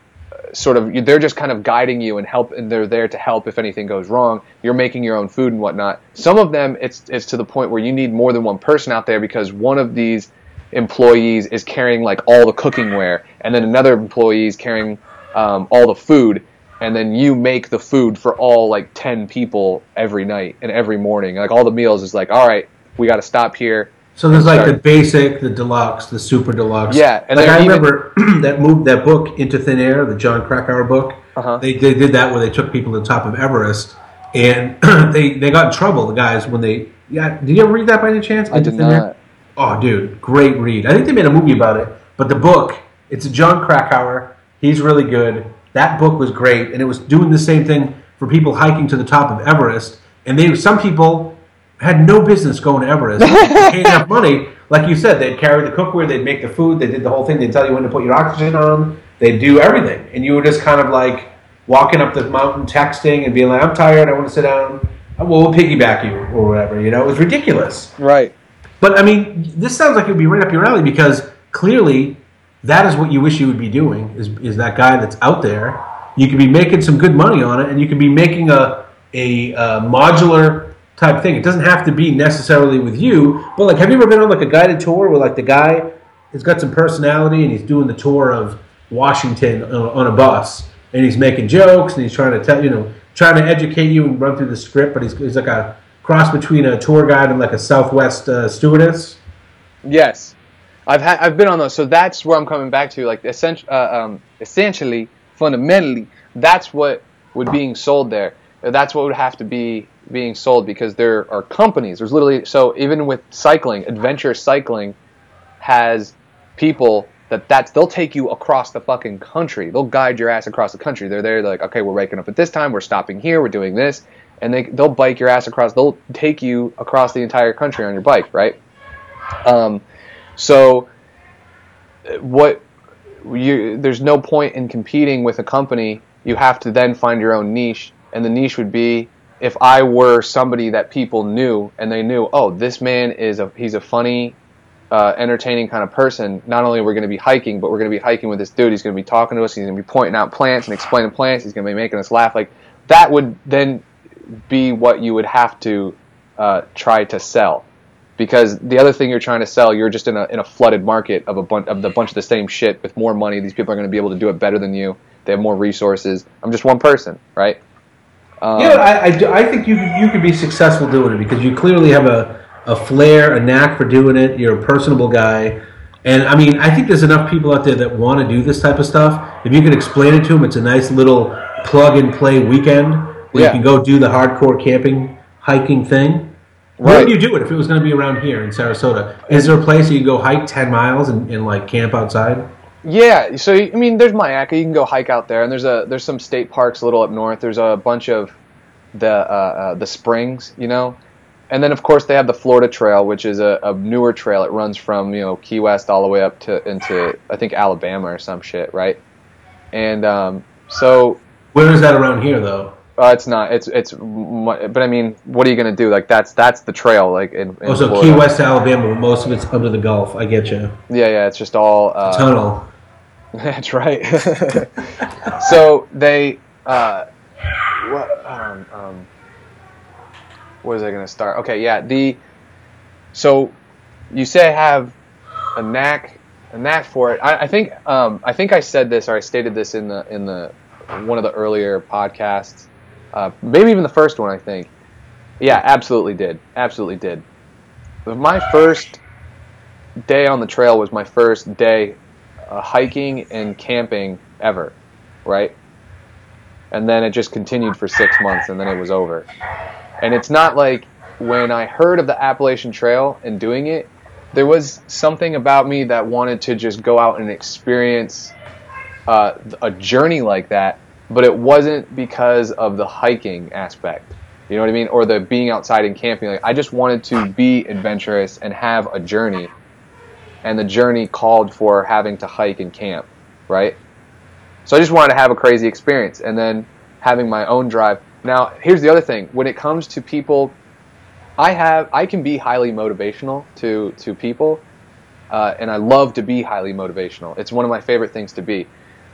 sort of they're just kind of guiding you and help and they're there to help if anything goes wrong. You're making your own food and whatnot. Some of them it's it's to the point where you need more than one person out there because one of these employees is carrying like all the cooking ware and then another employee is carrying um, all the food and then you make the food for all like 10 people every night and every morning. Like all the meals is like all right we got to stop here So there's like the basic, the deluxe, the super deluxe. Yeah, and like I even- remember *clears throat* that moved that book into thin air, the Jon Krakauer book. Uh-huh. They, they did that where they took people to the top of Everest, and *clears throat* they they got in trouble. The guys when they yeah. Did you ever read that by any chance? i Into did Thin Air? Oh, dude, great read. I think they made a movie about it, but the book, it's Jon Krakauer. He's really good. That book was great, and it was doing the same thing for people hiking to the top of Everest. And they, some people had no business going to Everest. *laughs* they paid enough money, like you said, they'd carry the cookware, they'd make the food, they did the whole thing. They'd tell you when to put your oxygen on. They'd do everything, and you were just kind of like walking up the mountain, texting, and being like, "I'm tired. I want to sit down." Well, we'll piggyback you or whatever. You know, it was ridiculous. right But I mean, this sounds like it would be right up your alley because clearly that is what you wish you would be doing is, is that guy that's out there. You could be making some good money on it, and you could be making a a uh, modular type thing. It doesn't have to be necessarily with you, but like, have you ever been on like a guided tour where like the guy has got some personality and he's doing the tour of Washington on, a bus, and he's making jokes and he's trying to tell you know trying to educate you and run through the script, but he's, he's like a cross between a tour guide and like a Southwest uh, stewardess. Yes, I've had I've been on those. So that's where I'm coming back to. Like essentially, uh, um, essentially, fundamentally, that's what would being sold there. That's what would have to be being sold because there are companies. There's literally so even with cycling, adventure cycling has people that that's they'll take you across the fucking country. They'll guide your ass across the country. They're there they're like, okay, we're waking up at this time. We're stopping here. We're doing this, and they they'll bike your ass across. They'll take you across the entire country on your bike, right? Um, so what you there's no point in competing with a company. You have to then find your own niche, and the niche would be if I were somebody that people knew and they knew, oh, this man is a he's a funny, uh, entertaining kind of person. Not only we're going to be hiking, but we're going to be hiking with this dude. He's going to be talking to us. He's going to be pointing out plants and explaining plants. He's going to be making us laugh. Like that would then be what you would have to uh, try to sell because the other thing you're trying to sell, you're just in a in a flooded market of a bunch of the bunch of the same shit with more money. These people are going to be able to do it better than you. They have more resources. I'm just one person, right? Um, yeah, I, I, I, think you you could be successful doing it because you clearly have a, a flair, a knack for doing it. You're a personable guy. And I mean, I think there's enough people out there that want to do this type of stuff. If you can explain it to them, it's a nice little plug and play weekend where yeah. you can go do the hardcore camping, hiking thing. Right. Where would you do it if it was going to be around here in Sarasota? Is there a place you can go hike 10 miles and, and like camp outside? Yeah, so I mean, there's Myakka. You can go hike out there, and there's a there's some state parks a little up north. There's a bunch of the uh, uh, the springs, you know, and then of course they have the Florida Trail, which is a, a, newer trail. It runs from you know Key West all the way up to into I think Alabama or some shit, right? And um, so where is that around here though? Uh, it's not. It's it's. But I mean, what are you gonna do? Like that's that's the trail. Like in, in oh, so Florida. Key West, Alabama. Most of it's under the Gulf. I get you. Yeah, yeah. It's just all uh, tunnel. *laughs* That's right. *laughs* so they. Uh, what um, um, was I gonna start? Okay, yeah. The so you say I have a knack a knack for it. I, I think um, I think I said this or I stated this in the in the one of the earlier podcasts, uh, maybe even the first one. I think. Yeah, absolutely did. Absolutely did. My first day on the trail was my first day uh, hiking and camping ever, right? and then it just continued for six months, and then it was over. And it's not like when I heard of the Appalachian Trail and doing it, there was something about me that wanted to just go out and experience uh, a journey like that, but it wasn't because of the hiking aspect. You know what I mean? Or the being outside and camping. Like I just wanted to be adventurous and have a journey. And the journey called for having to hike and camp, right? So I just wanted to have a crazy experience and then having my own drive. Now, here's the other thing. When it comes to people, I have I can be highly motivational to to people, uh, and I love to be highly motivational. It's one of my favorite things to be.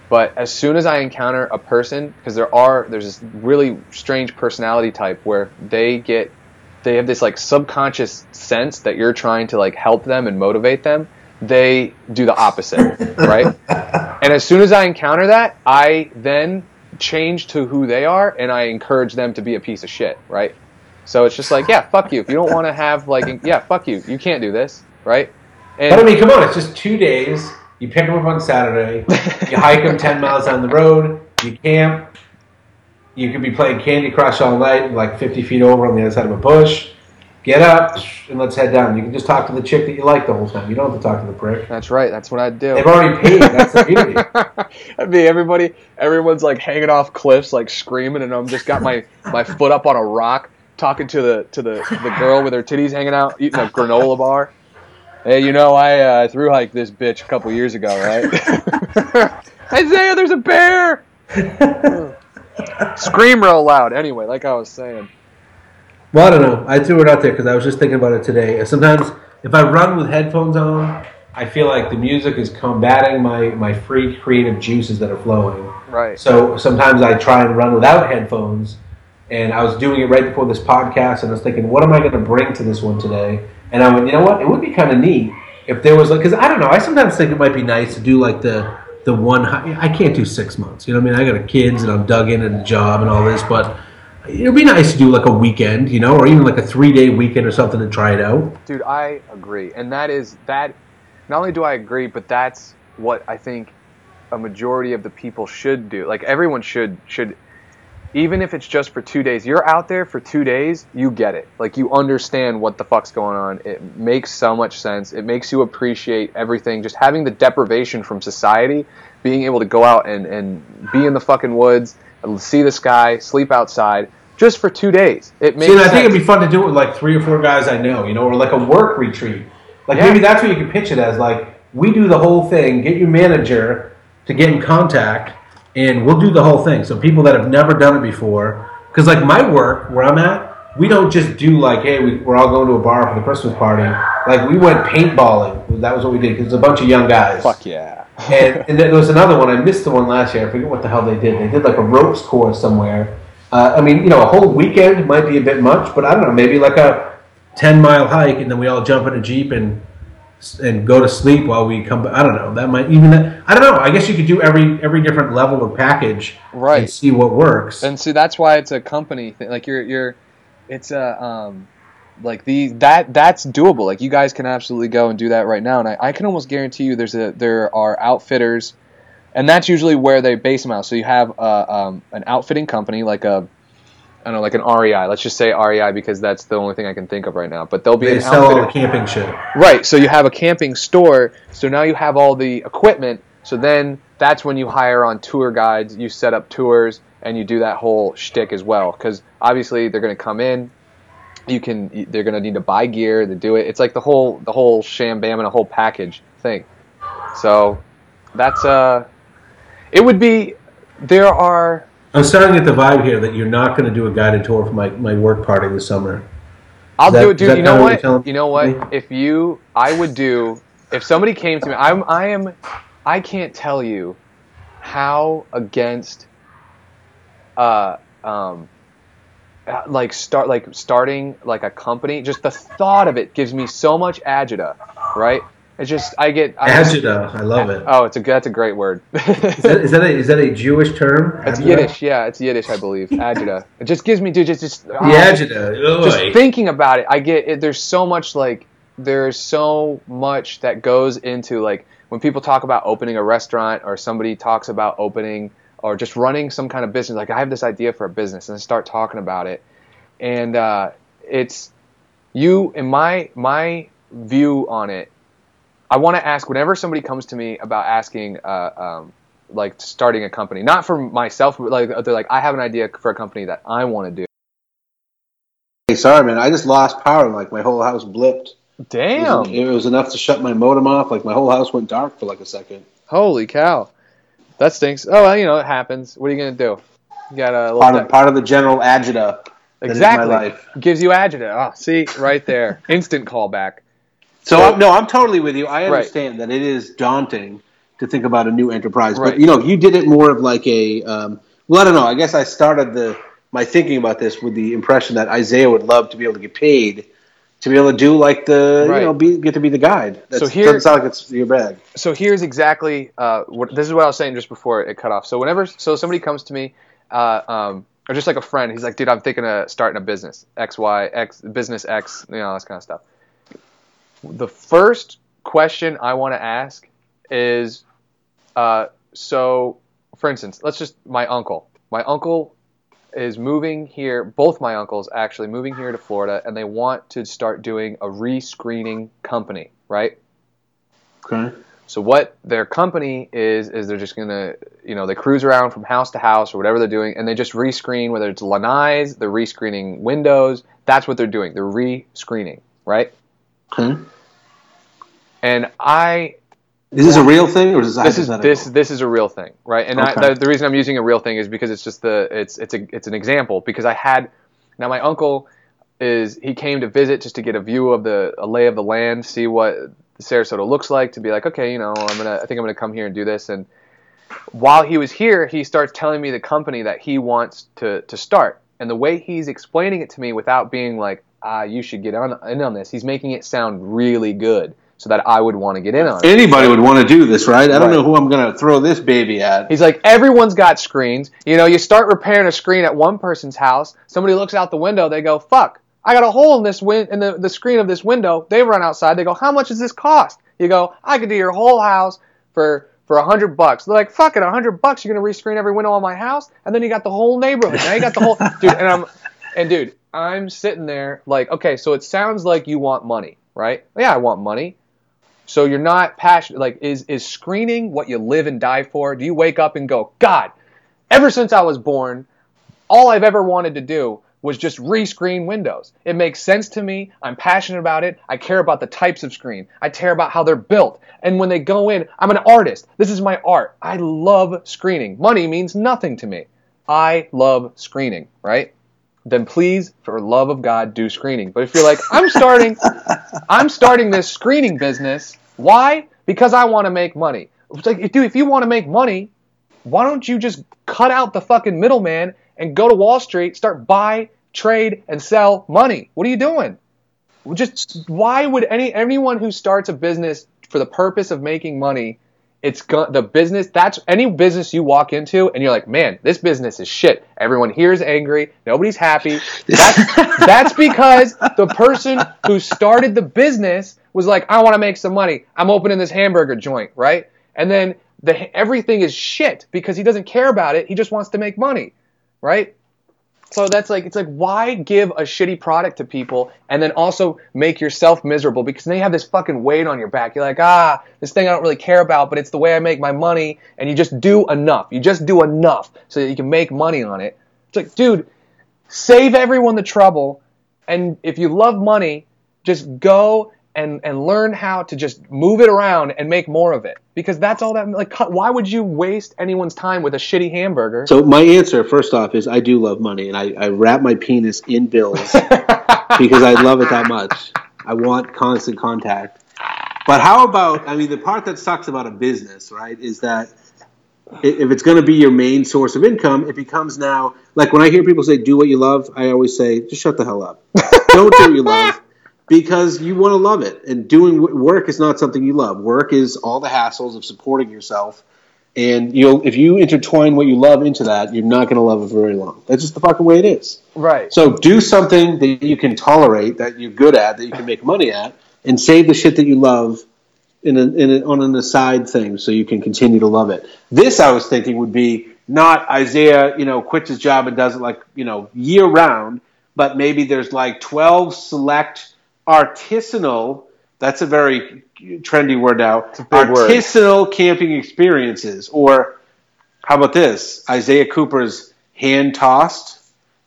But as soon as I encounter a person, because there are there's this really strange personality type where they get they have this like subconscious sense that you're trying to like help them and motivate them they do the opposite, *laughs* right? And as soon as I encounter that, I then change to who they are and I encourage them to be a piece of shit, right? So it's just like, yeah, fuck you. If you don't want to have like, yeah, fuck you. You can't do this, right? And but I mean, come on, it's just two days. You pick them up on Saturday. *laughs* you hike them ten miles down the road. You camp. You could be playing Candy Crush all night, like fifty feet over on the other side of a bush get up and let's head down. You can just talk to the chick that you like the whole time. You don't have to talk to the prick. That's right. That's what I'd do. They've already paid. That's the beauty. *laughs* I'd be everybody. Everyone's like hanging off cliffs, like screaming, and I'm just got my my foot up on a rock, talking to the to the the girl with her titties hanging out, eating a granola bar. Hey, you know I uh, through hiked this bitch a couple years ago, right? *laughs* *laughs* Isaiah, there's a bear. *laughs* Scream real loud. Anyway, like I was saying. Well, I don't know. I threw it out there because I was just thinking about it today. Sometimes if I run with headphones on, I feel like the music is combating my, my free creative juices that are flowing. Right. So sometimes I try and run without headphones. And I was doing it right before this podcast, and I was thinking, what am I going to bring to this one today? And I went, you know what? It would be kind of neat if there was like, because I don't know. I sometimes think it might be nice to do like the the one. I can't do six months. You know what I mean? I got kids, and I'm dug in at a job and all this, but It'd be nice to do like a weekend, you know, or even like a three day weekend or something to try it out. Dude, I agree. And that is that not only do I agree, but that's what I think a majority of the people should do. Like everyone should should even if it's just for 2 days. You're out there for 2 days, you get it. Like you understand what the fuck's going on. It makes so much sense. It makes you appreciate everything. Just having the deprivation from society, being able to go out and and be in the fucking woods see the sky, sleep outside, just for two days. It makes. See, I think it'd be fun to do it with like three or four guys I know, you know, or like a work retreat. Like yeah. maybe that's what you could pitch it as. Like we do the whole thing, get your manager to get in contact, and we'll do the whole thing. So people that have never done it before, because like my work where I'm at, we don't just do like, hey, we, are all going to a bar for the Christmas party. Like we went paintballing. That was what we did because it's a bunch of young guys. Fuck yeah and, and *laughs* there was another one. I missed the one last year. I forget what the hell they did. They did like a ropes course somewhere. Uh, I mean, you know, a whole weekend might be a bit much, but I don't know. Maybe like a ten mile hike, and then we all jump in a jeep and and go to sleep while we come. I don't know. That might even. I don't know. I guess you could do every every different level of package, Right. And see what works. And see, that's why it's a company thing. Like you're, you're, it's a, um, like the that that's doable. Like you guys can absolutely go and do that right now. And I, I can almost guarantee you, there's a there are outfitters, and that's usually where they base them out. So you have uh, um, an outfitting company like a. I don't know, like an REI. Let's just say REI because that's the only thing I can think of right now. But they'll be they an sell all the camping shit. Right. So you have a camping store. So now you have all the equipment. So then that's when you hire on tour guides. You set up tours and you do that whole shtick as well. Because obviously they're going to come in. You can. They're going to need to buy gear to do it. It's like the whole the whole sham bam and a whole package thing. So that's uh. It would be. There are. I'm starting to get the vibe here that you're not going to do a guided tour for my, my work party this summer. I'll that- do it, dude. You know what you're You know what? If you, I would do. If somebody came to me, I'm, I am, I can't tell you how against, uh, um, like start like starting like a company. Just the thought of it gives me so much agita, right? It's just I get I Agita, I love it. Oh, it's a that's a great word. *laughs* Is that, is that a is that a Jewish term? It's Yiddish, yeah, it's Yiddish, I believe. Agita. It just gives me, dude, just just The ah, agita. just thinking about it, I get it. There's so much like there's so much that goes into like when people talk about opening a restaurant or somebody talks about opening or just running some kind of business. Like I have this idea for a business and I start talking about it, and uh, it's you in my my view on it. I want to ask whenever somebody comes to me about asking, uh, um, like starting a company, not for myself, but like they're like, I have an idea for a company that I want to do. Hey, sorry, man. I just lost power. Like my whole house blipped. It was, Damn. it was enough to shut my modem off. Like my whole house went dark for like a second. Holy cow. That stinks. Oh, well, you know, it happens. What are you going to do? You got a Part of part of the general agita. Exactly. my life. Gives you agita. Oh, see, right there. Instant callback. So, So- I'm, no, I'm totally with you. I Right. understand that it is daunting to think about a new enterprise, Right. but you know, you did it more of like a. Um, well, I don't know. I guess I started the my thinking about this with the impression that Isaiah would love to be able to get paid to be able to do like the Right. you know be, get to be the guide. That So here- doesn't sound like it's your bag. so here's exactly uh, what this is what I was saying just before it cut off. So whenever so somebody comes to me, uh, um, or just like a friend, he's like, "Dude, I'm thinking of starting a business, X, Y, X, business X, you know, all this kind of stuff." The first question I want to ask is, uh, so for instance, let's just my uncle. My uncle is moving here. Both my uncles actually moving here to Florida, and they want to start doing a re-screening company, right? Okay. So what their company is is they're just gonna you know they cruise around from house to house or whatever they're doing and they just rescreen whether it's lanais they're rescreening windows that's what they're doing they're rescreening right Okay. And I Is this a real thing or is this this is this this is a real thing right? And I, the, the reason I'm using a real thing is because it's just the it's it's a it's an example because I had now my uncle is he came to visit just to get a view of the a lay of the land see what Sarasota looks like to be like okay you know I'm gonna I think I'm gonna come here and do this. And while he was here, he starts telling me the company that he wants to, to start. And the way he's explaining it to me without being like, ah, you should get on, in on this, he's making it sound really good so that I would want to get in on it. Anybody would want to do this, right? I don't Right. know who I'm going to throw this baby at. He's like, everyone's got screens. You know, you start repairing a screen at one person's house, somebody looks out the window, they go, fuck, I got a hole in this win- in the, the screen of this window. They run outside, they go, how much does this cost? You go, I could do your whole house for for a hundred bucks. They're like, fuck it, a hundred bucks, you're gonna rescreen every window on my house, and then you got the whole neighborhood. Now you got the whole *laughs* dude, and I'm and dude, I'm sitting there like, okay, so it sounds like you want money, right? Yeah, I want money. So you're not passionate. Like, is is screening what you live and die for? Do you wake up and go, God, ever since I was born, all I've ever wanted to do was just rescreen windows. It makes sense to me. I'm passionate about it. I care about the types of screen. I care about how they're built. And when they go in, I'm an artist. This is my art. I love screening. Money means nothing to me. I love screening, right? Then please, for love of God, do screening. But if you're like, I'm starting, *laughs* I'm starting this screening business. Why? Because I want to make money. It's like, dude, if you want to make money, why don't you just cut out the fucking middleman and go to Wall Street, start buy, trade, and sell money? What are you doing? just why would any anyone who starts a business for the purpose of making money it's go- the business that's any business you walk into and you're like man this business is shit. Everyone here is angry. Nobody's happy. That's, *laughs* that's because the person who started the business was like i want to make some money. I'm opening this hamburger joint right? And then the everything is shit because he doesn't care about it. He just wants to make money right so that's like it's like why give a shitty product to people and then also make yourself miserable because then you have this fucking weight on your back. You're like, ah, this thing I don't really care about, but it's the way I make my money, and you just do enough. You just do enough so that you can make money on it. It's like, dude, save everyone the trouble, and if you love money, just go and and learn how to just move it around and make more of it because that's all that like why would you waste anyone's time with a shitty hamburger So my answer, first off, is I do love money, and I, I wrap my penis in bills *laughs* because I love it that much. I want constant contact. But how about? I mean, the part that sucks about a business, right, is that if it's going to be your main source of income, it becomes now like when I hear people say "do what you love," I always say, "Just shut the hell up. *laughs* Don't do what you love." Because you want to love it, and doing work is not something you love. Work is all the hassles of supporting yourself, and you'll if you intertwine what you love into that, you're not going to love it for very long. That's just the fucking way it is. right So do something that you can tolerate, that you're good at, that you can make money at, and save the shit that you love in, a, in a, on an aside thing, so you can continue to love it. This I was thinking would be not Isaiah, you know, quits his job and does it like you know year round, but maybe there's like twelve select artisanal. That's a very trendy word now. big word. artisanal camping experiences, or how about this? Isaiah Cooper's hand tossed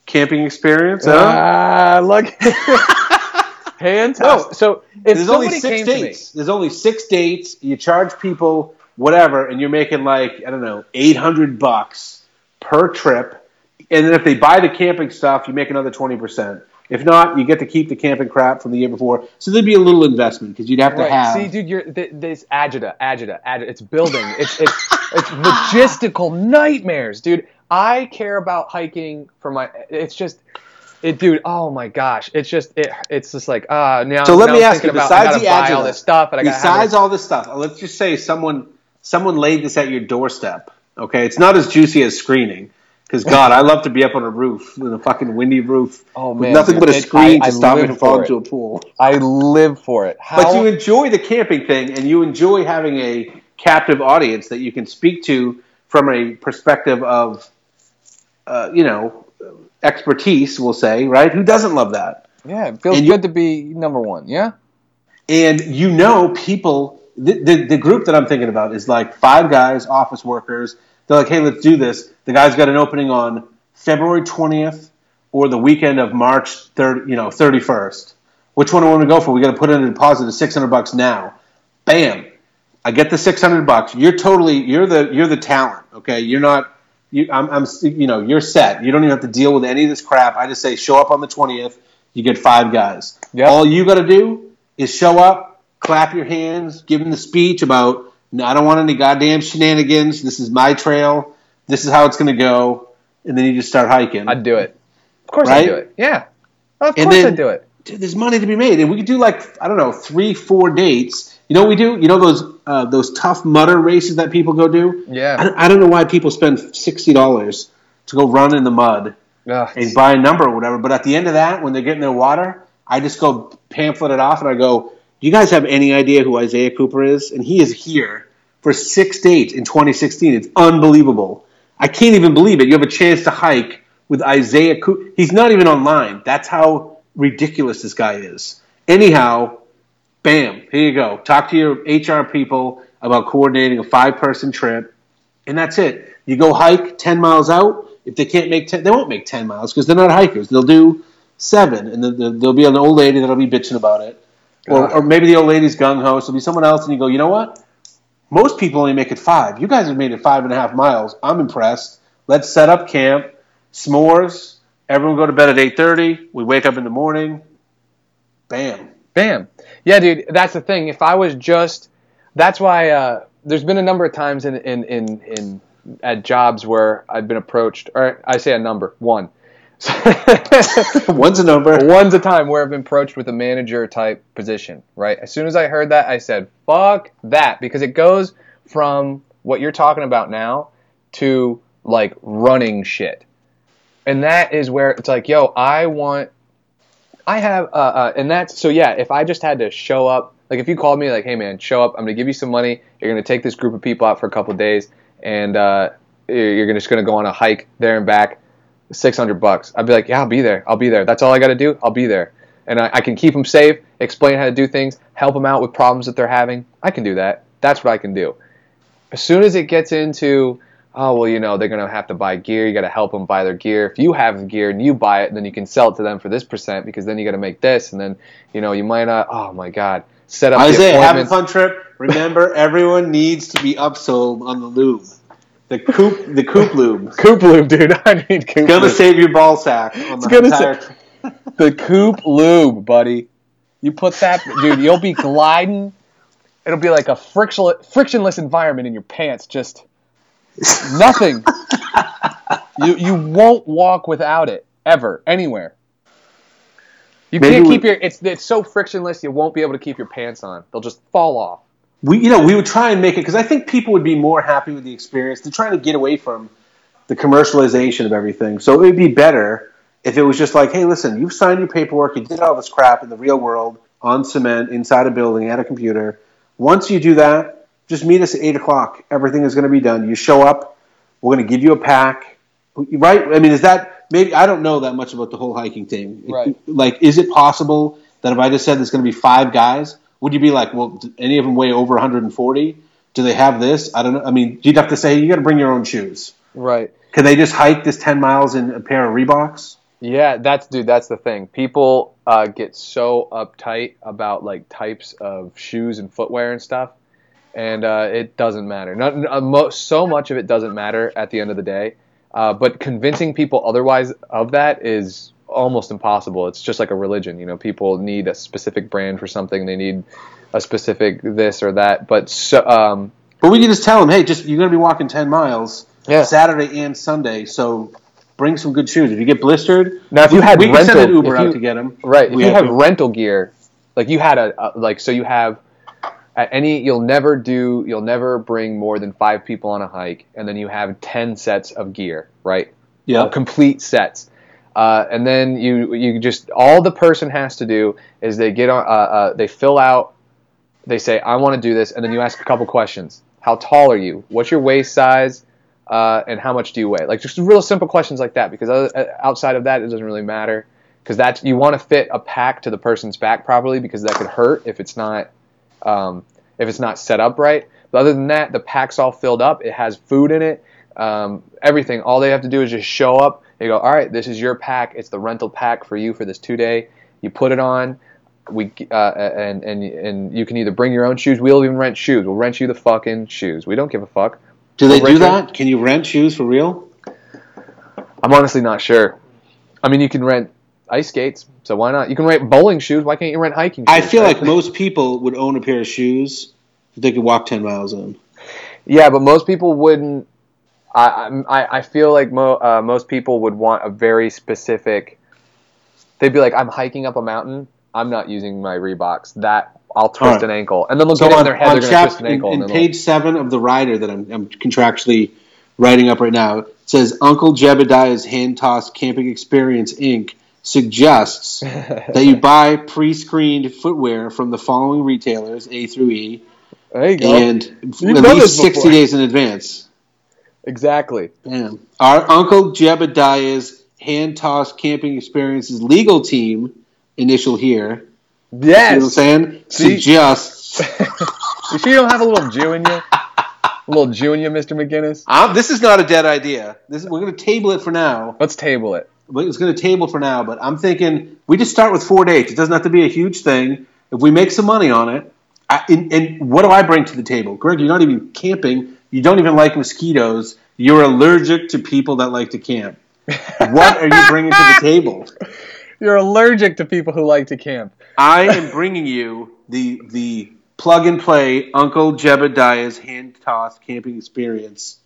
camping experience. Ah, look. *laughs* Hand No. toss. So There's only six came to me, dates. There's only six dates. You charge people whatever, and you're making like I don't know, eight hundred bucks per trip. And then if they buy the camping stuff, you make another twenty percent. If not, you get to keep the camping crap from the year before. So there'd be a little investment because you'd have to right? have. See, dude, you're th- this agita, agita, agita. It's building. It's it's it's *laughs* logistical nightmares, dude. I care about hiking for my. It's just. It, dude. Oh my gosh! It's just it. It's just like ah. now. So let now me I'm ask you. about, Besides the buy all agita, this stuff, and I got besides all this stuff, let's just say someone someone laid this at your doorstep. Okay, it's not as juicy as screening. Because God, I love to be up on a roof with a fucking windy roof Oh, with nothing dude. but a screen I- I to stop me from falling into a pool. I live for it. How, But you enjoy the camping thing, and you enjoy having a captive audience that you can speak to from a perspective of, uh, you know, expertise. We'll say, right? Who doesn't love that? yeah, it feels and you- good to be number one. Yeah. and you know people the, the, the group that i'm thinking about is like five guys office workers they're like hey let's do this. The guy's got an opening on february 20th or the weekend of march 3rd you know 31st which one do we want to go for? We got to put in a deposit of 600 bucks now. Bam. I get the 600 bucks. You're totally you're the you're the talent okay? You're not you, I'm, I'm you know you're set. You don't even have to deal with any of this crap. I just say show up on the 20th you get five guys. Yep. all you got to do is show up, clap your hands, give them the speech about, no, I don't want any goddamn shenanigans. This is my trail. This is how it's going to go. And then you just start hiking. I'd do it. Of course Right? I'd do it. Yeah. Of And course then- I'd do it. Dude, there's money to be made. And we could do like, I don't know, three, four dates. You know what we do? You know those uh, those Tough Mudder races that people go do? Yeah. I don't, I don't know why people spend $60 to go run in the mud Ugh. and buy a number or whatever. But at the end of that, when they're getting their water, I just go pamphlet it off and I go, "Do you guys have any idea who Isaiah Cooper is?" And he is here for six dates in 2016. It's unbelievable. I can't even believe it. You have a chance to hike with Isaiah Cooper. He's not even online. That's how ridiculous this guy is. Anyhow, bam, here you go. Talk to your HR people about coordinating a five-person trip and that's it. You go hike ten miles out. If they can't make ten, they won't make ten miles because they're not hikers. They'll do seven, and there'll be an old lady that'll be bitching about it, or, or maybe the old lady's gung ho. So there'll be someone else, and you go, you know what? Most people only make it five. You guys have made it five and a half miles. I'm impressed. Let's set up camp, s'mores. Everyone go to bed at eight thirty. We wake up in the morning. Bam. Bam. Yeah, dude, that's the thing. If I was just, that's why uh, there's been a number of times in, in, in, in at jobs where I've been approached, or I say a number, one, *laughs* One's a number. One's a time where I've been approached with a manager type position, right? As soon as I heard that, I said, fuck that. Because it goes from what you're talking about now to like running shit. And that is where it's like, yo, I want, I have, uh, uh, and that's, so yeah, if I just had to show up, like if you called me, like, hey man, show up, I'm to give you some money, you're to take this group of people out for a couple of days, and uh, you're just to go on a hike there and back, 600 bucks. I'd be like, yeah, I'll be there. I'll be there. That's all I got to do. I'll be there. And I, I can keep them safe, explain how to do things, help them out with problems that they're having. I can do that. That's what I can do. As soon as it gets into, oh, well, you know, they're going to have to buy gear. You got to help them buy their gear. If you have the gear and you buy it, then you can sell it to them for this percent because then you got to make this. And then, you know, you might not, oh my God, set up the Isaiah, have a fun trip. Remember, everyone needs to be upsold on the lube. The coop, the coop lube. *laughs* Coop lube, dude. *laughs* I need coop Gonna lube. save your ball sack on the gonna entire. sa- *laughs* the coop lube, buddy. You put that, dude. You'll be gliding. It'll be like a frictionless, frictionless environment in your pants. Just nothing. you you won't walk without it ever anywhere. You Maybe can't we- keep your. It's it's so frictionless. You won't be able to keep your pants on. They'll just fall off. We you know we would try and make it because I think people would be more happy with the experience. They're trying to get away from the commercialization of everything. So it would be better if it was just like, hey, listen, you've signed your paperwork, you did all this crap in the real world on cement inside a building at a computer. Once you do that, just meet us at eight o'clock. Everything is going to be done. You show up. We're going to give you a pack. Right? I mean, is that maybe I don't know that much about the whole hiking thing. Right. Like, is it possible that if I just said there's going to be five guys, would you be like, well, any of them weigh over 140? Do they have this? I don't know. I mean, you'd have to say you got to bring your own shoes. Right. Can they just hike this 10 miles in a pair of Reeboks? Yeah, that's dude. That's the thing. People uh, get so uptight about like types of shoes and footwear and stuff, and uh, it doesn't matter. Not uh, mo- so much of it doesn't matter at the end of the day. Uh, but convincing people otherwise of that is almost impossible. It's just like a religion. You know, people need a specific brand for something. They need a specific this or that. But so, um, But we can just tell them, hey, just you're going to be walking 10 miles Yeah. Saturday and Sunday, so bring some good shoes. If you get blistered, Now, if you had we can send an Uber you- out to get them. Right. If you have have to. rental gear, like you had a, a like, so you have at any, you'll never do, you'll never bring more than five people on a hike, and then you have ten sets of gear, right? Yeah. Complete sets. Uh, and then you you just all the person has to do is they get on, uh, uh, they fill out, they say I want to do this, and then you ask a couple questions. How tall are you? What's your waist size? Uh, and how much do you weigh? Like just real simple questions like that. Because uh, outside of that, it doesn't really matter. Because that's you want to fit a pack to the person's back properly because that could hurt if it's not um, if it's not set up right. But other than that, the pack's all filled up. It has food in it, um, everything. All they have to do is just show up. They go, all right, this is your pack. It's the rental pack for you for this two day. You put it on. We uh, and and and you can either bring your own shoes. We'll even rent shoes. We'll rent you the fucking shoes. We don't give a fuck. Do they Well, do that? Can you rent shoes for real? I'm honestly not sure. I mean, you can rent ice skates, so why not? You can rent bowling shoes. Why can't you rent hiking? shoes? I feel right? like most people would own a pair of shoes that they could walk 10 miles in. Yeah, but most people wouldn't. I I, I feel like mo, uh, most people would want a very specific. They'd be like, I'm hiking up a mountain. I'm not using my Reeboks. That I'll twist Alright. an ankle, and then they'll So get it in on, their head on they're chap, twist an ankle. in and then page seven of the rider that I'm, I'm contractually writing up right now, it says Uncle Jebediah's Hand tossed Camping Experience Inc. suggests *laughs* that you buy pre-screened footwear from the following retailers, A through E, there you go. and at least 60 before. days in advance. Exactly. Damn. Our Uncle Jebediah's Hand Toss Camping Experience's legal team, initial here, you know what I'm saying, See? suggests *laughs* you sure you don't have a little Jew in you? A little Jew in you, Mr. McInnes? Um, this is not a dead idea. This we're going to table it for now. Let's table it. It's going to table for now. But I'm thinking we just start with four dates. It doesn't have to be a huge thing. If we make some money on it, I, and, and what do I bring to the table, Greg? You're not even camping. You don't even like mosquitoes. You're allergic to people that like to camp. What are you bringing to the *laughs* table? You're allergic to people who like to camp. I am bringing you the the plug and play Uncle Jebediah's hand toss camping experience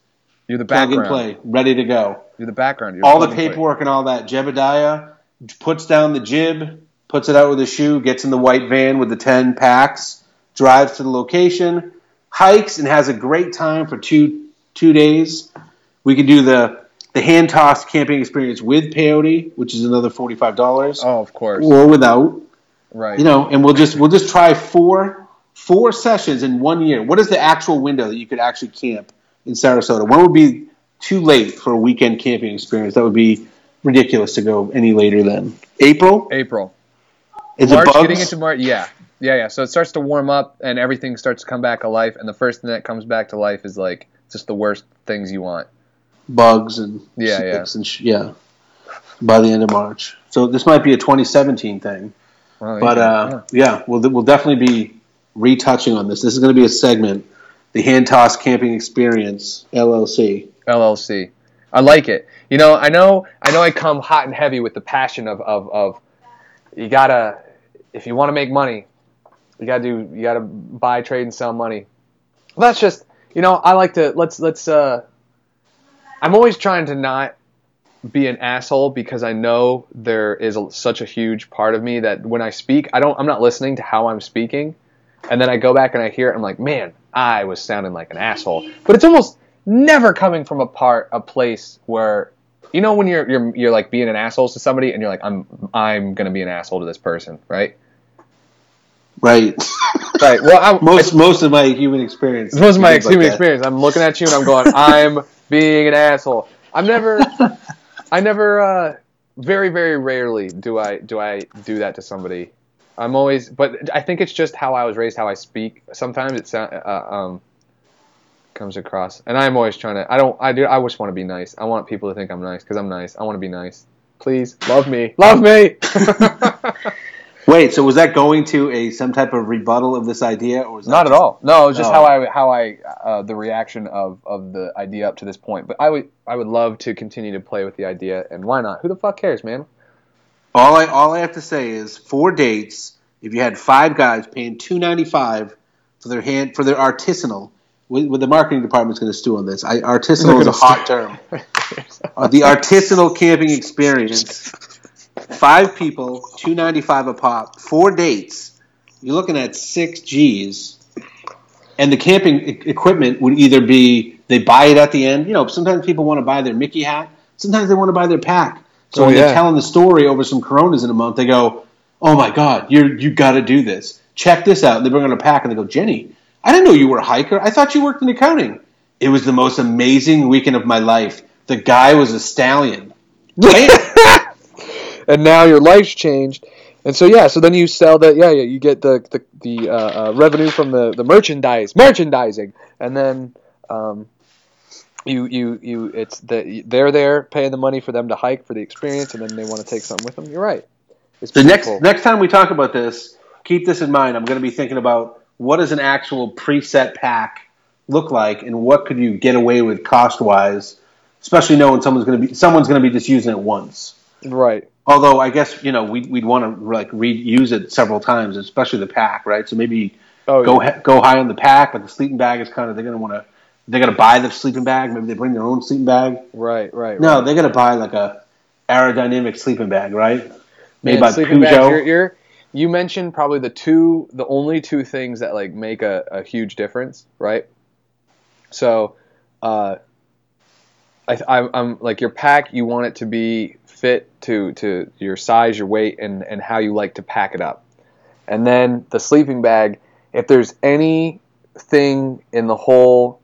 You're the plug and play, ready to go. You're the background. You're all the plug and paperwork and all that. Jebediah puts down the jib, puts it out with a shoe, gets in the white van with the 10 packs, drives to the location, hikes, and has a great time for two two days. We can do the the hand toss camping experience with peyote, which is another forty five dollars, Oh, of course. or without. right. You know, and we'll just we'll just try four four sessions in one year. What is the actual window that you could actually camp in Sarasota? When would be too late for a weekend camping experience? That would be ridiculous to go any later than April. April. Is March, it bugs? getting into March. Yeah, yeah, yeah. So it starts to warm up, and everything starts to come back to life. And the first thing that comes back to life is like just the worst things you want. bugs and Yeah, snakes and sh- yeah. By the end of March, so this might be a 2017 thing. Well, But yeah, uh, yeah, we'll we'll definitely be retouching on this. This is going to be a segment, the Hand Toss Camping Experience LLC. LLC. I like it. You know, I know, I know. I come hot and heavy with the passion of of, of you gotta if you want to make money, you gotta do you gotta buy, trade, and sell money. Well, that's just you know. I like to let's let's. uh I'm always trying to not be an asshole because I know there is a, such a huge part of me that when I speak, I don't. I'm not listening to how I'm speaking, and then I go back and I hear it. I'm like, man, I was sounding like an asshole. But it's almost never coming from a part, a place where, you know, when you're you're you're like being an asshole to somebody, and you're like, I'm I'm gonna be an asshole to this person, right? Right. Right. Well, I, *laughs* most most of my human experience. Most of my like human that. experience. I'm looking at you and I'm going, *laughs* I'm being an asshole. I'm never, *laughs* I never, uh, very very rarely do I do I do that to somebody. I'm always, but I think it's just how I was raised, how I speak. Sometimes it sound, uh, um, comes across, and I'm always trying to. I don't. I do. I just want to be nice. I want people to think I'm nice because I'm nice. I want to be nice. Please love me. Love me. Wait, so was that going to a some type of rebuttal of this idea, or was that Not at all. No, it was just Oh. how I how I uh, the reaction of, of the idea up to this point. But I would I would love to continue to play with the idea, and why not? Who the fuck cares, man? All I all I have to say is four dates. If you had five guys paying two ninety five for their hand for their artisanal, with, with the marketing department's going to stew on this. I, artisanal is a hot term. Uh, the artisanal camping experience. *laughs* Five people, two ninety five a pop, four dates. You're looking at six G's, and the camping e- equipment would either be they buy it at the end. You know, sometimes people want to buy their Mickey hat. Sometimes they want to buy their pack. So Oh, when yeah. they're telling the story over some Coronas in a month, they go, "Oh my God, you're you got to do this. Check this out." And they bring on a pack, and they go, "Jenny, I didn't know you were a hiker. I thought you worked in accounting." It was the most amazing weekend of my life. The guy was a stallion. *laughs* and now your life's changed. And so yeah, so then you sell that. Yeah, yeah, you get the the, the uh, uh, revenue from the, the merchandise, merchandising, and then um, you you you it's the they're there paying the money for them to hike for the experience, and then they want to take something with them. You're right. It's The next beautiful. next time we talk about this, keep this in mind. I'm going to be thinking about what does an actual preset pack look like, and what could you get away with cost wise, especially knowing someone's going to be someone's going to be just using it once. right. Although I guess you know we'd, we'd want to like reuse it several times, especially the pack, right? So maybe Oh, go yeah. go high on the pack, but the sleeping bag is kind of they're going to want to they're going to buy the sleeping bag. Maybe they bring their own sleeping bag. right, right. No, right. they're going to buy like a aerodynamic sleeping bag, right? Made Man, by bags, you're, you're, you mentioned probably the two, the only two things that like make a, a huge difference, right? So, uh, I, I, I'm like your pack. You want it to be fit to to your size, your weight, and and how you like to pack it up. And then the sleeping bag. If there's anything in the whole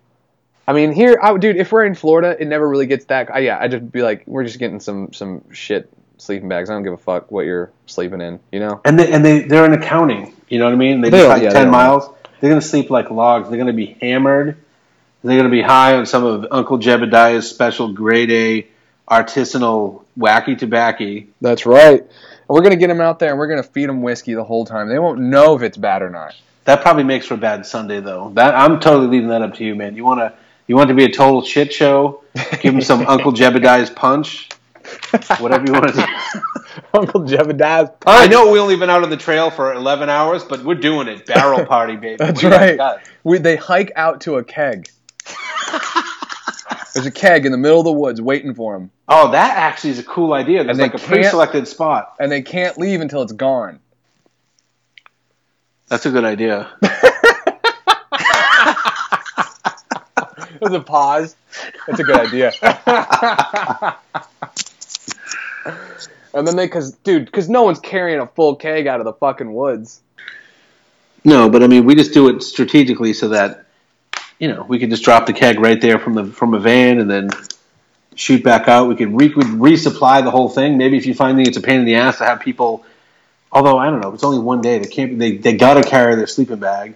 I mean, here, I, dude, if we're in Florida, it never really gets that. I, yeah, I just be like, we're just getting some some shit sleeping bags. I don't give a fuck what you're sleeping in, you know. And they and they they're in accounting. You know what I mean? They They just yeah, ten miles. They're gonna sleep like logs. They're gonna be hammered. They're gonna be high on some of Uncle Jebediah's special grade A artisanal wacky tobacco. That's right. And we're gonna get them out there, and we're gonna feed them whiskey the whole time. They won't know if it's bad or not. That probably makes for a bad Sunday though. That I'm totally leaving that up to you, man. You wanna you want to be a total shit show? Give them some *laughs* Uncle Jebediah's punch. Whatever you want to do. *laughs* Uncle Jebediah's. I know we only been out on the trail for 11 hours, but we're doing it. Barrel party, baby. That's We right. We, they hike out to a keg. *laughs* There's a keg in the middle of the woods waiting for them, Oh, that actually is a cool idea. There's they like a pre-selected spot. and they can't leave until it's gone. That's a good idea. *laughs* There's a pause. That's a good idea. *laughs* and then they, cause dude, cause no one's carrying a full keg out of the fucking woods. No, but I mean, we just do it strategically so that you know we could just drop the keg right there from the from a van and then shoot back out. We could re- resupply the whole thing. Maybe if you find that it's a pain in the ass to have people, although I don't know, it's only one day. They can't. They they got to carry their sleeping bag.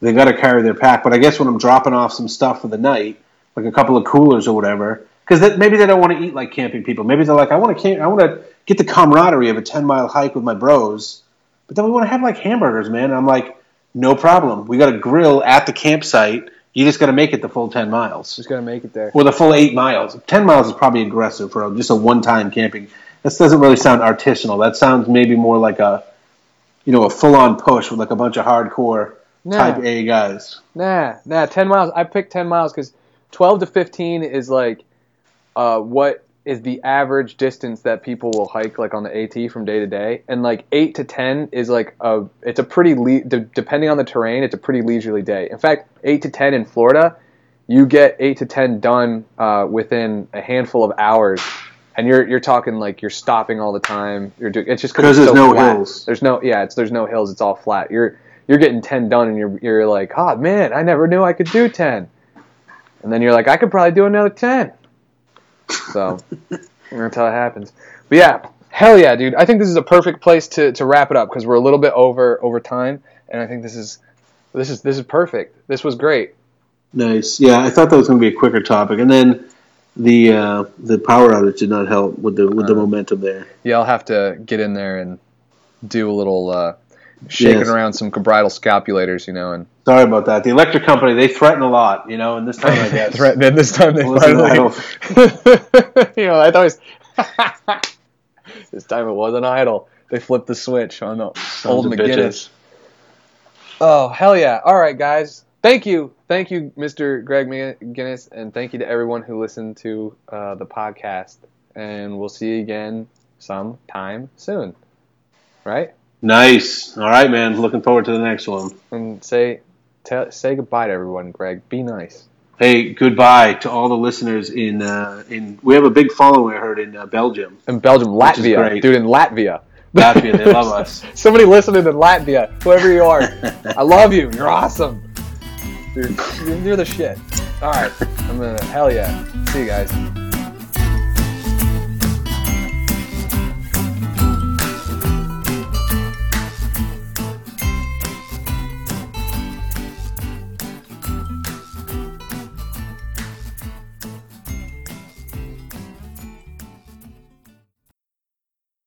They got to carry their pack. But I guess when I'm dropping off some stuff for the night, like a couple of coolers or whatever, because maybe they don't want to eat like camping people. Maybe they're like, I want to camp. I want to get the camaraderie of a ten mile hike with my bros. But then we want to have like hamburgers, man. And I'm like, no problem. We got a grill at the campsite. You just got to make it the full ten miles Just gotta make it there. or the full eight miles. Ten miles is probably aggressive for just a one-time camping. This doesn't really sound artisanal. That sounds maybe more like a, you know, a full-on push with like a bunch of hardcore Nah. type A guys. Nah, nah. Ten miles. I picked ten miles because twelve to fifteen is like, uh, what is the average distance that people will hike like on the AT from day to day, and like eight to ten is like a. It's a pretty le- de- depending on the terrain, it's a pretty leisurely day. In fact, eight to ten in Florida, you get eight to ten done uh, within a handful of hours. And you're you're talking like you're stopping all the time. You're doing it's just because there's so no flat. hills. There's no yeah, it's there's no hills. It's all flat. You're you're getting ten done, and you're you're like, oh man, I never knew I could do ten. And then you're like, I could probably do another ten. So how it happens. But yeah, hell yeah, dude. I think this is a perfect place to, to wrap it up because we're a little bit over over time, and I think this is this is this is perfect. This was great. Nice. Yeah, I thought that was going to be a quicker topic, and then the uh, the power outage did not help with the with the momentum there. Yeah, I'll have to get in there and do a little uh, shaking Yes. around some bridal scapulators, you know, and Sorry about that. The electric company they threaten a lot, you know, and this time I guess. *laughs* Then this time they Wasn't finally, *laughs* you know, I thought it was, *laughs* this time it wasn't idle. They flipped the switch on the Sons old McInnes. bitches. Oh hell yeah! All right, guys. Thank you, thank you, Mr. Greg McInnes, and thank you to everyone who listened to uh, the podcast. And we'll see you again sometime soon, right? Nice. All right, man. Looking forward to the next one. And say, tell, say goodbye to everyone, Greg. Be nice. Hey, goodbye to all the listeners in uh, in. We have a big following. I heard in uh, Belgium, In Belgium, Latvia, dude, in Latvia. Latvia. They love *laughs* us. Somebody listening in Latvia, whoever you are, *laughs* I love you. You're awesome. You're, you're the shit. All right, I'm gonna hell yeah. See you guys.